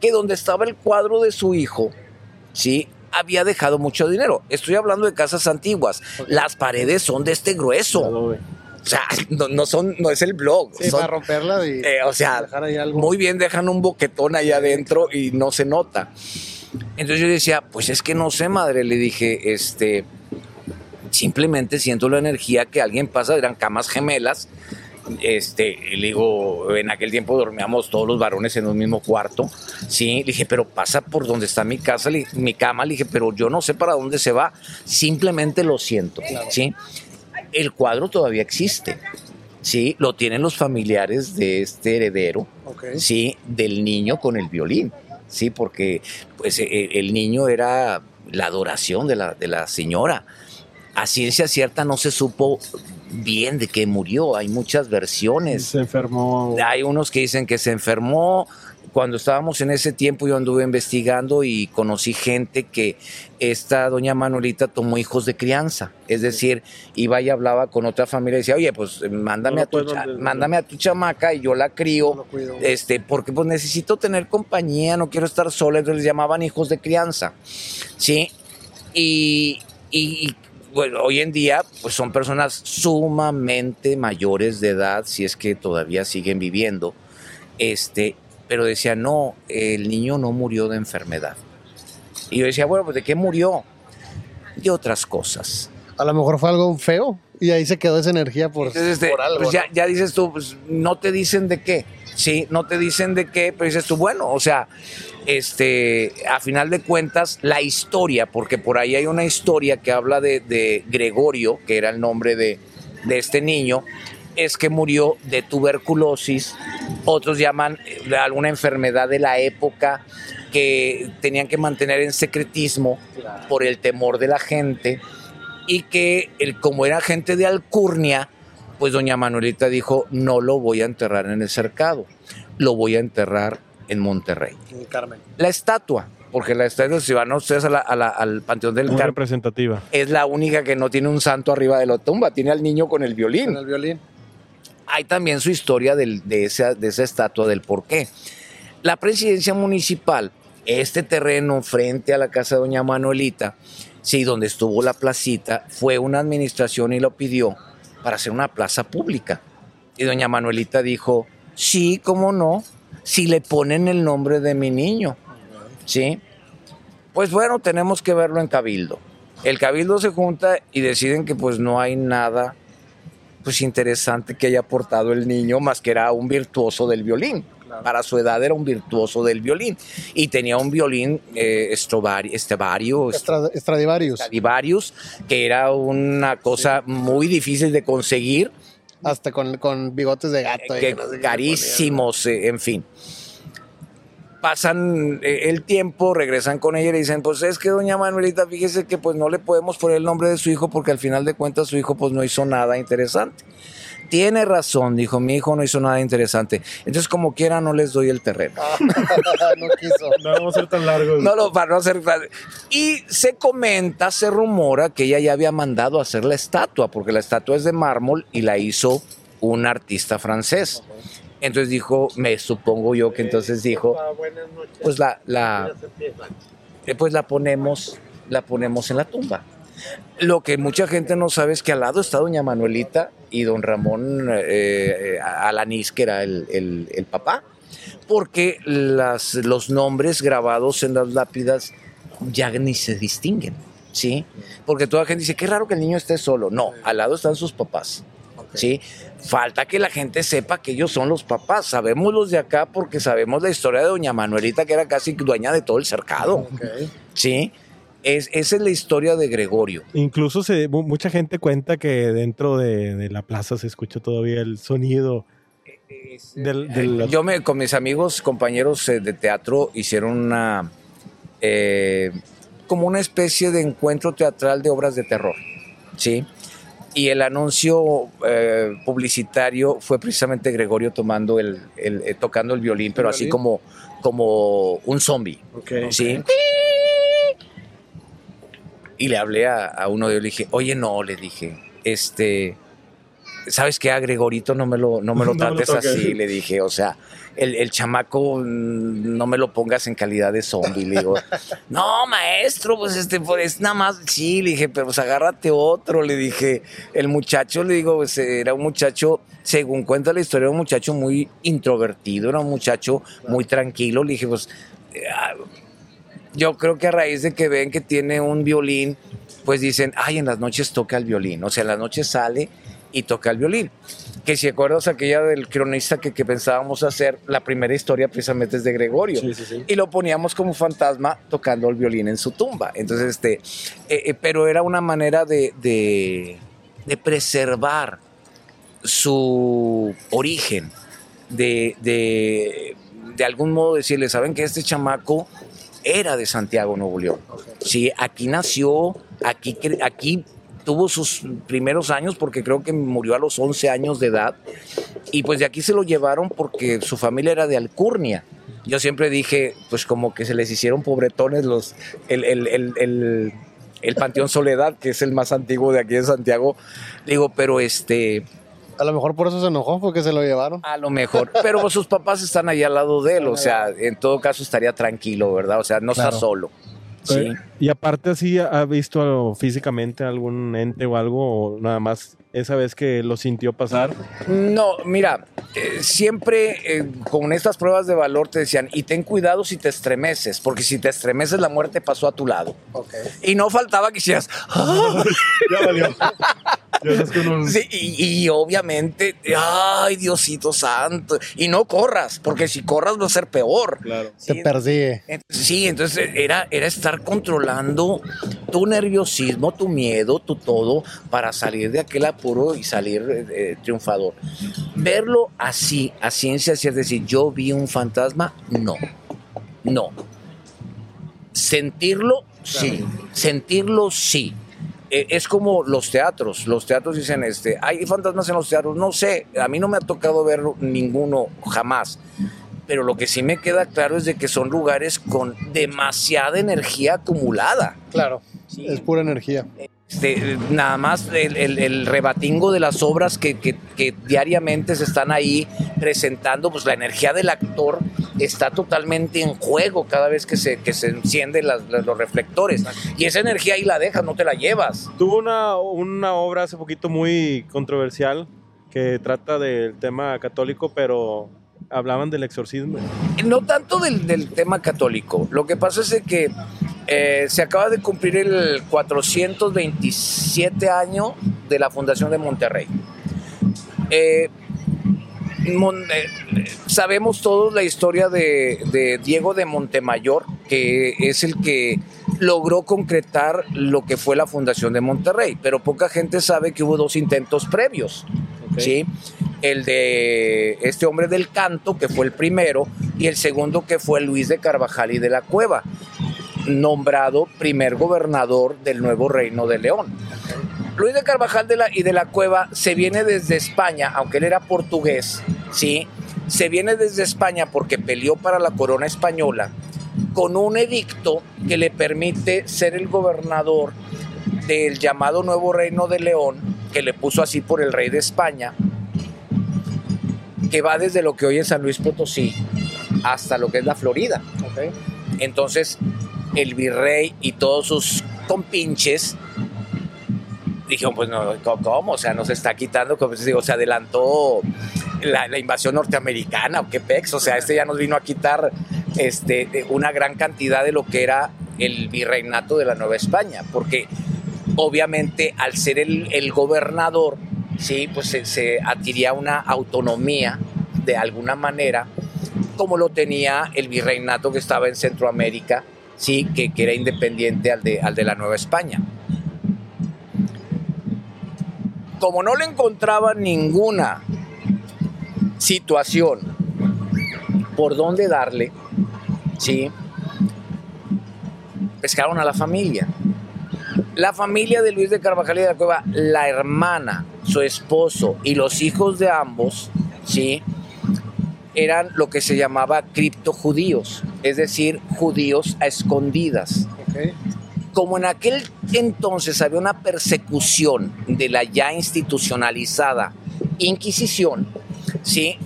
que donde estaba el cuadro de su hijo, sí, había dejado mucho dinero. Estoy hablando de casas antiguas. Las paredes son de este grueso. O sea, no, no son, no es el blog. Sí, son- para romperla y eh, o sea, dejar ahí algo. muy bien dejan un boquetón ahí adentro y no se nota. Entonces yo decía, pues es que no sé, madre, le dije, este, simplemente siento la energía que alguien pasa, eran camas gemelas, este, le digo, en aquel tiempo dormíamos todos los varones en un mismo cuarto, sí, le dije, pero pasa por donde está mi casa, mi cama, le dije, pero yo no sé para dónde se va, simplemente lo siento, sí. El cuadro todavía existe, sí, lo tienen los familiares de este heredero, sí, del niño con el violín, sí, porque pues e, el niño era la adoración de la, de la señora. A ciencia cierta no se supo bien de que murió. Hay muchas versiones. Se enfermó. Hay unos que dicen que se enfermó. Cuando estábamos en ese tiempo yo anduve investigando y conocí gente que esta doña Manuelita tomó hijos de crianza. Es decir, iba y hablaba con otra familia y decía, oye, pues mándame, a, tu mándame a tu chamaca y yo la crío. este, porque pues necesito tener compañía, no quiero estar sola. Entonces les llamaban hijos de crianza. ¿Sí? y, y bueno, hoy en día pues son personas sumamente mayores de edad, si es que todavía siguen viviendo, este, pero decía, no, el niño no murió de enfermedad. Y yo decía, bueno, pues ¿de qué murió? De otras cosas. A lo mejor fue algo feo y ahí se quedó esa energía por, este, algo. Pues ya, ya dices tú, pues no te dicen de qué, sí, no te dicen de qué, pero dices tú, bueno, o sea, este, a final de cuentas, la historia, porque por ahí hay una historia que habla de, Gregorio, que era el nombre de, este niño, es que murió de tuberculosis, otros llaman eh, alguna enfermedad de la época que tenían que mantener en secretismo por el temor de la gente y que el, como era gente de alcurnia, pues doña Manuelita dijo, no lo voy a enterrar en el cercado, lo voy a enterrar en Monterrey. En Carmen. La estatua, porque la estatua, si van ustedes al Panteón del Carmen, representativa. es la única que no tiene un santo arriba de la tumba, tiene al niño con el violín. Con el violín. Hay también su historia de, esa, de esa estatua, del por qué. La presidencia municipal, este terreno frente a la casa de doña Manuelita, sí, donde estuvo la placita, fue una administración y lo pidió para hacer una plaza pública. Y doña Manuelita dijo, sí, cómo no, si le ponen el nombre de mi niño. ¿Sí? Pues bueno, tenemos que verlo en Cabildo. El Cabildo se junta y deciden que pues no hay nada pues interesante que haya aportado el niño más que era un virtuoso del violín. Para su edad era un virtuoso del violín y tenía un violín eh, Estradivarius, Stradivarius, que era una cosa muy difícil de conseguir hasta con, bigotes de gato. Que, carísimos, eh, en fin. Pasan eh, el tiempo, regresan con ella y le dicen, pues es que doña Manuelita, fíjese que pues no le podemos poner el nombre de su hijo porque al final de cuentas su hijo pues no hizo nada interesante. Tiene razón, dijo, mi hijo no hizo nada interesante. Entonces, como quiera, no les doy el terreno. no quiso. No vamos a ser tan largos. No, no, para no ser Y se comenta, se rumora que ella ya había mandado a hacer la estatua, porque la estatua es de mármol y la hizo un artista francés. Entonces dijo, me supongo yo que entonces dijo, pues la, la, eh, pues la ponemos, la ponemos en la tumba. Lo que mucha gente no sabe es que al lado está doña Manuelita y don Ramón eh, eh Alanís, que era el, papá, porque las, los nombres grabados en las lápidas ya ni se distinguen, ¿sí? Porque toda la gente dice, qué raro que el niño esté solo. No, al lado están sus papás, ¿sí? Falta que la gente sepa que ellos son los papás. Sabemos los de acá porque sabemos la historia de doña Manuelita, que era casi dueña de todo el cercado, ¿sí? Es, esa es la historia de Gregorio. Incluso se, mucha gente cuenta que dentro de, la plaza se escucha todavía el sonido. Del, Yo me, con mis amigos, compañeros eh, de teatro, hicieron una eh, como una especie de encuentro teatral de obras de terror, ¿sí? Y el anuncio eh, publicitario fue precisamente Gregorio tomando el, tocando el violín, pero así como, como un zombie, ¿sí? Y le hablé a, uno de ellos, le dije, oye, no, le dije, este, ¿sabes qué? A Gregorito no me lo, no me lo trates así, le dije, o sea, el, el, chamaco mm, no me lo pongas en calidad de zombie, le digo, no, maestro, pues este, pues nada más, sí, le dije, pero pues agárrate otro, le dije, el muchacho, le digo, pues, era un muchacho, según cuenta la historia, era un muchacho muy introvertido, era un muchacho muy tranquilo, le dije, pues, ah, yo creo que a raíz de que ven que tiene un violín, pues dicen, ay, en las noches toca el violín. O sea, en las noches sale y toca el violín. Que si acuerdas aquella del cronista que, que pensábamos hacer, la primera historia precisamente es de Gregorio. Y lo poníamos como fantasma tocando el violín en su tumba. Entonces, este, eh, eh, pero era una manera de, de, de preservar su origen, de, de, de algún modo decirle, ¿saben que este chamaco era de Santiago, Nuevo León? Sí, aquí nació, aquí, aquí tuvo sus primeros años porque creo que murió a los 11 años de edad y pues de aquí se lo llevaron porque su familia era de Alcurnia. Yo siempre dije, pues como que se les hicieron pobretones los, el, el, el, el- el Panteón Soledad, que es el más antiguo de aquí de Santiago. Digo, pero este, A lo mejor por eso se enojó, porque se lo llevaron. a lo mejor, pero pues sus papás están ahí al lado de él, o sea, en todo caso estaría tranquilo, ¿verdad? O sea, no Claro. está solo. Sí. Y aparte, ¿así ha visto físicamente algún ente o algo? ¿O nada más esa vez que lo sintió pasar? No, mira, eh, siempre eh, con estas pruebas de valor te decían, y ten cuidado si te estremeces, porque si te estremeces la muerte pasó a tu lado. Y no faltaba que hicieras, ¡ah! Ya valió. Uno- Sí, y, y obviamente, ay Diosito santo, y no corras, porque si corras va a ser peor. Claro. Se Sí, persigue. Ent- Sí, entonces era, era estar controlando tu nerviosismo, tu miedo, tu todo, para salir de aquel apuro y salir eh, eh, triunfador. Verlo así, a ciencia cierta, decir, yo vi un fantasma, no, no. Sentirlo, sí, sentirlo, sí. Eh, es como los teatros, los teatros dicen, este, hay fantasmas en los teatros, no sé, a mí no me ha tocado ver ninguno jamás pero lo que sí me queda claro es de que son lugares con demasiada energía acumulada. Claro. Es pura energía. Este, nada más el, el- el rebatingo de las obras que, que- que diariamente se están ahí presentando, pues la energía del actor está totalmente en juego cada vez que se, que se encienden las- las- los reflectores. Y esa energía ahí la dejas, no te la llevas. Tuvo una, una obra hace poquito muy controversial que trata del tema católico, pero hablaban del exorcismo. No tanto del, del tema católico. Lo que pasa es que eh, se acaba de cumplir el 427 año de la Fundación de Monterrey. Eh, Mon- eh, sabemos todos la historia de, de Diego de Montemayor, que es el que logró concretar lo que fue la Fundación de Monterrey, pero poca gente sabe que hubo dos intentos previos. ¿sí? El de este hombre del canto, que fue el primero, y el segundo que fue Luis de Carvajal y de la Cueva, nombrado primer gobernador del nuevo reino de León. Luis de Carvajal de la, y de la Cueva se viene desde España, aunque él era portugués, ¿sí? Se viene desde España porque peleó para la corona española con un edicto que le permite ser el gobernador del llamado Nuevo Reino de León, que le puso así por el rey de España, que va desde lo que hoy es San Luis Potosí hasta lo que es la Florida. Entonces, el virrey y todos sus compinches dijeron, pues no, ¿cómo? O sea, nos está quitando, como se digo, se adelantó la, la invasión norteamericana o qué pex, o sea, este ya nos vino a quitar este, una gran cantidad de lo que era el virreinato de la Nueva España, porque obviamente al ser el, el gobernador, sí, pues se, adquiría una autonomía de alguna manera, como lo tenía el virreinato que estaba en Centroamérica, sí, que, que era independiente al de, al de la Nueva España. Como no le encontraban ninguna situación por dónde darle, sí, pescaron a la familia. La familia de Luis de Carvajal y de la Cueva, la hermana, su esposo y los hijos de ambos, sí, eran lo que se llamaba criptojudíos, es decir, judíos a escondidas. Como en aquel entonces había una persecución de la ya institucionalizada Inquisición, ¿sí?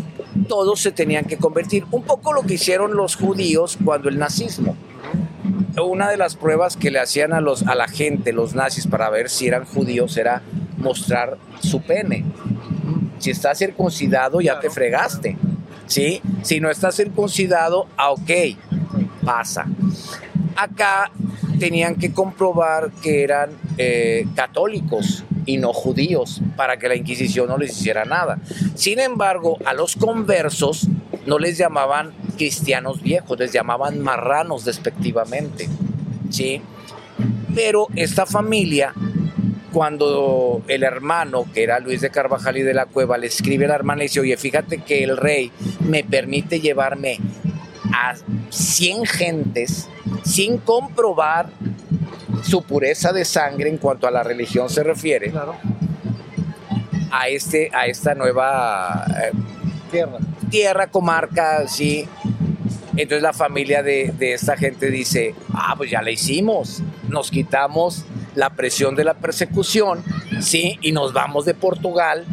todos se tenían que convertir. Un poco lo que hicieron los judíos cuando el nazismo. Una de las pruebas que le hacían a, los, a la gente, los nazis, para ver si eran judíos, era mostrar su pene. Si está circuncidado, ya te fregaste. ¿sí? Si no está circuncidado, ah, ok, pasa. Acá tenían que comprobar que eran eh, católicos, y no judíos, para que la Inquisición no les hiciera nada. Sin embargo, a los conversos no les llamaban cristianos viejos, les llamaban marranos despectivamente. ¿sí? Pero esta familia, cuando el hermano, que era Luis de Carvajal y de la Cueva, le escribe a la hermana y dice, oye, fíjate que el rey me permite llevarme a 100 gentes sin comprobar su pureza de sangre en cuanto a la religión se refiere a, este, a esta nueva eh, Tierra. Tierra, comarca, sí. Entonces la familia de, esta gente dice, ah, pues ya la hicimos, nos quitamos la presión de la persecución, sí, y nos vamos de Portugal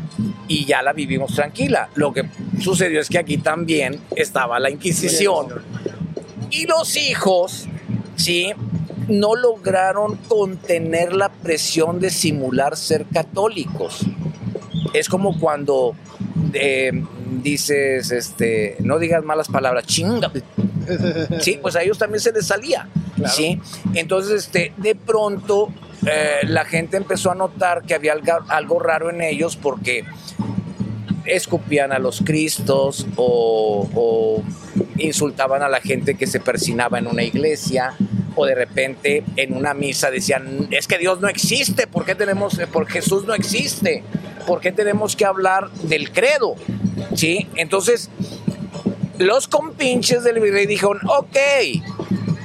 y ya la vivimos tranquila. Lo que sucedió es que aquí también estaba la Inquisición y los hijos, sí, no lograron contener la presión de simular ser católicos. Es como cuando eh, dices, este, no digas malas palabras, chinga. Sí, pues a ellos también se les salía. ¿sí? Entonces, este, de pronto, eh, la gente empezó a notar que había algo, algo raro en ellos porque escupían a los cristos o, o insultaban a la gente que se persinaba en una iglesia o de repente en una misa decían, es que Dios no existe, ¿por qué tenemos, porque Jesús no existe? ¿Por qué tenemos que hablar del credo? ¿Sí? Entonces, los compinches del virrey dijeron, ok,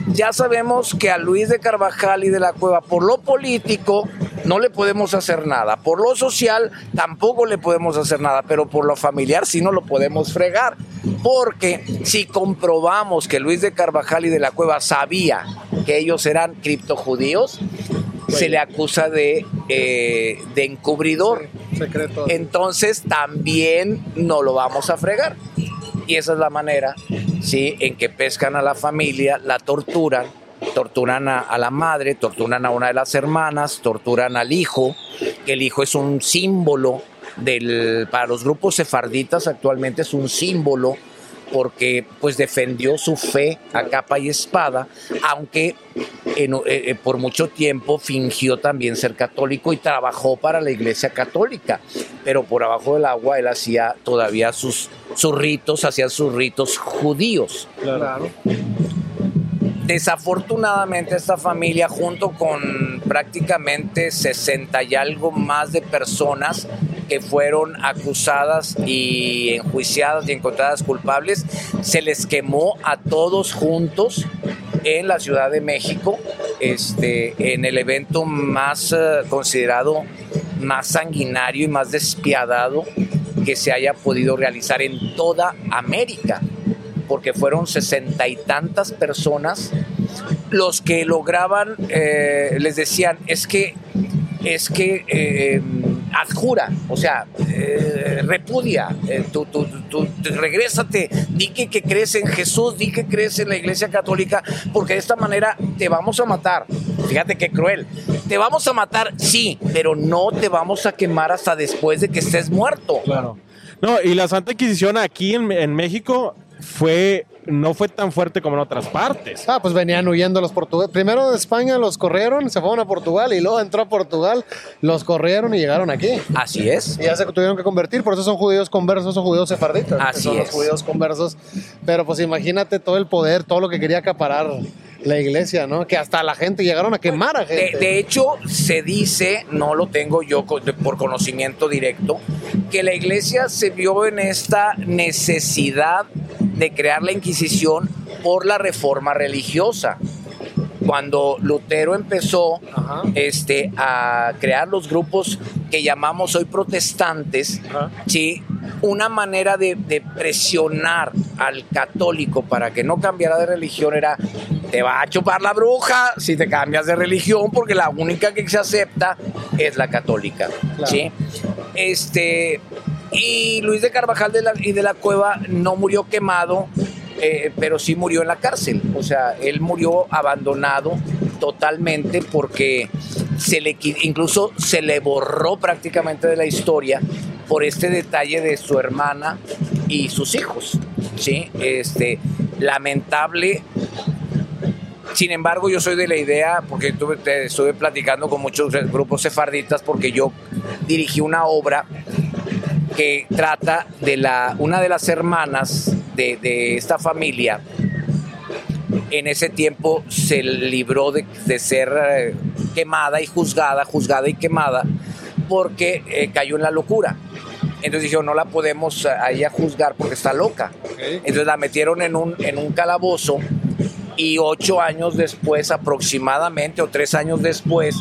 ya sabemos que a Luis de Carvajal y de la Cueva, por lo político, no le podemos hacer nada. Por lo social, tampoco le podemos hacer nada, pero por lo familiar sí no lo podemos fregar. Porque si comprobamos que Luis de Carvajal y de la Cueva sabía que ellos eran criptojudíos, se le acusa de, eh, de encubridor. Secreto. Entonces también no lo vamos a fregar. Y esa es la manera, ¿sí? En que pescan a la familia, la torturan, torturan a, a la madre, torturan a una de las hermanas, torturan al hijo, que el hijo es un símbolo del, para los grupos sefarditas actualmente es un símbolo porque pues defendió su fe a capa y espada, aunque eh, eh, por mucho tiempo fingió también ser católico y trabajó para la iglesia católica, pero por abajo del agua él hacía todavía sus, sus ritos, hacía sus ritos judíos. Claro. Desafortunadamente esta familia junto con prácticamente 60 y algo más de personas que fueron acusadas y enjuiciadas y encontradas culpables, se les quemó a todos juntos en la Ciudad de México, este, en el evento más eh, considerado más sanguinario y más despiadado que se haya podido realizar en toda América porque fueron sesenta y tantas personas los que lograban, eh, les decían, es que, es que eh, adjura, o sea, eh, repudia, eh, tú, tú, tú- regrésate, di que, que crees en Jesús, di que crees en la Iglesia Católica, porque de esta manera te vamos a matar. Fíjate qué cruel. Te vamos a matar, sí, pero no te vamos a quemar hasta después de que estés muerto. Claro. No, y la Santa Inquisición aquí en, en México fue no fue tan fuerte como en otras partes. Ah, pues venían huyendo los portugueses. Primero de España los corrieron, se fueron a Portugal y luego entró a Portugal, los corrieron y llegaron aquí. Así es. Y ya se tuvieron que convertir, por eso son judíos conversos o judíos sefarditas. Así son los es. judíos conversos. Pero pues imagínate todo el poder, todo lo que quería acaparar la iglesia, ¿no? Que hasta la gente llegaron a quemar a gente. de hecho, se dice, no lo tengo yo por conocimiento directo, que la iglesia se vio en esta necesidad de crear la Inquisición por la reforma religiosa. Cuando Lutero empezó Ajá. este, a crear los grupos que llamamos hoy protestantes, Ajá. ¿sí? una manera de, de presionar al católico para que no cambiara de religión era te va a chupar la bruja si te cambias de religión porque la única que se acepta es la católica Claro. ¿sí? este y Luis de Carvajal de la- y de la Cueva no murió quemado eh, pero sí murió en la cárcel o sea él murió abandonado totalmente porque se le incluso se le borró prácticamente de la historia por este detalle de su hermana y sus hijos sí este lamentable Sin embargo, yo soy de la idea, porque tuve, te estuve platicando con muchos grupos sefarditas, porque yo dirigí una obra que trata de la, una de las hermanas de, de esta familia. En ese tiempo se libró de, de ser eh, quemada y juzgada, juzgada y quemada, porque eh, cayó en la locura. Entonces dijeron, no la podemos a ella juzgar porque está loca. Entonces la metieron en un, en un calabozo y ocho años después aproximadamente o tres años después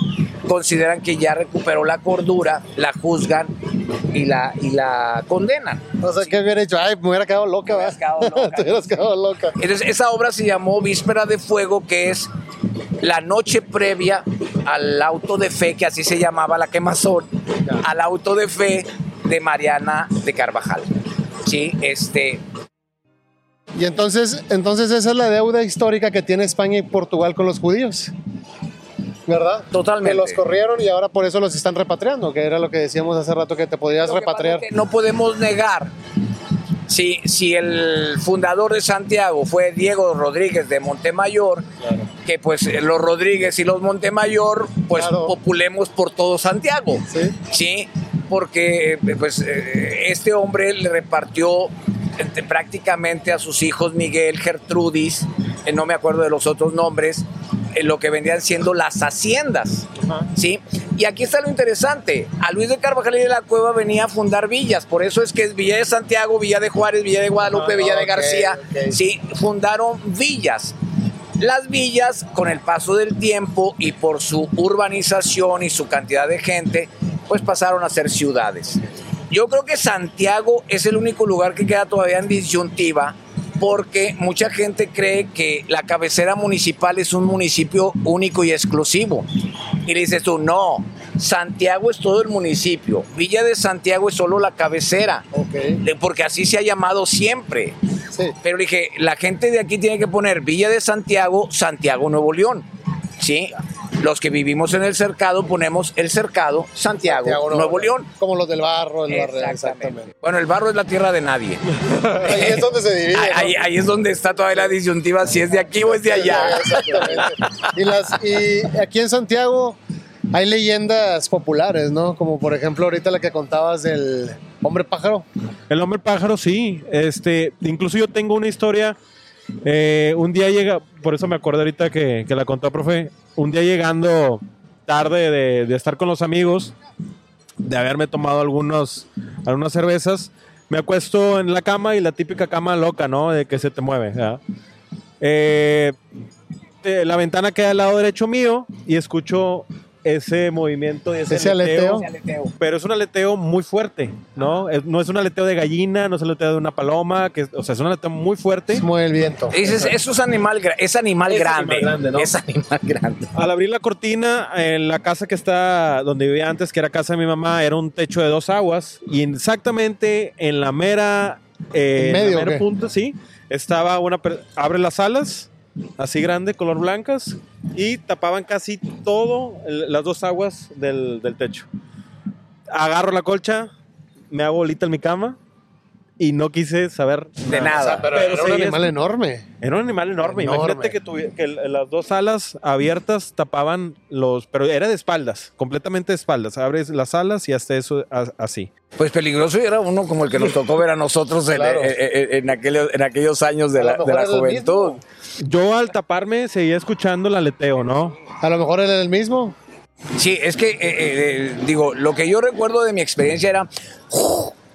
consideran que ya recuperó la cordura, la juzgan y la, y la condenan. O sea, ¿qué hubiera hecho? Ay, me hubiera quedado loca, hubieras quedado loca. Te hubieras quedado loca. Entonces esa obra se llamó Víspera de Fuego, que es la noche previa al auto de fe, que así se llamaba la quemazón, al auto de fe de Mariana de Carvajal. Sí, este, Y entonces, entonces esa es la deuda histórica que tiene España y Portugal con los judíos. ¿Verdad? Totalmente. Que los corrieron y ahora por eso los están repatriando, que era lo que decíamos hace rato que te podías Lo repatriar. pasa es que no podemos negar si, si el fundador de Santiago fue Diego Rodríguez de Montemayor, que pues los Rodríguez y los Montemayor pues Claro. populemos por todo Santiago. Sí. Sí, porque pues eh, este hombre le repartió eh, prácticamente a sus hijos Miguel, Gertrudis, eh, no me acuerdo de los otros nombres, en lo que vendrían siendo las haciendas. ¿sí? Y aquí está lo interesante. A Luis de Carvajal y de la Cueva venía a fundar villas. Por eso es que es Villa de Santiago, Villa de Juárez, Villa de Guadalupe, Ah, Villa de García. Sí, fundaron villas. Las villas, con el paso del tiempo y por su urbanización y su cantidad de gente, pues pasaron a ser ciudades. Yo creo que Santiago es el único lugar que queda todavía en disyuntiva porque mucha gente cree que la cabecera municipal es un municipio único y exclusivo. Y le dices tú, no, Santiago es todo el municipio, Villa de Santiago es solo la cabecera, Ok, Eh, porque así se ha llamado siempre. sí. Pero dije, la gente de aquí tiene que poner Villa de Santiago, Santiago Nuevo León. ¿Sí? Los que vivimos en el cercado ponemos el cercado, Santiago, Santiago, Nuevo León. Como los del barro, el barrio, Exactamente. exactamente. Bueno, el barro es la tierra de nadie. Ahí es donde se divide. Ahí, ¿no? ahí- ahí es donde está toda la disyuntiva, si es de aquí o es de allá. Exactamente. Y, las, y aquí en Santiago hay leyendas populares, ¿no? Como por ejemplo ahorita la que contabas del hombre pájaro. El hombre pájaro, sí. Este, incluso yo tengo una historia. Eh, un día llega, por eso me acuerdo ahorita que, que la contó, profe. Un día llegando tarde de, de estar con los amigos, de haberme tomado algunos, algunas cervezas, me acuesto en la cama y la típica cama loca, ¿no? De que se te mueve. Eh, eh, la ventana queda al lado derecho mío y escucho ese movimiento, ese, Ese aleteo. pero es un aleteo muy fuerte, ¿no? Es- no es un aleteo de gallina, no es un aleteo de una paloma, que, o sea, es un aleteo muy fuerte. Se mueve el viento. Dices, eso es animal, es animal Es grande. animal grande, ¿no? Es animal grande. Al abrir la cortina, en la casa que está donde vivía antes, que era casa de mi mamá, era un techo de dos aguas y exactamente en la mera, eh, ¿En medio la o mera punta, sí, estaba una, abre las alas, así grande, color blancas, y tapaban casi todo el- las dos aguas del, del techo. Agarro la colcha, me hago bolita en mi cama y no quise saber De nada. Pero, Pero era un animal es- enorme. era un animal enorme. Enorme. Imagínate que, tuvi- que las dos alas abiertas tapaban los. Pero era de espaldas, completamente de espaldas. Abres las alas y hasta eso a- así. Pues peligroso y era uno como el que nos tocó ver a nosotros en, Claro. en- en- en aquellos, en aquellos años de la, de la juventud. mismo. Yo al taparme seguía escuchando el aleteo, ¿no? A lo mejor era el mismo. Sí, es que, eh, eh, digo, lo que yo recuerdo de mi experiencia era,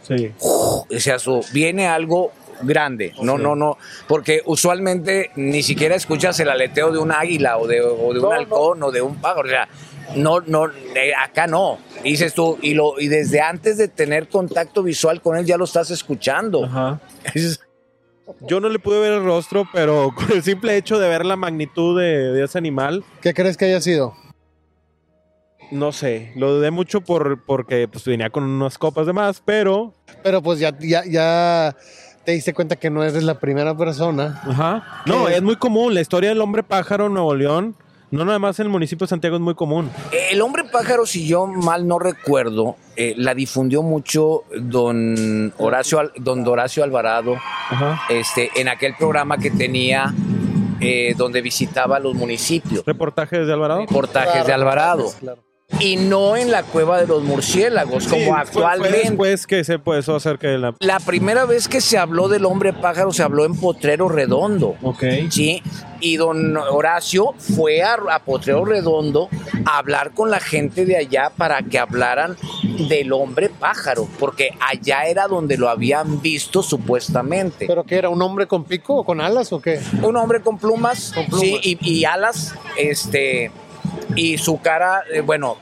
Sí. o sea, su- viene algo grande. No, no, no, porque usualmente ni siquiera escuchas el aleteo de un águila o de, o de un No, halcón o de un pájaro. O sea, no, no, eh, acá no. Dices tú, y, lo, y desde antes de tener contacto visual con él ya lo estás escuchando. Ajá. Es- Yo no le pude ver el rostro, pero con el simple hecho de ver la magnitud de, de ese animal, ¿Qué crees que haya sido? no sé. Lo dudé mucho por, porque pues, venía con unas copas de más, pero. Pero pues ya, ya, ya te diste cuenta que no eres la primera persona. Ajá. No, es muy común. La historia del hombre pájaro en Nuevo León, no nada más en el municipio de Santiago, es muy común. El hombre pájaro, si yo mal no recuerdo, eh, la difundió mucho don Horacio, Al- don Horacio Alvarado Ajá. este, en aquel programa que tenía eh, donde visitaba los municipios. ¿Reportajes de Alvarado? Reportajes de Alvarado. Y no en la cueva de los murciélagos, como Sí, actualmente. Fue después que se puso acerca de la... La primera vez que se habló del hombre pájaro se habló en Potrero Redondo. Ok. Sí, y don Horacio fue a, a Potrero Redondo a hablar con la gente de allá para que hablaran del hombre pájaro, porque allá era donde lo habían visto supuestamente. ¿Pero qué era? ¿Un hombre con pico o con alas o qué? Un hombre con plumas, Con plumas. sí, y, y alas, este, y su cara, eh, bueno,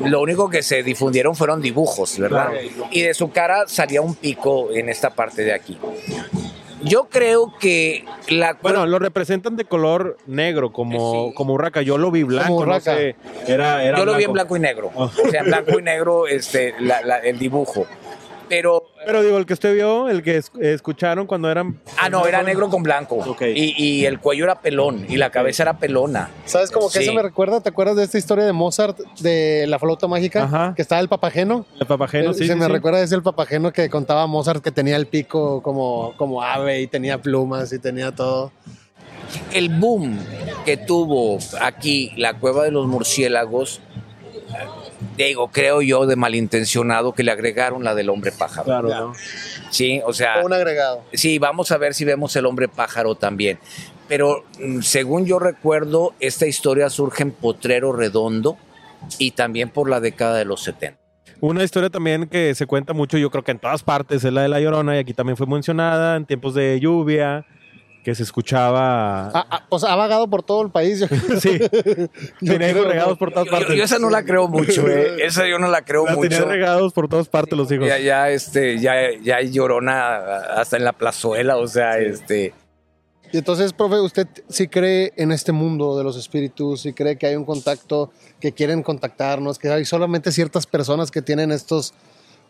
lo único que se difundieron fueron dibujos, ¿verdad? Y de su cara salía un pico en esta parte de aquí. Yo creo que la Bueno, lo representan de color negro, como, Sí. como urraca. Yo lo vi blanco, no sé. Era, era yo lo vi en blanco y negro. Ah. O sea, en blanco y negro este, la- la- el dibujo. Pero, Pero digo, el que usted vio, el que es- escucharon cuando eran... ah, no, era negro con blanco. Y, y el cuello era pelón y la cabeza era pelona. ¿Sabes cómo que Sí. eso me recuerda? ¿Te acuerdas de esta historia de Mozart de la flauta mágica? Ajá. Que estaba el papageno. El papageno, sí, Se sí, me sí. recuerda ese el papageno que contaba Mozart que tenía el pico como, como ave y tenía plumas y tenía todo. el boom que tuvo aquí la cueva de los murciélagos, digo, creo yo, de malintencionado que le agregaron la del hombre pájaro. Claro. ¿no? Sí, o sea, Un agregado. sí, vamos a ver si vemos el hombre pájaro también. Pero mm, según yo recuerdo, esta historia surge en Potrero Redondo y también por la década de los 70. Una historia también que se cuenta mucho, yo creo que en todas partes, es la de La Llorona, y aquí también fue mencionada, en tiempos de lluvia, que se escuchaba... Ah, ah, o sea, ha vagado por todo el país. sí, tenía creo, regados por todas Yo, yo- partes. yo esa no la creo mucho, eh. esa yo no la creo La tenía mucho. regados por todas partes los hijos. Ya, ya, este, ya, ya hay llorona hasta en la plazuela, o sea, este... Y entonces, profe, ¿usted sí cree en este mundo de los espíritus? ¿Sí cree que hay un contacto, que quieren contactarnos, que hay solamente ciertas personas que tienen estos,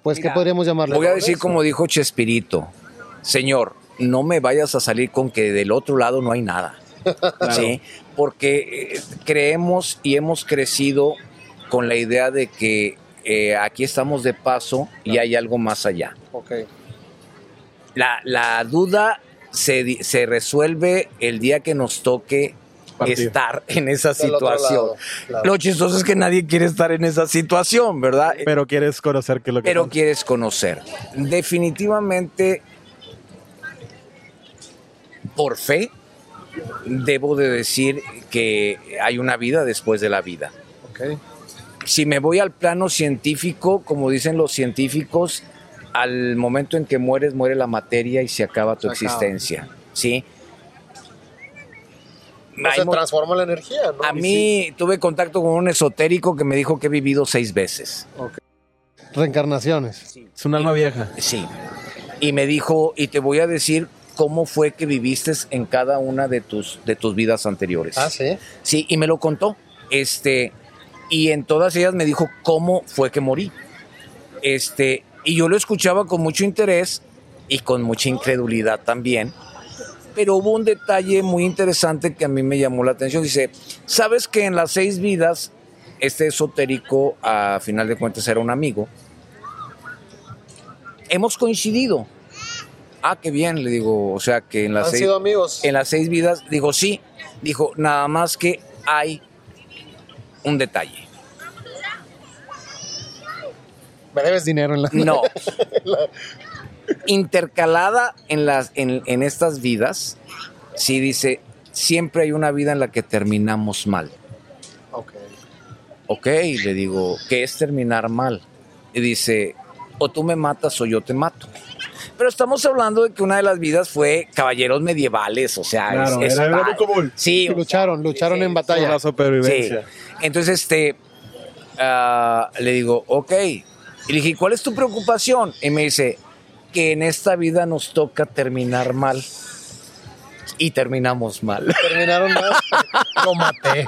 pues, ¿qué Mira, podríamos llamarle? Voy a decir como dijo Chespirito, señor, no me vayas a salir con que del otro lado no hay nada. ¿sí? Porque eh, creemos y hemos crecido con la idea de que eh, aquí estamos de paso y hay algo más allá. Ok. La, la duda se, se resuelve el día que nos toque estar en esa Del situación. lado, claro. Lo chistoso es que nadie quiere estar en esa situación, ¿verdad? Pero quieres conocer qué es lo que pero pasa. quieres conocer. Definitivamente, por fe, debo de decir que hay una vida después de la vida. Ok. Si me voy al plano científico, como dicen los científicos, al momento en que mueres, muere la materia y se acaba tu Se acaba. existencia. ¿Sí? No se transforma la energía, ¿no? a mí tuve contacto con un esotérico que me dijo que he vivido seis veces. Reencarnaciones. Es un alma vieja. Sí. Y me dijo, y te voy a decir cómo fue que viviste en cada una de tus, de tus vidas anteriores. Ah, sí. Sí, y me lo contó. Este, y en todas ellas me dijo cómo fue que morí. Este, y yo lo escuchaba con mucho interés y con mucha incredulidad también. Pero hubo un detalle muy interesante que a mí me llamó la atención. Dice, ¿sabes que en las seis vidas este esotérico a final de cuentas era un amigo? Hemos coincidido. Ah, qué bien, le digo, o sea que en las Han seis, sido amigos. en las seis vidas, digo, sí, dijo, nada más que hay un detalle. Me debes dinero en la. No. Intercalada en, las, en, en estas vidas, sí dice, siempre hay una vida en la que terminamos mal. Ok. Ok, le digo, ¿qué es terminar mal? Y dice, o tú me matas o yo te mato. Pero estamos hablando de que una de las vidas fue caballeros medievales, o sea, Claro, es, es era- era muy común. Sí, Lucharon, lucharon Sí, en batalla. la Sí. supervivencia. Entonces, este, ah, le digo, ok. Y le dije, ¿cuál es tu preocupación? Y me dice, que en esta vida nos toca terminar mal. Y terminamos mal. Terminaron más. Lo maté.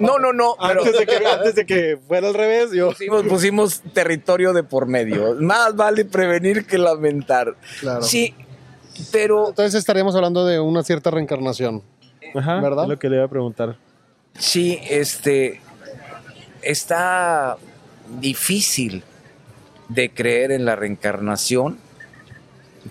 No, no, no. Pero Antes, de que, antes de que fuera al revés, yo... pusimos, pusimos territorio de por medio. Más vale prevenir que lamentar. Claro. Sí, pero Entonces estaríamos hablando de una cierta reencarnación. Ajá, ¿Verdad? es lo que le iba a preguntar. sí, este, está difícil de creer en la reencarnación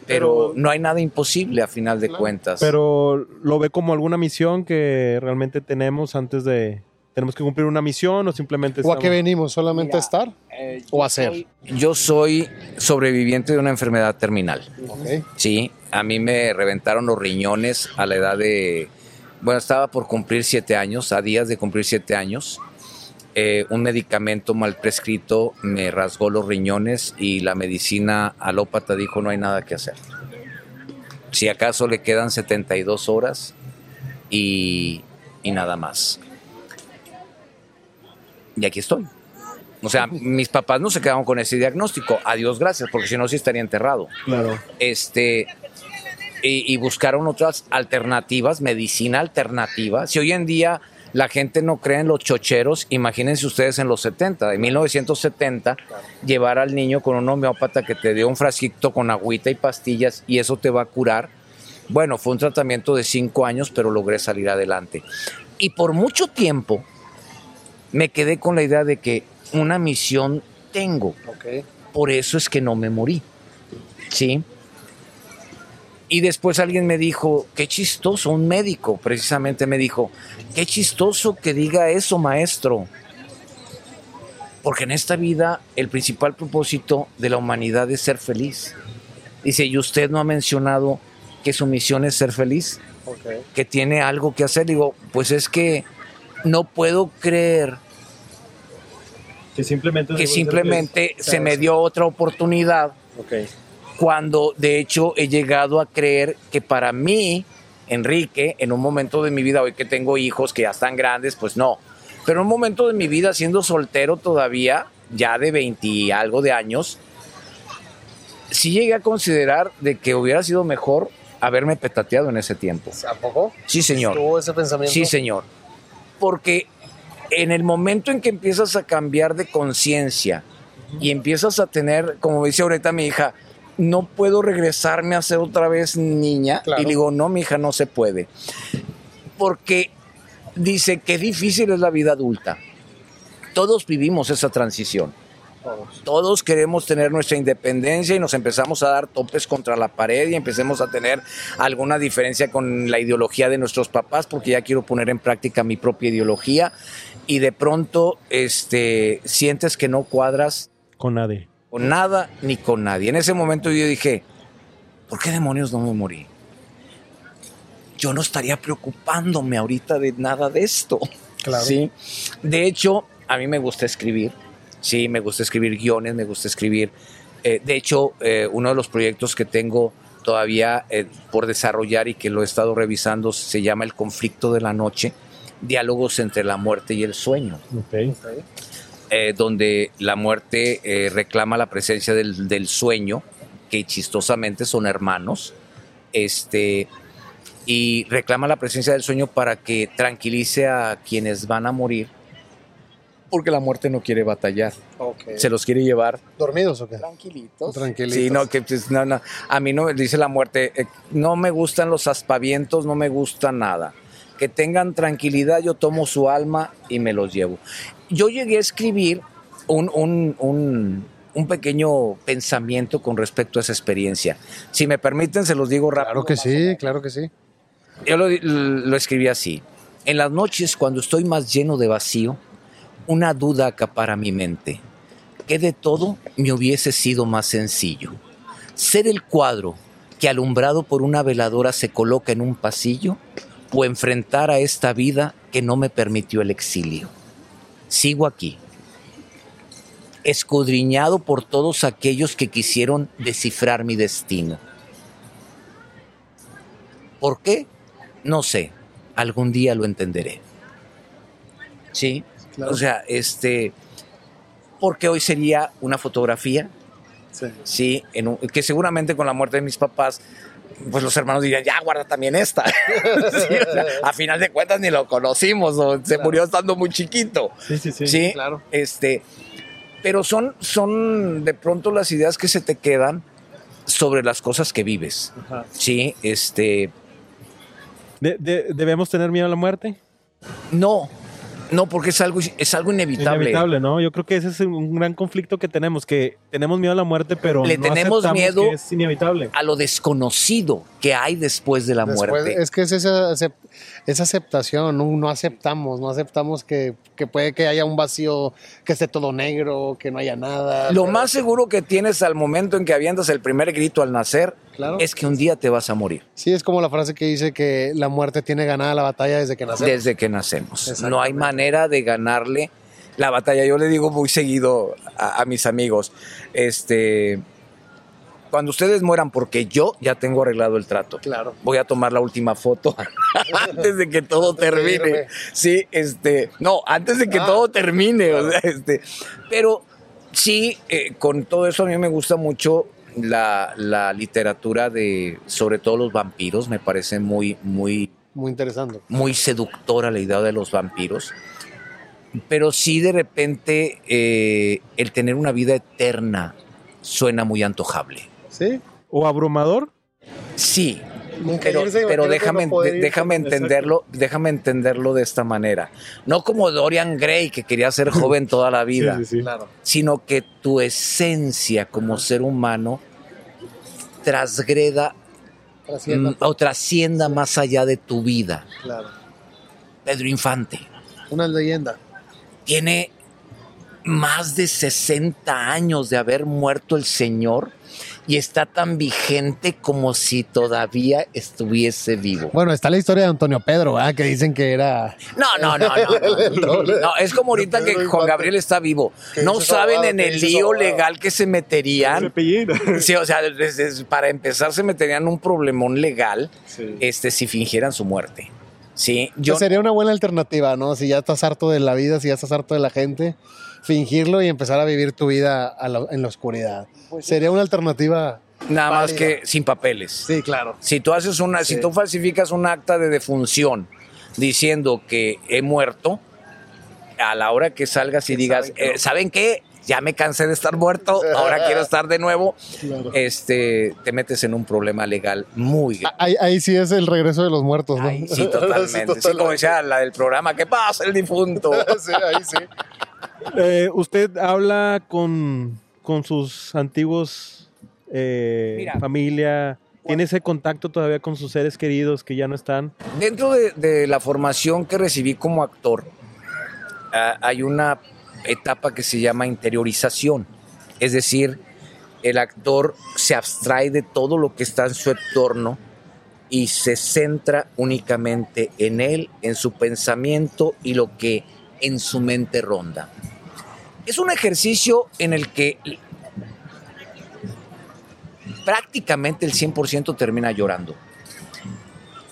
pero, no hay nada imposible a final de cuentas. Pero lo ve como alguna misión que realmente tenemos antes de... ¿Tenemos que cumplir una misión o simplemente... ¿O a qué venimos? ¿Solamente a estar? Eh, ¿O a hacer? yo soy sobreviviente de una enfermedad terminal. Ok. Sí, a mí me reventaron los riñones a la edad de... Bueno, estaba por cumplir siete años, a días de cumplir siete años. Eh, un medicamento mal prescrito me rasgó los riñones y la medicina alópata dijo no hay nada que hacer. Si acaso le quedan 72 horas y, y nada más. Y aquí estoy. O sea, mis papás no se quedaron con ese diagnóstico. Adiós, gracias, porque si no, sí estaría enterrado. Claro. Este, y, y buscaron otras alternativas, medicina alternativa. Si hoy en día la gente no cree en los chocheros, imagínense ustedes en los 70, en 1970, llevar al niño con un homeópata que te dio un frasquito con agüita y pastillas y eso te va a curar. Bueno, fue un tratamiento de cinco años, pero logré salir adelante. Y por mucho tiempo me quedé con la idea de que una misión tengo. Por eso es que no me morí. ¿Sí? Y después alguien me dijo, qué chistoso, un médico precisamente me dijo, qué chistoso que diga eso, maestro. Porque en esta vida el principal propósito de la humanidad es ser feliz. Dice, ¿y usted no ha mencionado que su misión es ser feliz? Que tiene algo que hacer. Digo, pues es que no puedo creer Que simplemente... que simplemente se me dio otra oportunidad. Cuando de hecho he llegado a creer que para mí, Enrique, en un momento de mi vida, hoy que tengo hijos que ya están grandes, pues no, pero en un momento de mi vida siendo soltero todavía, ya de 20 y algo de años, sí llegué a considerar de que hubiera sido mejor haberme petateado en ese tiempo. ¿A poco? Sí, señor. ¿Tuvo ese pensamiento? Sí, señor. Porque en el momento en que empiezas a cambiar de conciencia y empiezas a tener, como dice ahorita mi hija, no puedo regresarme a ser otra vez niña. Claro. Y le digo, no, mi hija, no se puede. Porque dice que difícil es la vida adulta. Todos vivimos esa transición. Todos. Todos queremos tener nuestra independencia y nos empezamos a dar topes contra la pared y empecemos a tener alguna diferencia con la ideología de nuestros papás porque ya quiero poner en práctica mi propia ideología y de pronto este, sientes que no cuadras Con nadie. Con nada ni con nadie. En ese momento yo dije, ¿por qué demonios no me morí? Yo no estaría preocupándome ahorita de nada de esto. Claro. Sí. De hecho, a mí me gusta escribir. Sí, me gusta escribir guiones, me gusta escribir. eh, de hecho, eh, uno de los proyectos que tengo todavía eh, por desarrollar y que lo he estado revisando se llama El conflicto de la noche, diálogos entre la muerte y el sueño Ok. Eh, donde la muerte eh, reclama la presencia del, del sueño, que chistosamente son hermanos, este, y reclama la presencia del sueño para que tranquilice a quienes van a morir, porque la muerte no quiere batallar, Ok. se los quiere llevar ¿Dormidos o qué? tranquilitos. Tranquilitos. Sí, no, que pues, no, no. A mí no, dice la muerte, eh, no me gustan los aspavientos, no me gusta nada. Que tengan tranquilidad, yo tomo su alma y me los llevo. Yo llegué a escribir un, un, un, un pequeño pensamiento con respecto a esa experiencia. Si me permiten, se los digo rápido. Claro que sí, claro que sí. Yo lo, lo escribí así. En las noches, cuando estoy más lleno de vacío, una duda acapara mi mente. ¿Qué de todo me hubiese sido más sencillo? ¿Ser el cuadro que alumbrado por una veladora se coloca en un pasillo? ¿O enfrentar a esta vida que no me permitió el exilio? Sigo aquí, escudriñado por todos aquellos que quisieron descifrar mi destino. ¿Por qué? No sé. Algún día lo entenderé. Sí. Claro. O sea, este. Porque hoy sería una fotografía, Sí. sí, en un- que seguramente con la muerte de mis papás, pues los hermanos dirían, ya guarda también esta. Sí, o sea, a final de cuentas ni lo conocimos, o se murió estando muy chiquito. Sí, sí, sí. Sí, claro. Este, pero son, son de pronto las ideas que se te quedan sobre las cosas que vives. Ajá. Sí, este, De- de- ¿Debemos tener miedo a la muerte? no. No, porque es algo, es algo inevitable. Inevitable, ¿no? Yo creo que ese es un gran conflicto que tenemos, que tenemos miedo a la muerte, pero le no tenemos miedo que es inevitable. a lo desconocido que hay después de la Después- muerte. Es que es esa, acep- esa aceptación, no, no aceptamos, no aceptamos que, que puede que haya un vacío, que esté todo negro, que no haya nada. Lo pero- más seguro que tienes al momento en que avientas el primer grito al nacer Claro. es que un día te vas a morir. Sí, es como la frase que dice que la muerte tiene ganada la batalla desde que nace. desde que nacemos. No hay manera de ganarle la batalla. Yo le digo muy seguido a, a mis amigos, este, cuando ustedes mueran, porque yo ya tengo arreglado el trato. Claro. Voy a tomar la última foto antes de que todo termine. Sí, este, no, antes de que Ah. todo termine. o sea, este, pero sí, eh, con todo eso a mí me gusta mucho la, la literatura de, sobre todo los vampiros, me parece muy, muy, Muy interesante. muy seductora la idea de los vampiros, pero sí de repente eh, el tener una vida eterna suena muy antojable. ¿Sí? ¿O abrumador? Sí, Nunca pero, irse, pero déjame, no de- déjame entenderlo, déjame entenderlo de esta manera. No como Dorian Gray que quería ser joven toda la vida, Sí, sí, sí. Claro. sino que tu esencia como ser humano trasgreda Trascienda, o trascienda más allá de tu vida. claro. Pedro Infante. Una leyenda. tiene más de 60 años de haber muerto el señor y está tan vigente como si todavía estuviese vivo. Bueno, está la historia de Antonio Pedro. Que dicen que era. No, no, no, no. No, No, es como ahorita que Juan Gabriel está vivo. ¿Qué No saben en ¿Qué el lío legal que se meterían. Sí, o sea, para empezar se meterían en un problemón legal este, si fingieran su muerte. Sí, yo Yo... Sería una buena alternativa, ¿no? Si ya estás harto de la vida, si ya estás harto de la gente, fingirlo y empezar a vivir tu vida a la- en la oscuridad. Sería una alternativa. nada más que sin papeles. Sí, claro. Si tú haces una, si Sí. tú falsificas un acta de defunción diciendo que he muerto, a la hora que salgas y digas, saben que no. eh, ¿saben qué? Ya me cansé de estar muerto, ahora quiero estar de nuevo, Claro. este, te metes en un problema legal muy grande. Ahí, ahí sí es el regreso de los muertos, ¿no? Ay, sí, totalmente. Sí, como decía la del programa, ¿qué pasa el difunto? Sí, ahí sí. Eh, ¿Usted habla con, con sus antiguos eh, Mira. familia? ¿Tiene ese contacto todavía con sus seres queridos que ya no están? Dentro de, de la formación que recibí como actor, ah, hay una etapa que se llama interiorización. Es decir, el actor se abstrae de todo lo que está en su entorno y se centra únicamente en él, en su pensamiento y lo que en su mente ronda. Es un ejercicio en el que prácticamente el 100% termina llorando.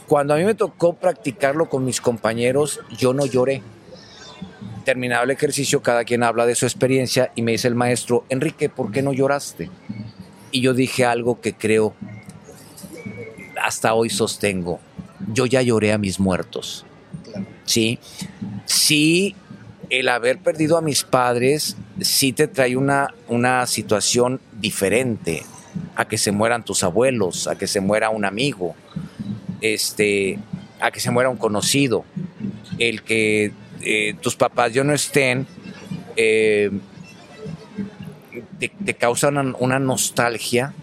Cuando a mí me tocó practicarlo con mis compañeros, yo no lloré. Terminaba el ejercicio, cada quien habla de su experiencia y me dice el maestro, Enrique, ¿por qué no lloraste? Y yo dije algo que creo hasta hoy sostengo. Yo ya lloré a mis muertos. Sí, sí, el haber perdido a mis padres sí te trae una, una situación diferente a que se mueran tus abuelos, a que se muera un amigo, este, a que se muera un conocido, el que eh, tus papás ya no estén, eh, te, te causa una, una nostalgia,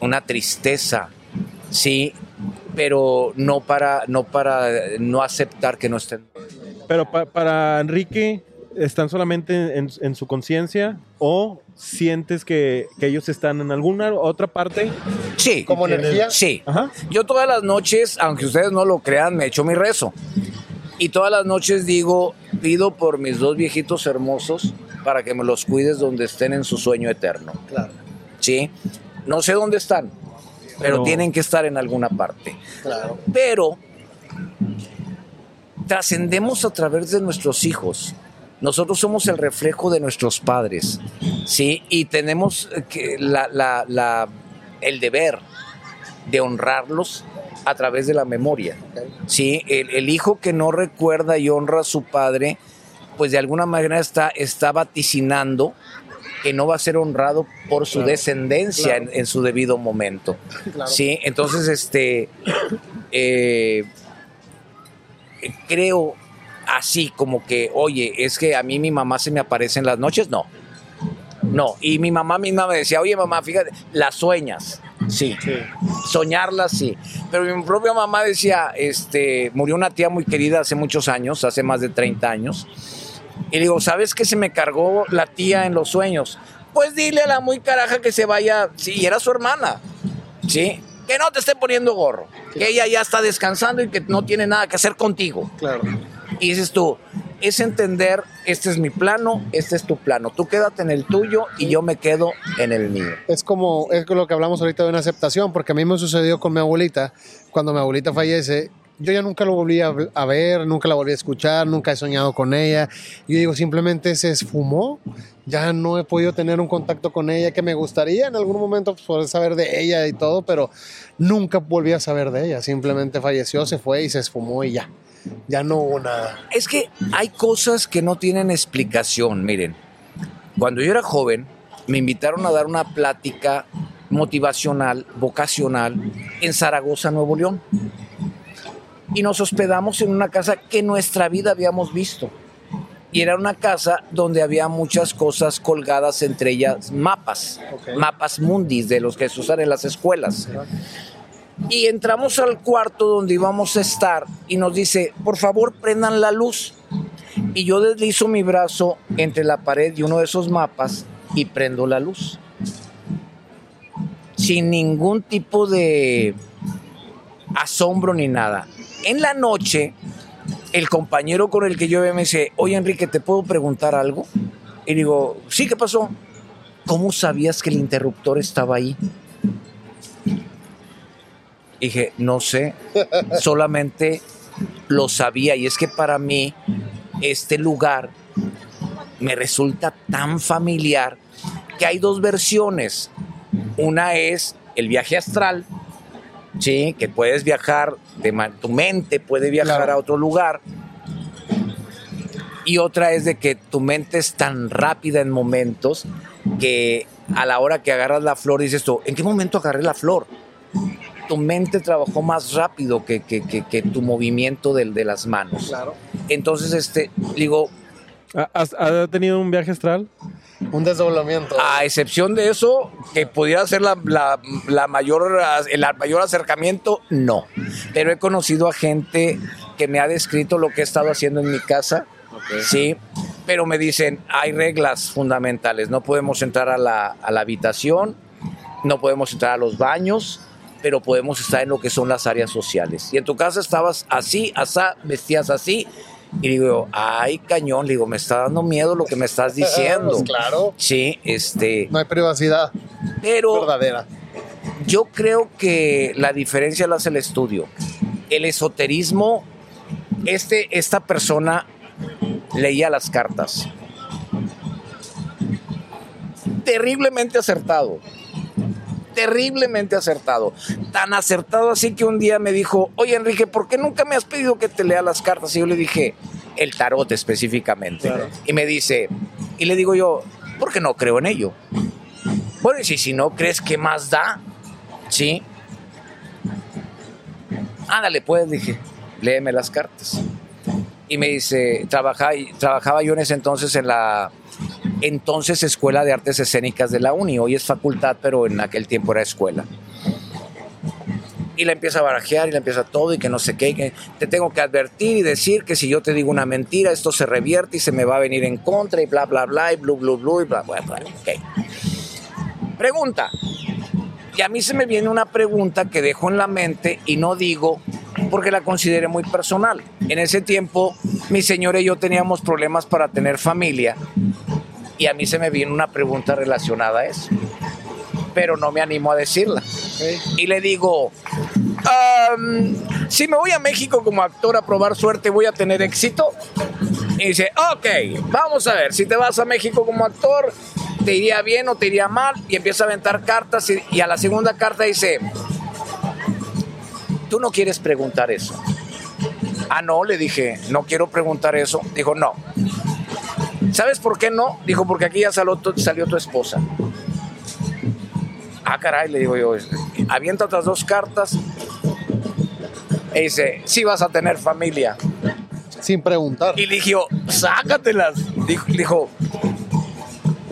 una tristeza, sí, pero no para, no para no aceptar que no estén. Pero pa- para Enrique, ¿están solamente en, en su conciencia o sientes que, que ellos están en alguna otra parte? Sí, Como energía. sí. Ajá. Yo todas las noches, aunque ustedes no lo crean, me echo mi rezo. Y todas las noches digo, pido por mis dos viejitos hermosos para que me los cuides donde estén en su sueño eterno. Claro, ¿Sí? No sé dónde están, pero Pero- tienen que estar en alguna parte. claro. Pero trascendemos a través de nuestros hijos. Nosotros somos el reflejo de nuestros padres, ¿sí? Y tenemos que la- la- la- el deber de honrarlos a través de la memoria, ¿sí? El, el hijo que no recuerda y honra a su padre, pues de alguna manera está, está vaticinando que no va a ser honrado por su descendencia en, en su debido momento. Claro. Sí, entonces este eh, creo así como que, oye, es que a mí mi mamá se me aparece en las noches, no. No, y mi mamá misma me decía, oye mamá, fíjate, las sueñas. Sí. Soñarlas, sí. Pero mi propia mamá decía, este, murió una tía muy querida hace muchos años, hace más de 30 años. Y digo, ¿sabes qué se me cargó la tía en los sueños? Pues dile a la muy caraja que se vaya, sí, era su hermana, ¿sí? Que no te esté poniendo gorro, que ella ya está descansando y que no tiene nada que hacer contigo. Claro. Y dices tú, es entender, este es mi plano, este es tu plano. Tú quédate en el tuyo y yo me quedo en el mío. Es como es lo que hablamos ahorita de una aceptación, porque a mí me sucedió con mi abuelita. Cuando mi abuelita fallece, yo ya nunca lo volví a, ver, nunca la volví a escuchar, nunca he soñado con ella. Yo digo, simplemente se esfumó. Ya no he podido tener un contacto con ella que me gustaría en algún momento pues, poder saber de ella y todo, pero nunca volví a saber de ella. Simplemente falleció, se fue y se esfumó y ya ya no hubo nada. Es que hay cosas que no tienen explicación, miren. Cuando yo era joven, me invitaron a dar una plática motivacional, vocacional, en Zaragoza, Nuevo León. Y nos hospedamos en una casa que en nuestra vida habíamos visto. Y era una casa donde había muchas cosas colgadas, entre ellas mapas, mapas mundis de los que se usan en las escuelas. Y entramos al cuarto donde íbamos a estar y nos dice, por favor prendan la luz. Y yo deslizo mi brazo entre la pared y uno de esos mapas y prendo la luz. Sin ningún tipo de asombro ni nada. En la noche, el compañero con el que yo me dice, oye Enrique, ¿te puedo preguntar algo? Y digo, sí, ¿qué pasó? ¿Cómo sabías que el interruptor estaba ahí? Dije, no sé, solamente lo sabía. Y es que para mí este lugar me resulta tan familiar que hay dos versiones. Una es el viaje astral, ¿sí? que puedes viajar, de tu mente puede viajar a otro lugar. Y otra es de que tu mente es tan rápida en momentos que a la hora que agarras la flor dices tú, ¿en qué momento agarré la flor? tu mente trabajó más rápido que, tu movimiento de, de, las manos. Claro. Entonces, este, digo... ¿Has, tenido un viaje astral? Un desdoblamiento. A excepción de eso, que pudiera ser la, mayor, el mayor acercamiento, no. Pero he conocido a gente que me ha descrito lo que he estado haciendo en mi casa. Sí, pero me dicen, hay reglas fundamentales. No podemos entrar a la, a la habitación, no podemos entrar a los baños, pero podemos estar en lo que son las áreas sociales. Y en tu casa estabas así, asá, vestías así. Y digo, ay, cañón, digo, me está dando miedo lo que me estás diciendo. Pues claro. Sí, este. No hay privacidad. Pero. Verdadera. Yo creo que la diferencia la hace el estudio. El esoterismo, este, esta persona leía las cartas. Terriblemente acertado terriblemente acertado. Tan acertado así que un día me dijo, oye Enrique, ¿por qué nunca me has pedido que te lea las cartas? Y yo le dije, el tarot específicamente. Y me dice, y le digo yo, porque no creo en ello. Bueno, y si, si no crees, ¿qué más da? Sí. Ándale, pues, dije, léeme las cartas. Y me dice, trabajaba, trabajaba yo en ese entonces en la entonces Escuela de Artes Escénicas de la Uni. Hoy es facultad, pero en aquel tiempo era escuela. Y la empieza a barajear y la empieza todo y que no sé qué. Que te tengo que advertir y decir que si yo te digo una mentira, esto se revierte y se me va a venir en contra y bla, bla, bla, y blu, blu, blu, y bla, bla, bla. Pregunta. Y a mí se me viene una pregunta que dejo en la mente y no digo porque la consideré muy personal. En ese tiempo, mi señora y yo teníamos problemas para tener familia y a mí se me viene una pregunta relacionada a eso, pero no me animo a decirla. Y le digo, si me voy a México como actor a probar suerte, ¿voy a tener éxito? Y dice, ok, vamos a ver, si te vas a México como actor, ¿te iría bien o te iría mal? Y empieza a aventar cartas y, y a la segunda carta dice, tú no quieres preguntar eso. Ah, no, le dije, no quiero preguntar eso. Dijo, no, ¿Sabes por qué no? Dijo, porque aquí ya salió tu, salió tu esposa. Ah, caray, le digo yo, avienta otras dos cartas. Y dice, sí vas a tener familia. Sin preguntar. Y le dijo, sácatelas. Dijo, dijo,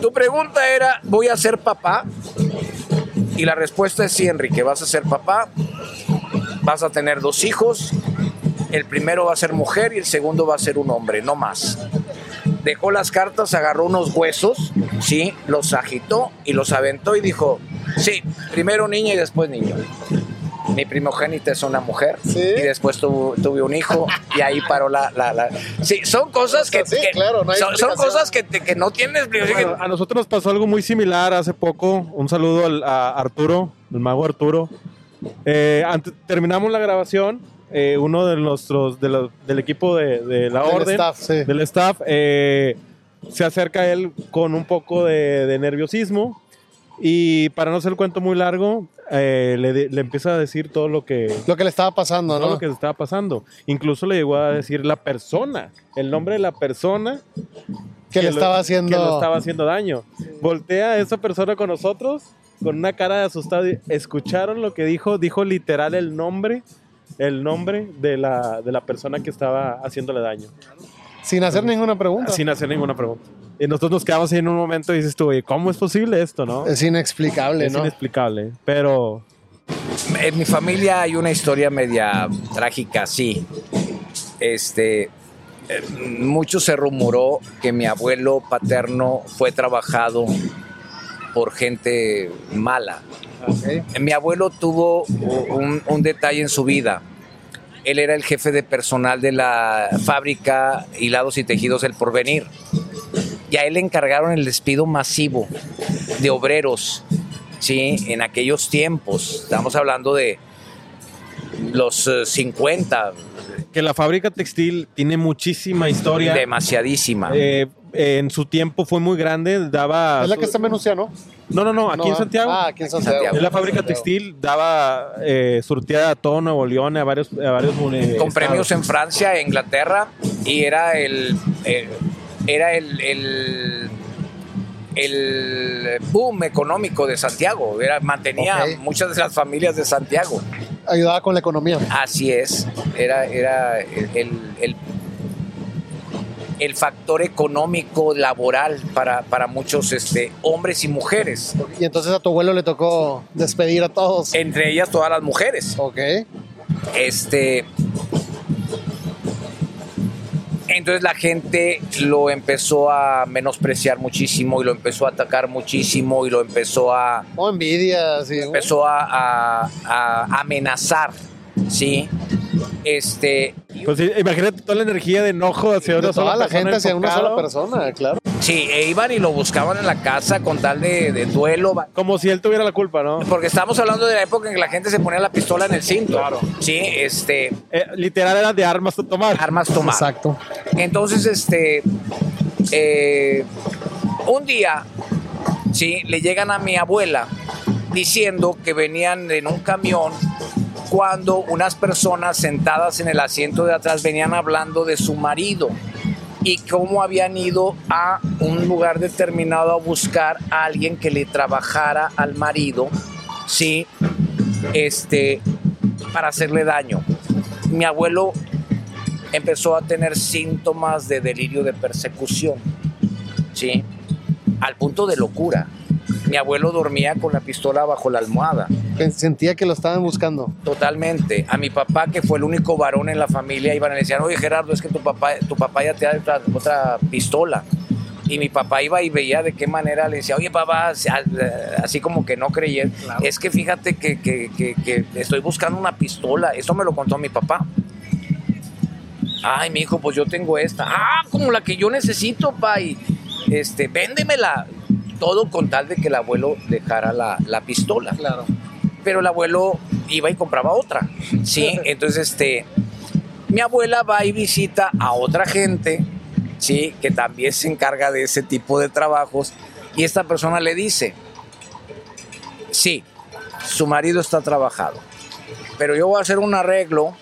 tu pregunta era, ¿voy a ser papá? Y la respuesta es sí, Enrique, vas a ser papá, vas a tener dos hijos, el primero va a ser mujer y el segundo va a ser un hombre, no más. Dejó las cartas, agarró unos huesos, sí, los agitó y los aventó y dijo, sí, primero niña y después niño. Mi primogénita es una mujer ¿Sí? y después tuvo- tuve un hijo y ahí paró la... la, la- Sí, son cosas que, Sí, que- claro, no hay son, son cosas que, no tienes explicación. Bueno, a nosotros nos pasó algo muy similar hace poco. Un saludo al- a Arturo, el mago Arturo. Eh, antes- terminamos la grabación. eh, uno de nuestros de del equipo de, de la Del orden, staff, sí. del staff, eh, se acerca a él con un poco de, de nerviosismo y para no hacer el cuento muy largo, eh, le, le empieza a decir todo lo que Lo que le estaba pasando, todo ¿no? lo que le estaba pasando. Incluso le llegó a decir la persona, el nombre de la persona Que le lo- estaba haciendo. que le estaba haciendo daño. Voltea a esa persona con nosotros con una cara de asustado. ¿Escucharon lo que dijo? Dijo literal el nombre, el nombre de la, de la persona que estaba haciéndole daño, Sin hacer ninguna pregunta. sin hacer ninguna pregunta. Y nosotros nos quedamos ahí en un momento y dices tú, "Oye, ¿cómo es posible esto, no? Es inexplicable, Es ¿no? inexplicable, pero En mi familia hay una historia media trágica, sí. Este, mucho se rumoró que mi abuelo paterno fue trabajado por gente mala. Mi abuelo tuvo un, un detalle en su vida. Él era el jefe de personal de la fábrica Hilados y Tejidos El Porvenir. Y a él le encargaron el despido masivo de obreros, ¿sí? En aquellos tiempos. Estamos hablando de los eh, 50, que la fábrica textil tiene muchísima historia. demasiadísima. Eh, en su tiempo fue muy grande, daba... Es la que está en Menucia, ¿no? No, no, no, aquí No, en ¿ah? Santiago. Ah, aquí en Santiago. En la fábrica textil daba eh, surtida a todo Nuevo León, a varios, a varios con estados. premios en Francia, e Inglaterra, y era el, el- era el, el, el boom económico de Santiago, era, mantenía Ok. muchas de las familias de Santiago. Ayudaba con la economía. Así es, era, era el, el- el- el factor económico laboral para, para muchos este, hombres y mujeres, Y entonces a tu abuelo le tocó despedir a todos. entre ellas todas las mujeres. Ok. Este. Entonces la gente lo empezó a menospreciar muchísimo y lo empezó a atacar muchísimo y lo empezó a, O envidias y... empezó a, a- a amenazar, ¿sí? Este, Pues sí, imagínate toda la energía de enojo hacia de una sola toda la persona gente hacia una sola persona, claro. sí, e iban y lo buscaban en la casa con tal de, de duelo. Como si él tuviera la culpa, ¿no? Porque estamos hablando de la época en que la gente se ponía la pistola en el cinto. Sí, este, Eh, literal era de armas a tomar. armas tomadas. Exacto. Entonces, este, eh, un día, sí, le llegan a mi abuela diciendo que venían en un camión cuando unas personas sentadas en el asiento de atrás venían hablando de su marido y cómo habían ido a un lugar determinado a buscar a alguien que le trabajara al marido, sí, este, para hacerle daño. Mi abuelo empezó a tener síntomas de delirio de persecución, ¿sí? Al punto de locura. Mi abuelo dormía con la pistola bajo la almohada, Sentía que lo estaban buscando. totalmente. A mi papá, que fue el único varón en la familia, iban y le decían, oye Gerardo, es que tu papá, tu papá ya te da otra, otra pistola. Y mi papá iba y veía de qué manera le decía, oye papá, así- como que no creía. Es que fíjate que, que- que- que estoy buscando una pistola. Eso me lo contó mi papá. Ay, mi hijo, pues yo tengo esta. Ah, como la que yo necesito, pa. Y, este, véndemela. Todo con tal de que el abuelo dejara la, la pistola. Claro. Pero el abuelo iba y compraba otra. Sí, entonces, este, mi abuela va y visita a otra gente, sí, que también se encarga de ese tipo de trabajos. Y esta persona le dice, sí, su marido está trabajado, pero yo voy a hacer un arreglo,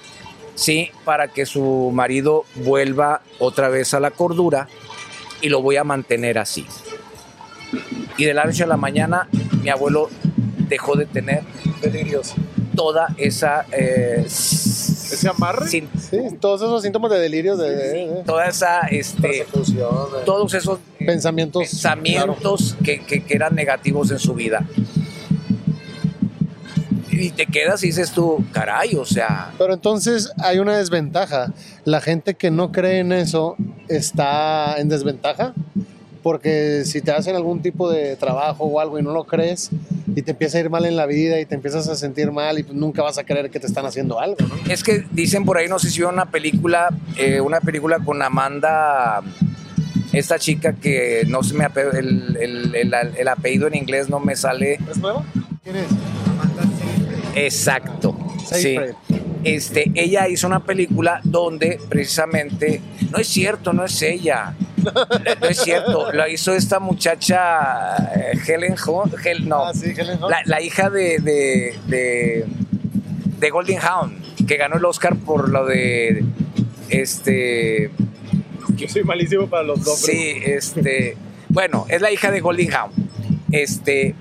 sí, para que su marido vuelva otra vez a la cordura y lo voy a mantener así. Y de la noche a la mañana, mi abuelo dejó de tener Delirios. toda esa eh, ¿Ese amarre? Sí, todos esos síntomas de delirio, de, toda esa, este, todos esos pensamientos, pensamientos que, que, que eran negativos en su vida y te quedas y dices tú, caray, o sea. Pero entonces hay una desventaja. La gente que no cree en eso está en desventaja. Porque si te hacen algún tipo de trabajo o algo y no lo crees y te empieza a ir mal en la vida y te empiezas a sentir mal y pues nunca vas a creer que te están haciendo algo, ¿no? Es que dicen por ahí, no sé si una película, eh, una película con Amanda, esta chica que no se me el, el, el, el apellido en inglés no me sale. ¿Es nueva? ¿Quién es? Exacto. Sí. Este, ella hizo una película donde precisamente, no es cierto, no es ella, no es cierto, lo hizo esta muchacha eh, Helen Hunt, no, ah, sí, Helen La, la, hija de, de, de, de, Golden Hound, que ganó el Oscar por lo de, este... Yo soy malísimo para los nombres. Sí, este, bueno, es la hija de Golden Hound, este,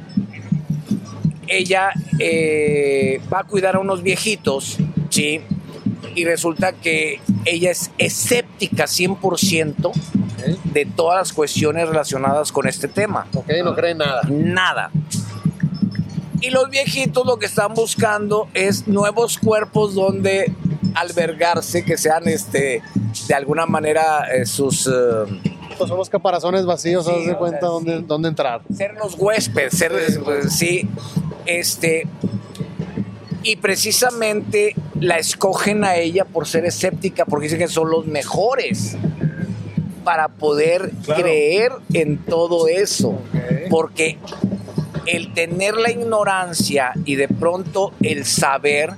ella eh, va a cuidar a unos viejitos, ¿sí? Y resulta que ella es escéptica 100% de todas las cuestiones relacionadas con este tema. Ok, no cree nada. Nada. Y los viejitos lo que están buscando es nuevos cuerpos donde albergarse, que sean este, de alguna manera eh, sus... Eh, son los caparazones vacíos, sí, de cuenta dónde, dónde, entrar. Ser los huéspedes, ser, pues, sí, este, y precisamente la escogen a ella por ser escéptica, porque dicen que son los mejores para poder creer en todo eso. Porque el tener la ignorancia y de pronto el saber,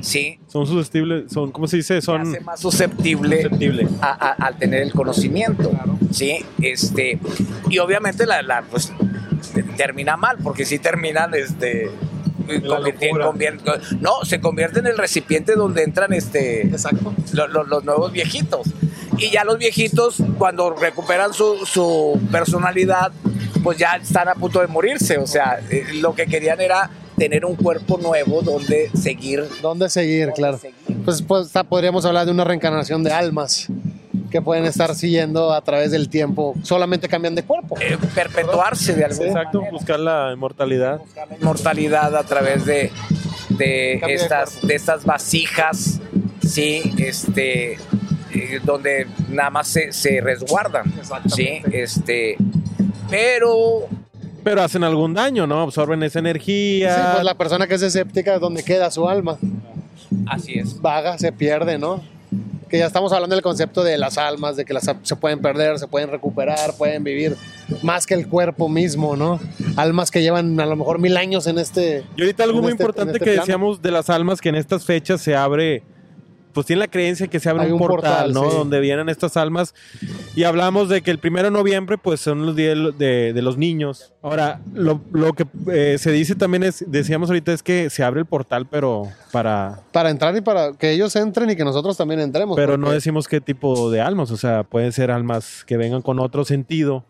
¿sí? Son susceptibles, son, ¿cómo se dice? Son más susceptible, al tener el conocimiento, ¿sí? Este, y obviamente la, la pues, termina mal, porque si terminan este, no, se convierte en el recipiente donde entran este, los nuevos viejitos. Y ya los viejitos, cuando recuperan su, su, personalidad, pues ya están a punto de morirse. O sea, eh, lo que querían era tener un cuerpo nuevo donde seguir. Donde seguir, claro. Pues, pues podríamos hablar de una reencarnación de almas que pueden estar siguiendo a través del tiempo, solamente cambian de cuerpo. Eh, perpetuarse de alguna Exacto, buscar la inmortalidad. Buscar la inmortalidad a través de, de estas, de, estas vasijas, sí, este, eh, donde nada más se, se resguardan, sí, este, pero pero hacen algún daño, ¿no? Absorben esa energía. Sí, pues la persona que es escéptica, ¿dónde queda su alma? Así es. Vaga, se pierde, ¿no? Que ya estamos hablando del concepto de las almas, de que las, se pueden perder, se pueden recuperar, pueden vivir más que el cuerpo mismo, ¿no? Almas que llevan a lo mejor mil años en este. Y ahorita algo muy este- importante este que plano. decíamos de las almas, que en estas fechas se abre, pues tiene la creencia que se abre un, portal, ¿no? sí. Donde vienen estas almas. Y hablamos de que el primero de noviembre, pues son los días de, de los niños. Ahora, lo, lo que eh, se dice también es, decíamos ahorita, es que se abre el portal, pero para. Para entrar y para que ellos entren y que nosotros también entremos. Pero no decimos qué tipo de almas, o sea, pueden ser almas que vengan con otro sentido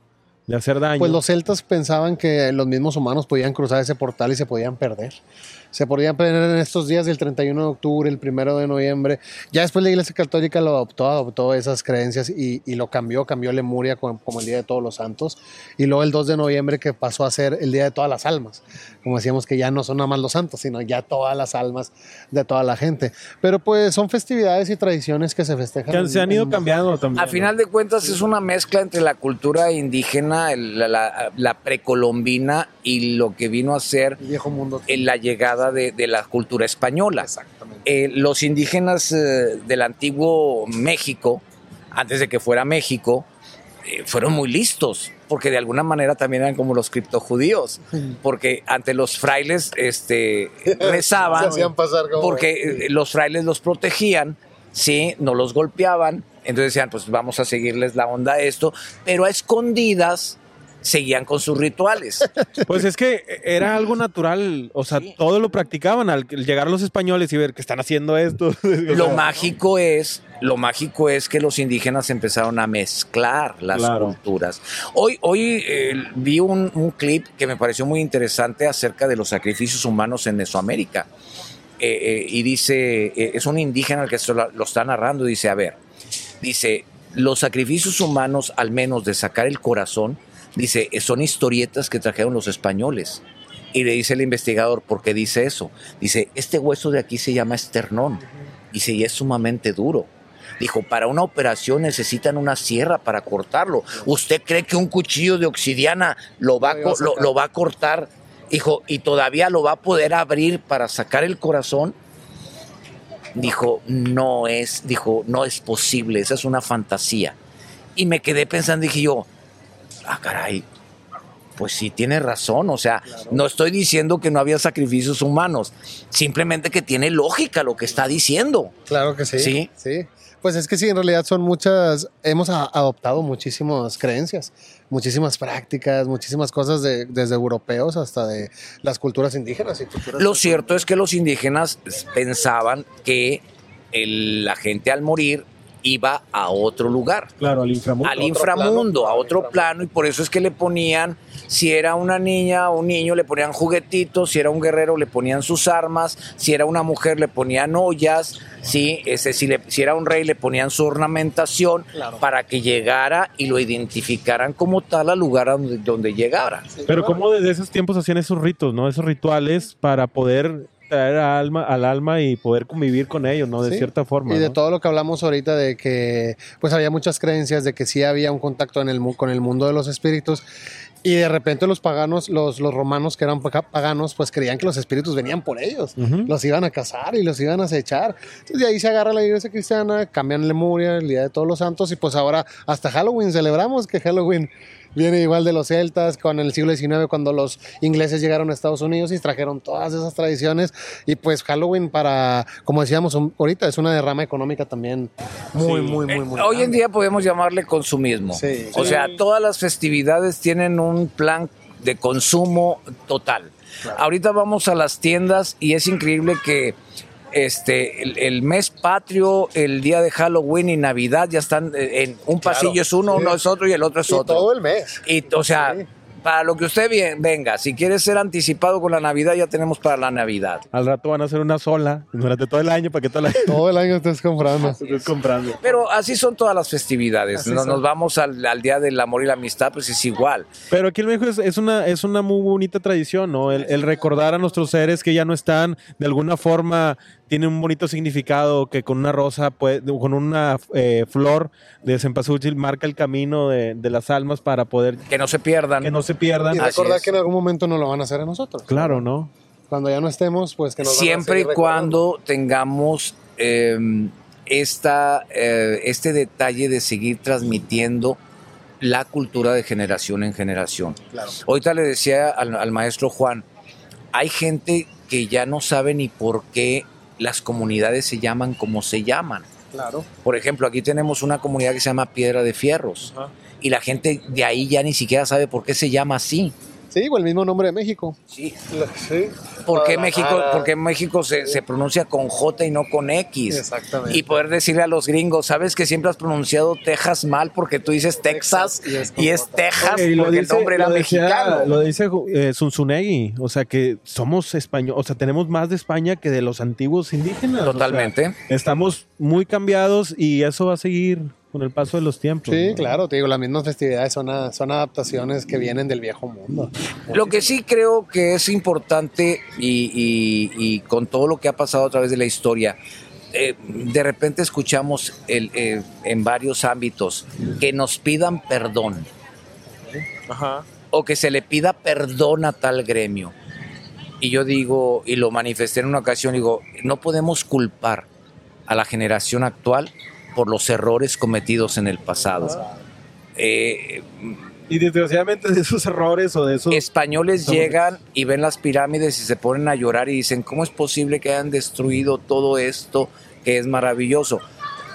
de hacer daño. Pues los celtas pensaban que los mismos humanos podían cruzar ese portal y se podían perder. Se podían perder en estos días del 31 de octubre, el 1 de noviembre. Ya después la Iglesia Católica lo adoptó, adoptó esas creencias y, y lo cambió, cambió Lemuria como, como el Día de Todos los Santos. Y luego el 2 de noviembre que pasó a ser el Día de Todas las Almas. Como decíamos que ya no son nada más los santos, sino ya todas las almas de toda la gente. Pero pues son festividades y tradiciones que se festejan. que se han ido en- cambiando también. A final de cuentas es una mezcla entre la cultura indígena, el- la, la- la precolombina y lo que vino a ser el viejo mundo. en la llegada de, de la cultura española. Eh, los indígenas eh, del antiguo México, antes de que fuera México, eh, fueron muy listos, porque de alguna manera también eran como los criptojudíos, porque ante los frailes este, rezaban, hacían pasar como- porque los frailes los protegían, sí, no los golpeaban, entonces decían, pues vamos a seguirles la onda a esto, pero a escondidas seguían con sus rituales. Pues es que era algo natural, o sea, todo lo practicaban al llegar los españoles y ver que están haciendo esto. Lo mágico es, lo mágico es que los indígenas empezaron a mezclar las Claro. culturas. Hoy, hoy eh, vi un, un clip que me pareció muy interesante acerca de los sacrificios humanos en Mesoamérica. eh, y dice, eh, es un indígena el que lo, lo está narrando, dice, a ver, dice, los sacrificios humanos, al menos de sacar el corazón, dice, son historietas que trajeron los españoles. Y le dice el investigador, ¿por qué dice eso? Dice, este hueso de aquí se llama esternón. Dice, y es sumamente duro. Dijo, para una operación necesitan una sierra para cortarlo. ¿Usted cree que un cuchillo de obsidiana lo va, lo va a cortar? Dijo, ¿y todavía lo va a poder abrir para sacar el corazón? Dijo, no es, dijo, no es posible, esa es una fantasía. Y me quedé pensando, dije yo, ah, caray, pues sí tiene razón, o sea, no estoy diciendo que no había sacrificios humanos, simplemente que tiene lógica lo que está diciendo. Claro que sí. Sí. Sí. Pues es que sí, en realidad son muchas, hemos a- adoptado muchísimas creencias, muchísimas prácticas, muchísimas cosas de- desde europeos hasta de las culturas indígenas y culturas Lo cierto es que los indígenas pensaban que el- la gente al morir iba a otro lugar. Claro, al inframundo. al inframundo, a otro plano, y por eso es que le ponían, si era una niña o un niño, le ponían juguetitos, si era un guerrero, le ponían sus armas, si era una mujer, le ponían ollas, ¿sí? Ese, si, le- si era un rey, le ponían su ornamentación para que llegara y lo identificaran como tal al lugar a donde, donde llegara. Pero cómo desde esos tiempos hacían esos ritos, ¿no? Esos rituales para poder traer al alma, al alma y poder convivir con ellos, ¿no? De Sí. cierta forma. Y de ¿no? todo lo que hablamos ahorita de que pues había muchas creencias de que sí había un contacto en el, con el mundo de los espíritus y de repente los paganos, los, los romanos que eran paga- paganos, pues creían que los espíritus venían por ellos, los iban a cazar y los iban a acechar. Entonces de ahí se agarra la iglesia cristiana, cambian Lemuria, el Día de Todos los Santos y pues ahora hasta Halloween celebramos que Halloween viene igual de los celtas, con el siglo XIX cuando los ingleses llegaron a Estados Unidos y trajeron todas esas tradiciones y pues Halloween para, como decíamos un- ahorita, es una derrama económica también muy, muy, muy, muy. Hoy en día podemos llamarle consumismo. Sí. O sea, todas las festividades tienen un plan de consumo total. Ahorita vamos a las tiendas y es increíble que este el, el mes patrio, el día de Halloween y Navidad ya están eh, en un pasillo es uno, sí. uno es otro y el otro es Y otro. todo el mes. Y, o sea, Sí. para lo que usted bien, venga, si quiere ser anticipado con la Navidad, ya tenemos para la Navidad. Al rato van a hacer una sola durante todo el año para que toda la gente Todo el año estés comprando. comprando. Pero así son todas las festividades. Nos, nos vamos al, al Día del Amor y la Amistad, pues es igual. Pero aquí en México es, es una, es una muy bonita tradición, ¿no? El, el recordar a nuestros seres que ya no están, de alguna forma tiene un bonito significado que con una rosa, puede- con una eh, flor de cempasúchil marca el camino de, de las almas para poder Que no se pierdan. que no se pierdan. Y recordar es. que en algún momento no lo van a hacer a nosotros. Claro, ¿no? Cuando ya no estemos, pues que nos van a Siempre y cuando tengamos eh, esta, eh, este detalle de seguir transmitiendo la cultura de generación en generación. Claro. Ahorita le decía al, al maestro Juan, hay gente que ya no sabe ni por qué las comunidades se llaman como se llaman. Claro. Por ejemplo, aquí tenemos una comunidad que se llama Piedra de Fierros. Y la gente de ahí ya ni siquiera sabe por qué se llama así. Sí, o el mismo nombre de México. Sí. Sí. ¿Por qué. México, porque México se, se pronuncia con J y no con X? Exactamente. Y poder decirle a los gringos, sabes que siempre has pronunciado Texas mal porque tú dices Texas Texas y es y. Texas y porque el nombre era lo decía- mexicano. Lo dice eh, Zunzunegui, o sea que somos españoles, o sea, tenemos más de España que de los antiguos indígenas. o sea, Totalmente. estamos muy cambiados y eso va a seguir con el paso de los tiempos. Sí, ¿no? claro, te digo, las mismas festividades son, a- son adaptaciones que vienen del viejo mundo. Lo que sí creo que es importante y, y- y con todo lo que ha pasado a través de la historia, eh, de repente escuchamos el, eh, en varios ámbitos que nos pidan perdón o que se le pida perdón a tal gremio. Y yo digo, y lo manifesté en una ocasión, digo, no podemos culpar a la generación actual por los errores cometidos en el pasado. Eh, Y desgraciadamente de esos errores o de esos... españoles llegan y ven las pirámides y se ponen a llorar y dicen, ¿cómo es posible que hayan destruido todo esto que es maravilloso?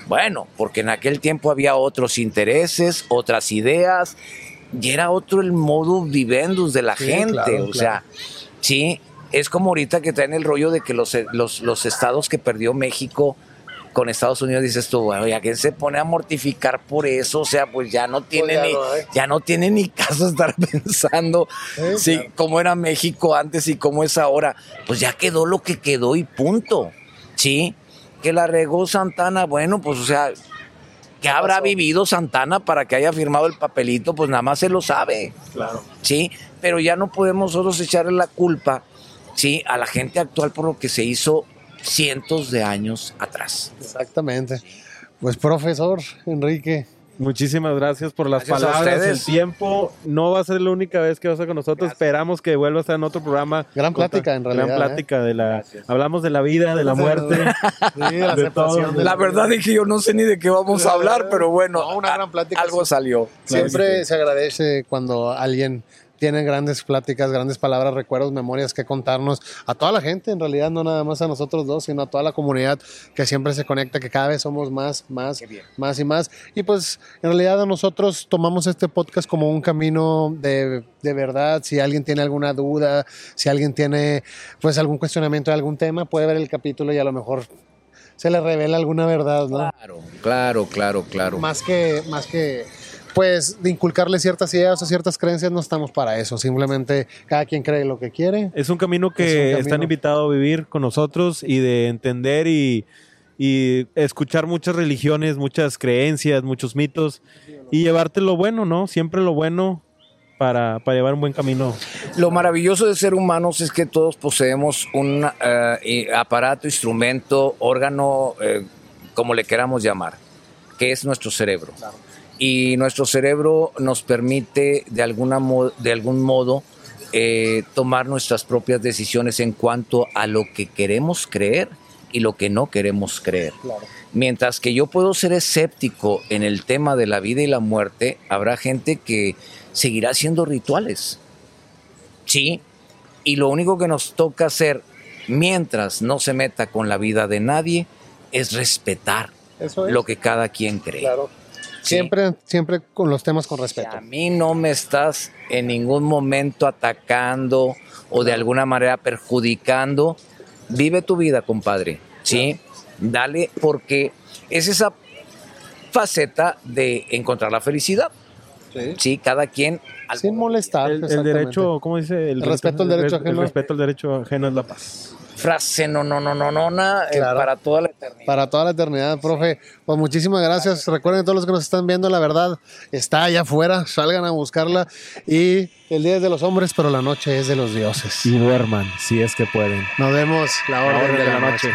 Bueno, porque en aquel tiempo había otros intereses, otras ideas, y era otro el modo vivendus de la Sí, gente. claro, o sea, sí, es como ahorita que traen el rollo de que los, los, los estados que perdió México con Estados Unidos dices tú, bueno, ya que se pone a mortificar por eso, o sea, pues ya no tiene ya ni, no, ¿eh? ya no tiene ni caso estar pensando sí, cómo era México antes y cómo es ahora. Pues ya quedó lo que quedó y punto. Sí, que la regó Santana, bueno, pues o sea, ¿qué habrá vivido Santana para que haya firmado el papelito? Pues nada más se lo sabe. Claro. Sí, pero ya no podemos nosotros echarle la culpa, sí, a la gente actual por lo que se hizo cientos de años atrás. Exactamente. Pues profesor Enrique, Muchísimas gracias por las Gracias palabras, el tiempo. No va a ser la única vez que vas a estar con nosotros. Esperamos que vuelva a estar en otro programa. Gran plática, en realidad, Gran ¿eh? plática de la. Hablamos de la vida, de la muerte. Sí, la de aceptación todo. de La verdad es que yo no sé ni de qué vamos a hablar, pero bueno, No, una gran plática, algo salió. Siempre se agradece cuando alguien tiene grandes pláticas, grandes palabras, recuerdos, memorias que contarnos a toda la gente, en realidad no nada más a nosotros dos, sino a toda la comunidad que siempre se conecta, que cada vez somos más, más, más y más. Y pues en realidad a nosotros tomamos este podcast como un camino de, de verdad. Si alguien tiene alguna duda, si alguien tiene pues algún cuestionamiento de algún tema, puede ver el capítulo y a lo mejor se le revela alguna verdad, ¿no? Claro, claro, claro, claro. más que más que pues de inculcarle ciertas ideas o ciertas creencias no estamos para eso simplemente cada quien cree lo que quiere Es un camino que Es un camino. están invitados a vivir con nosotros y de entender y, y escuchar muchas religiones, muchas creencias, muchos mitos y llevarte lo bueno, ¿no? Siempre lo bueno para, para llevar un buen camino. Lo maravilloso de ser humanos es que todos poseemos un eh, aparato, instrumento, órgano, eh, como le queramos llamar, que es nuestro cerebro. Y nuestro cerebro nos permite de, alguna de algún modo eh, tomar nuestras propias decisiones en cuanto a lo que queremos creer y lo que no queremos creer. Mientras que yo puedo ser escéptico en el tema de la vida y la muerte, habrá gente que seguirá haciendo rituales. Sí, y lo único que nos toca hacer mientras no se meta con la vida de nadie es respetar eso es lo que cada quien cree. claro Sí. siempre siempre con los temas con Si respeto a mí no me estás en ningún momento atacando o de alguna manera perjudicando, vive tu vida, compadre. Sí, dale, porque es esa faceta de encontrar la felicidad. Sí, cada quien. sin molestar El, derecho, ¿cómo dice? El respeto al derecho el- El ajeno. respeto al derecho ajeno es la paz. Frase no, no, no, no, no, na, eh, Claro. para toda la eternidad. para toda la eternidad, profe. Pues muchísimas gracias. Recuerden todos los que nos están viendo, la verdad está allá afuera. Salgan a buscarla. Y el día es de los hombres, pero la noche es de los dioses. Y duerman, si es que pueden. Nos vemos la orden, orden de la, noche.